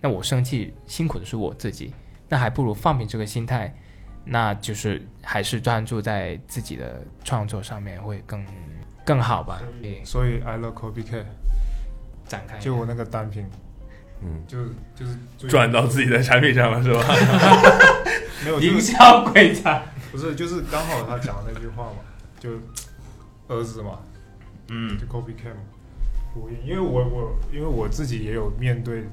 那我生气辛苦的是我自己，那还不如放平这个心态，那就是还是专注在自己的创作上面会更更好吧。对，所以 I love copycat，展开就我那个单品，嗯，就就是转到自己的产品上了是吧？没有就是销鬼才，不是就是刚好他讲的那句话嘛，就儿子嘛，嗯。就 copycat 嘛，呼应，因为我我因为我自己也有面对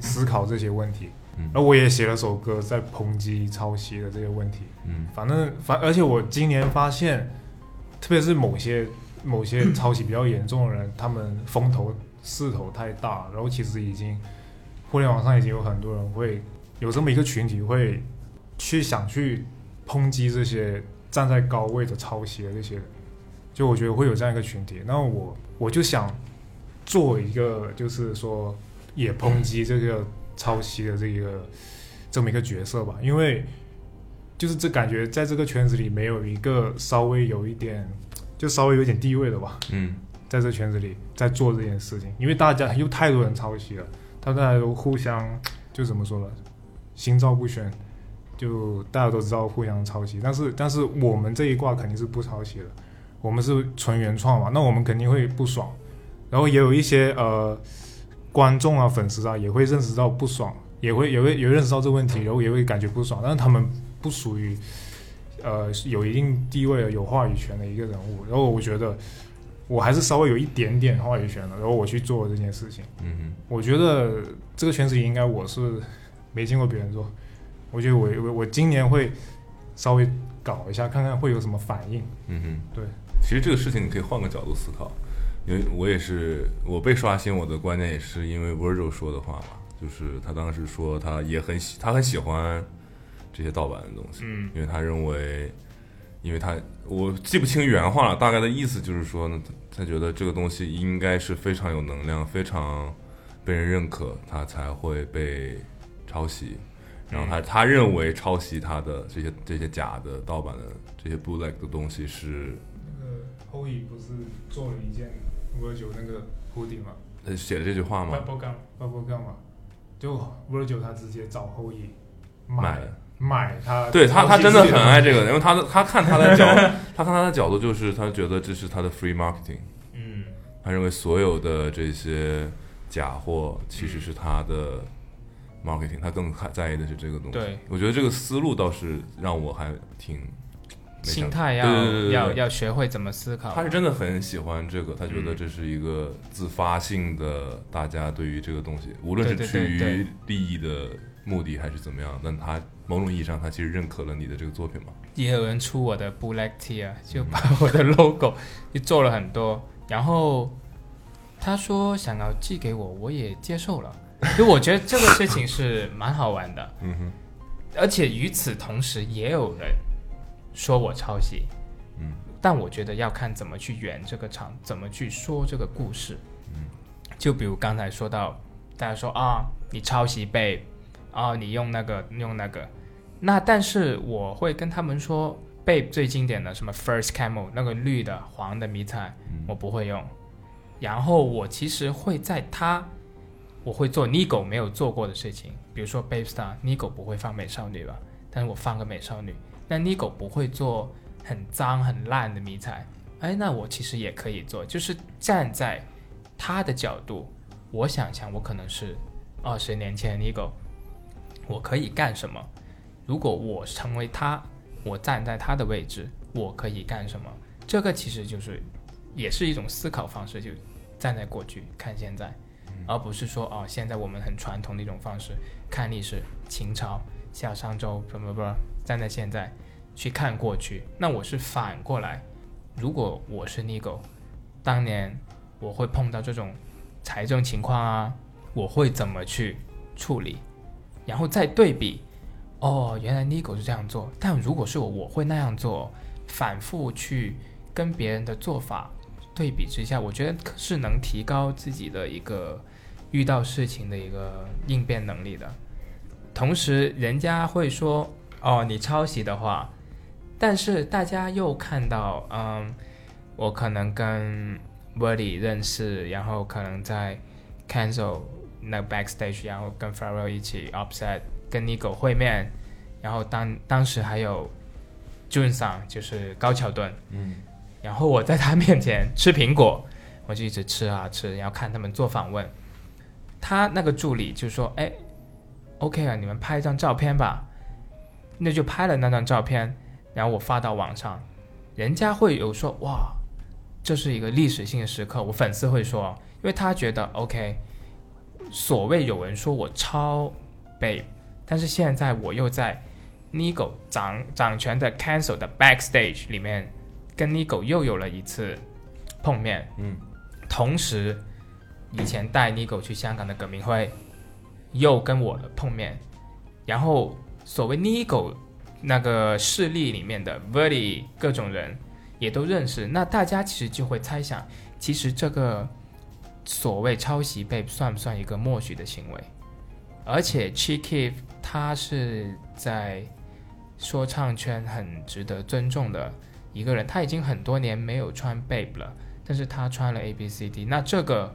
思考这些问题，嗯然后我也写了首歌在抨击抄袭的这些问题。嗯反正反，而且我今年发现，特别是某些某些 抄袭比较严重的人，他们风头势头太大，然后其实已经互联网上已经有很多人会有这么一个群体会去想去抨击这些站在高位的抄袭的这些人，就我觉得会有这样一个群体。那我我就想做一个，就是说也抨击这个抄袭的这一个这么一个角色吧，因为。就是这感觉，在这个圈子里没有一个稍微有一点，就稍微有点地位的吧，嗯。在这圈子里在做这件事情，因为大家又太多人抄袭了，大家都互相就怎么说呢，心照不宣，就大家都知道互相抄袭，但是但是我们这一挂肯定是不抄袭的，我们是纯原创嘛，那我们肯定会不爽，然后也有一些呃观众啊粉丝啊也会认识到不爽，也会也会也认识到这个问题，然后也会感觉不爽，但是他们不属于呃有一定地位的、有话语权的一个人物。然后我觉得我还是稍微有一点点话语权的，然后我去做这件事情。嗯我觉得这个圈子里应该我是没见过别人做，我觉得我我我今年会稍微搞一下，看看会有什么反应。嗯哼，对。其实这个事情你可以换个角度思考，因为我也是我被刷新，我的观念也是因为 Virgil 说的话嘛，就是他当时说他也很喜他很喜欢这些盗版的东西，嗯因为他认为，因为他我记不清原话了，大概的意思就是说呢，他他觉得这个东西应该是非常有能量，非常被人认可，他才会被抄袭。然后他他认为抄袭他的这些这些假的盗版的这些 bootleg 的东西是那个后羿不是做了一件 Virgil 那个 hoodie 吗？呃写了这句话吗？Bubble Gum Bubble Gum 嘛，就 Virgil 他直接找后羿买了。买他，对他，他真的很爱这个。个，因为他的他看他的角，他看他的角度就是他觉得这是他的 free marketing，嗯，他认为所有的这些假货其实是他的 marketing，他更看在意的是这个东西。对，我觉得这个思路倒是让我还挺心态要要对要学会怎么思考。他是真的很喜欢这个，他觉得嗯。这是一个自发性的，大家对于这个东西，无论是出于利益的目的还是怎么样，但他某种意义上，他其实认可了你的这个作品嘛。也有人出我的 Black T 啊，就把我的 logo 就做了很多，然后他说想要寄给我，我也接受了，就我觉得这个事情是蛮好玩的，嗯哼，而且与此同时也有人说我抄袭，嗯，但我觉得要看怎么去圆这个场，怎么去说这个故事，嗯，就比如刚才说到，大家说啊，你抄袭被，啊，你用那个用那个。那但是我会跟他们说，被最经典的什么 First Camel 那个绿的黄的迷彩，我不会用。然后我其实会在它，我会做 Nigo 没有做过的事情，比如说 Babe Star，Nigo 不会放美少女吧？但是我放个美少女。那 Nigo 不会做很脏很烂的迷彩，哎，那我其实也可以做，就是站在他的角度，我想象我可能是二十年前的 Nigo，我可以干什么？如果我成为他，我站在他的位置，我可以干什么？这个其实就是也是一种思考方式，就站在过去看现在，而不是说哦，现在我们很传统的一种方式看历史，秦朝、夏商周什么不站在现在去看过去。那我是反过来，如果我是 Nigo，当年我会碰到这种财政情况啊，我会怎么去处理？然后再对比，哦，原来 Nigo 是这样做，但如果是我，我会那样做，反复去跟别人的做法对比之下，我觉得是能提高自己的一个遇到事情的一个应变能力的。同时，人家会说，哦，你抄袭的话，但是大家又看到，嗯，我可能跟 w o r d y 认识，然后可能在 Cancel 那 backstage，然后跟 Farrell 一起 Upset，跟 Nigo 会面，然后当当时还有 Jun 桑，就是高桥盾，嗯，然后我在他面前吃苹果，我就一直吃啊吃，然后看他们做访问，他那个助理就说，哎，OK 啊，你们拍一张照片吧，那就拍了那张照片，然后我发到网上，人家会有说，哇，这是一个历史性的时刻，我粉丝会说，因为他觉得 OK。所谓有人说我超 Babe，但是现在我又在 Nigo 掌掌权的 Cancel 的 Backstage 里面，跟 Nigo 又有了一次碰面。嗯，同时以前带 Nigo 去香港的葛明辉，又跟我的碰面，然后所谓 Nigo 那个势力里面的 Verdi 各种人也都认识，那大家其实就会猜想，其实这个。所谓抄袭被算不算一个默许的行为？而且 Chicky 他是在说唱圈很值得尊重的一个人，他已经很多年没有穿 Babe 了，但是他穿了 A B C D，那这个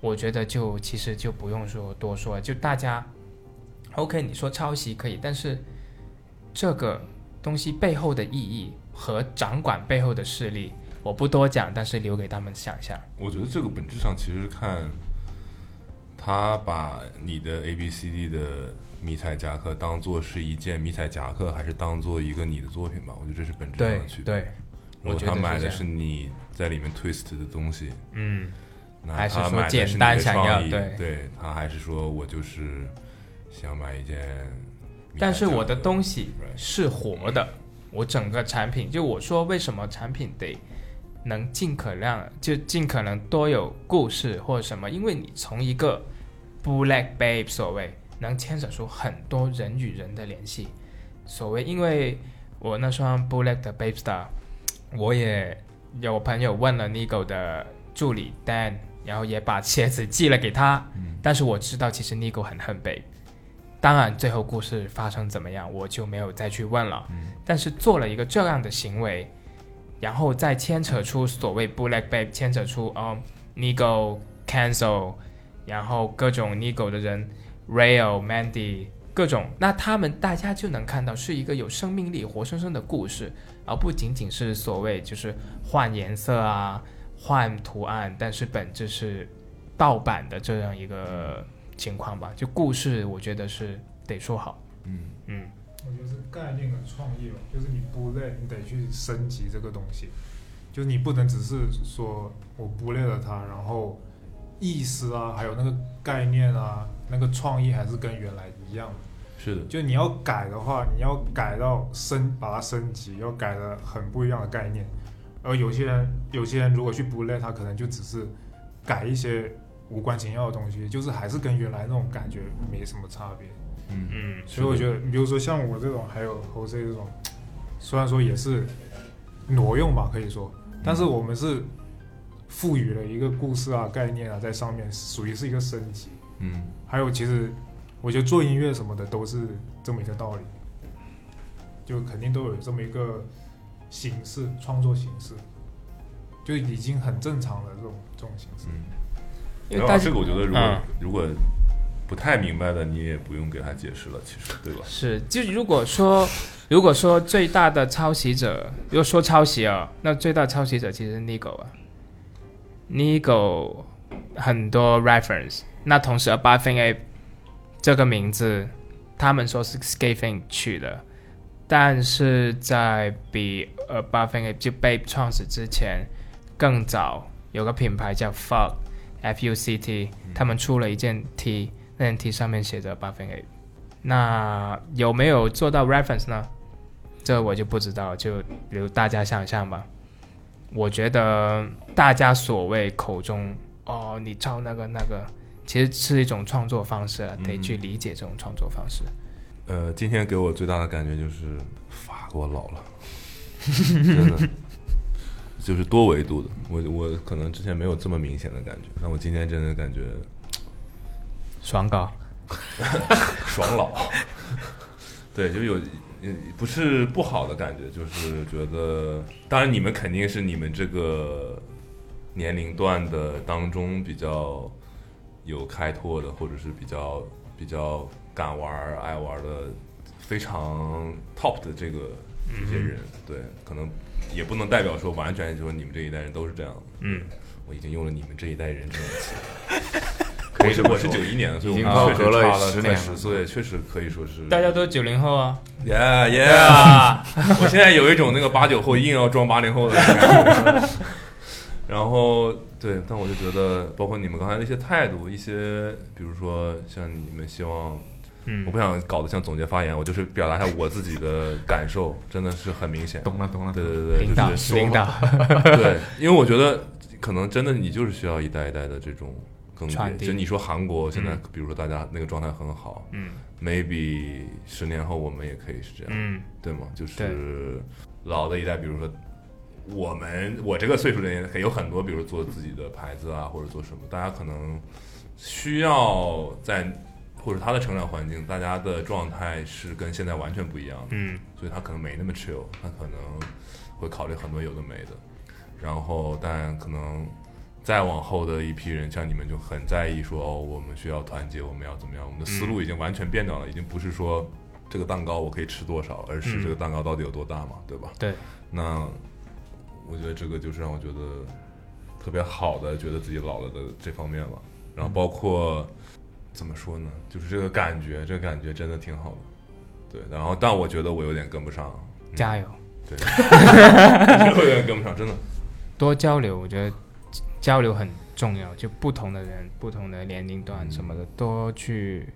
我觉得就其实就不用说多说了，就大家 OK，你说抄袭可以，但是这个东西背后的意义和掌管背后的势力。我不多讲，但是留给他们想象。我觉得这个本质上其实是看他把你的 A B C D 的迷彩夹克当做是一件迷彩夹克，还是当做一个你的作品吧。我觉得这是本质上对的区别。对，如果我他买的是你在里面 twist 的东西，嗯，那还是他买的说简是你的单想要创意对他还是说我就是想买一件。但是我的东西是活的，我整个产品就我说为什么产品得能尽可量就尽可能多有故事或者什么，因为你从一个 Black Babe 所谓能牵扯出很多人与人的联系。所谓，因为我那双 Black 的 Babe Star，我也有朋友问了 Nigo 的助理 Dan，然后也把鞋子寄了给他，但是我知道其实 Nigo 很恨 Babe。当然，最后故事发生怎么样，我就没有再去问了。但是做了一个这样的行为，然后再牵扯出所谓 Black Babe，牵扯出哦、Nigo cancel，然后各种 Nigo 的人，Rail、Mandy 各种，那他们大家就能看到是一个有生命力、活生生的故事，而不仅仅是所谓就是换颜色啊、换图案，但是本质是盗版的这样一个情况吧。就故事，我觉得是得说好。嗯嗯，我觉得是概念跟创意吧，就是你不累，你得去升级这个东西，就是你不能只是说我不累了它，然后意思啊，还有那个概念啊，那个创意还是跟原来一样。是的，就你要改的话，你要改到升，把它升级，要改的很不一样的概念。而有些人，有些人如果去不累，他可能就只是改一些无关紧要的东西，就是还是跟原来那种感觉没什么差别。嗯嗯所以我觉得，比如说像我这种，还有 Jose 这种，虽然说也是挪用吧，可以说，但是我们是赋予了一个故事啊、概念啊在上面，属于是一个升级。嗯还有，其实我觉得做音乐什么的都是这么一个道理，就肯定都有这么一个形式，创作形式，就已经很正常的这种这种形式。嗯。然后因为大家这个我觉得，如果、嗯如果不太明白的，你也不用给他解释了，其实对吧？是，就如果说，如果说最大的抄袭者，如果说抄袭啊，那最大抄袭者其实是 Nigo 啊，Nigo 很多 reference，那同时 a b a 这个名字，他们说是 Scafing 取的，但是在比 a b a 就被创始之前更早，有个品牌叫 Fuck F U C T，他们出了一件 T，那件 T 上面写着 a b a。那有没有做到 reference 呢？这我就不知道，就由大家想象吧。我觉得大家所谓口中哦，你抄那个那个，其实是一种创作方式啊，得去理解这种创作方式。呃，今天给我最大的感觉就是法给我老了，真的，就是多维度的。我我可能之前没有这么明显的感觉，但我今天真的感觉爽搞，爽老。对，就有呃不是不好的感觉，就是觉得，当然你们肯定是你们这个年龄段的当中比较有开拓的，或者是比较比较敢玩、爱玩的，非常 top 的这个这些人，对，可能也不能代表说完全就说你们这一代人都是这样的。嗯，我已经用了你们这一代人这个词。我是我是九一年的，所以已经我们确实了差了10年了十岁，确实可以说是大家都九零后啊，Yeah Yeah，我现在有一种那个八九后硬要装八零后的感觉。然后对，但我就觉得，包括你们刚才的一些态度，一些比如说像你们希望，嗯我不想搞得像总结发言，我就是表达一下我自己的感受，真的是很明显。懂了懂了，对对对，领导就是领导，对，因为我觉得可能真的你就是需要一代一代的这种更迭。就你说韩国现在嗯，比如说大家那个状态很好嗯，maybe 十年后我们也可以是这样。嗯对吗？就是老的一代，比如说我们我这个岁数的人，有很多，比如做自己的牌子啊，或者做什么，大家可能需要在或者他的成长环境，大家的状态是跟现在完全不一样的，嗯所以他可能没那么 chill，他可能会考虑很多有的没的，然后但可能。再往后的一批人，像你们就很在意说哦，我们需要团结，我们要怎么样？我们的思路已经完全变掉了，已经不是说这个蛋糕我可以吃多少，而是嗯这个蛋糕到底有多大嘛，对吧？对，那我觉得这个就是让我觉得特别好的，觉得自己老了的这方面吧。然后包括怎么说呢，就是这个感觉，这个感觉真的挺好的。对，然后但我觉得我有点跟不上，嗯加油，对，我有点跟不上，真的。多交流，我觉得交流很重要，就不同的人、不同的年龄段什么的，多去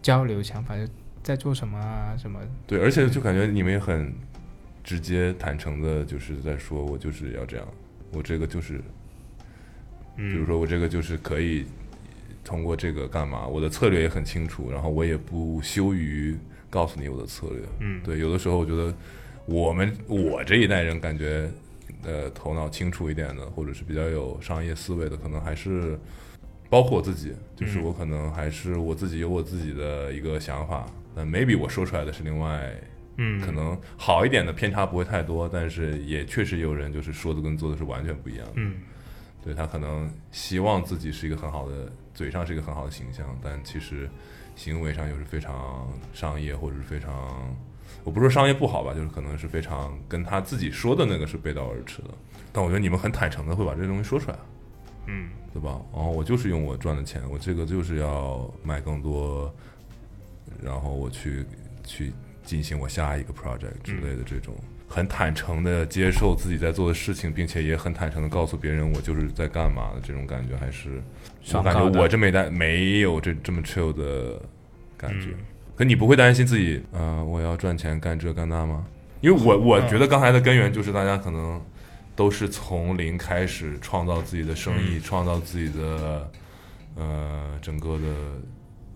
交流想法，就在做什么啊什么。对，而且就感觉你们也很直接坦诚的，就是在说我就是要这样，我这个就是，嗯，比如说我这个就是可以通过这个干嘛，我的策略也很清楚，然后我也不羞于告诉你我的策略。嗯，对，有的时候我觉得我们我这一代人感觉呃头脑清楚一点的，或者是比较有商业思维的，可能还是包括我自己，就是嗯我可能还是我自己有我自己的一个想法，但 maybe 我说出来的是另外。嗯，可能好一点的偏差不会太多，但是也确实有人就是说的跟做的是完全不一样的。嗯对他可能希望自己是一个很好的，嘴上是一个很好的形象，但其实行为上又是非常商业或者是非常，我不说商业不好吧，就是可能是非常跟他自己说的那个是背道而驰的。但我觉得你们很坦诚的会把这些东西说出来，嗯，对吧？然后我就是用我赚的钱，我这个就是要卖更多，然后我去去进行我下一个 project 之类的这种。很坦诚的接受自己在做的事情，并且也很坦诚的告诉别人我就是在干嘛的这种感觉，还是我感觉我这没担没有这这么 chill 的感觉。嗯可你不会担心自己，呃，我要赚钱干这干那吗？因为我我觉得刚才的根源就是大家可能都是从零开始创造自己的生意，创造自己的呃整个的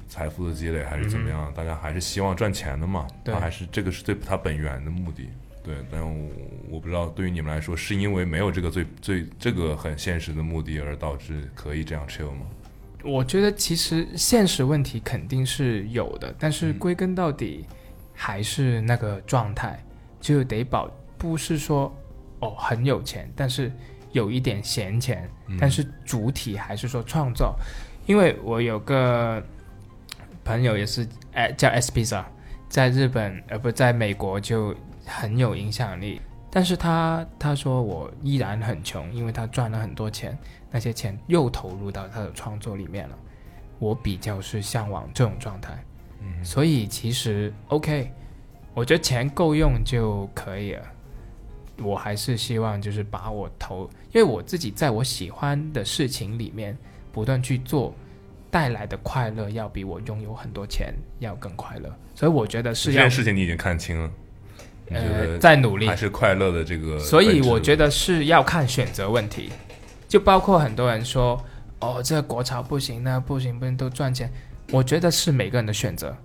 财富的积累，还是怎么样？大家还是希望赚钱的嘛，对他还是这个是最他本源的目的。对，但我我不知道对于你们来说，是因为没有这个最最这个很现实的目的而导致可以这样 chill 吗？我觉得其实现实问题肯定是有的，但是嗯归根到底还是那个状态，就得保，不是说哦很有钱，但是有一点闲钱，嗯但是主体还是说创造。因为我有个朋友也是，哎，叫 S Pizza，在日本呃不在美国就很有影响力，但是他他说我依然很穷，因为他赚了很多钱，那些钱又投入到他的创作里面了。我比较是向往这种状态，嗯所以其实 OK，我觉得钱够用就可以了。我还是希望就是把我投，因为我自己在我喜欢的事情里面不断去做，带来的快乐要比我拥有很多钱要更快乐。所以我觉得是这件事情你已经看清了，呃在努力还，是快乐的这个？所以我觉得是要看选择问题，就包括很多人说哦，这个国潮不行，那不行，不行都赚钱。我觉得是每个人的选择，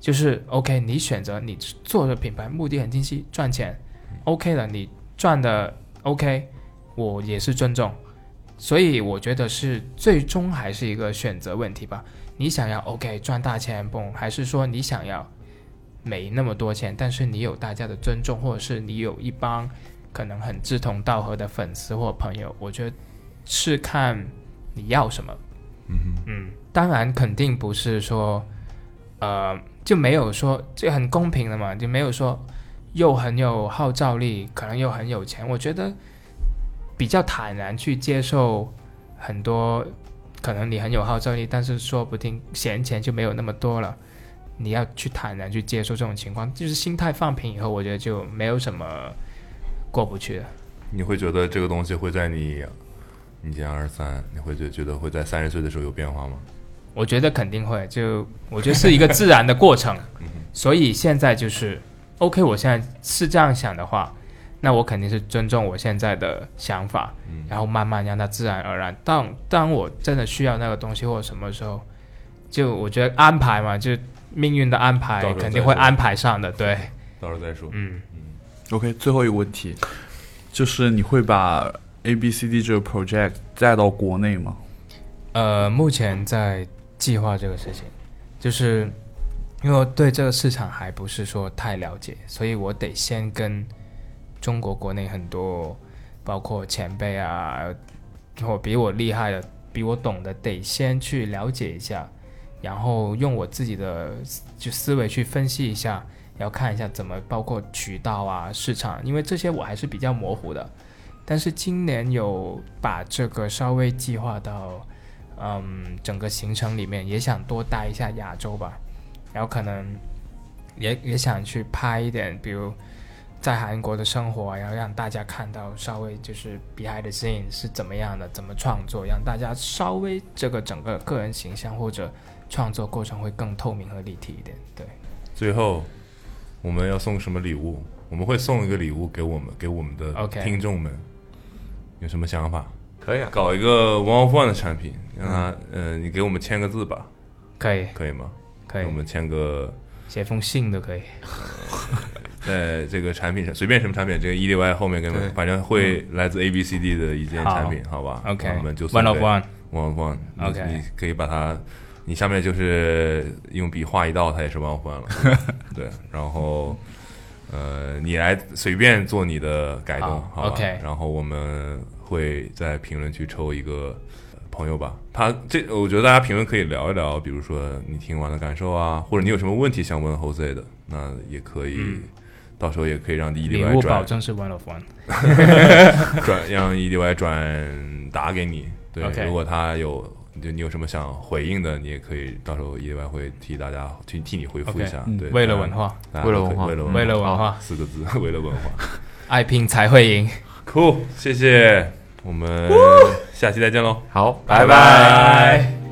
就是 OK，你选择你做的品牌目的很清晰，赚钱，OK 了，你赚的 OK，我也是尊重。所以我觉得是最终还是一个选择问题吧。你想要 OK 赚大钱不？还是说你想要没那么多钱，但是你有大家的尊重，或者是你有一帮可能很志同道合的粉丝或朋友？我觉得是看你要什么。嗯，嗯，当然肯定不是说，呃，就没有说这很公平的嘛，就没有说又很有号召力，可能又很有钱。我觉得比较坦然去接受很多，可能你很有号召力，但是说不定闲钱就没有那么多了。你要去坦然去接受这种情况，就是心态放平以后，我觉得就没有什么过不去的。你会觉得这个东西会在你，你今年二十三，你会觉觉得会在三十岁的时候有变化吗？我觉得肯定会，就我觉得是一个自然的过程 嗯，所以现在就是 OK，我现在是这样想的话，那我肯定是尊重我现在的想法，嗯然后慢慢让它自然而然。当当我真的需要那个东西或者什么时候，就我觉得安排嘛，就命运的安排肯定会安排上的，对，到时候再说。嗯，OK，最后一个问题，就是你会把 A B C D 这个 project 带到国内吗？呃，目前在计划这个事情，就是因为我对这个市场还不是说太了解，所以我得先跟中国国内很多，包括前辈啊，或比我厉害的、比我懂的，得先去了解一下，然后用我自己的就思维去分析一下，要看一下怎么包括渠道啊、市场，因为这些我还是比较模糊的。但是今年有把这个稍微计划到，嗯，整个行程里面也想多待一下亚洲吧，然后可能也也想去拍一点，比如在韩国的生活，然后让大家看到稍微就是 behind the scene 是怎么样的，怎么创作，让大家稍微这个整个个人形象或者创作过程会更透明和立体一点。对，最后我们要送什么礼物？我们会送一个礼物给我们给我们的 OK 听众们，有什么想法？可以啊，搞一个 one of one 的产品，让他呃，你给我们签个字吧，可以，可以吗？可以给我，们签个写封信都可以。在这个产品上随便什么产品，这个 E D Y 后面跟对反正会来自 A B C D 的一件产品，好吧 OK，我们就送 one of 给 one。one of one。你 OK 你可以把它，你下面就是用笔画一道，它也是 one of one 了。对，然后呃，你来随便做你的改动，好好吧 OK 然后我们会在评论区抽一个呃朋友吧。他这我觉得大家评论可以聊一聊，比如说你听完的感受啊，或者你有什么问题想问 Jose 的，那也可以。到时候也可以让 EDY 转保转证是 one of one。转让 EDY 转达给你。对如果他有就你有什么想回应的，你也可以到时候 EDY 会替大家替替你回复一下。嗯对，为了文化，为了文化为了 为了文化，四个字，为了文化。爱拼才会赢。Cool，谢谢，我们下期再见喽。好，拜拜拜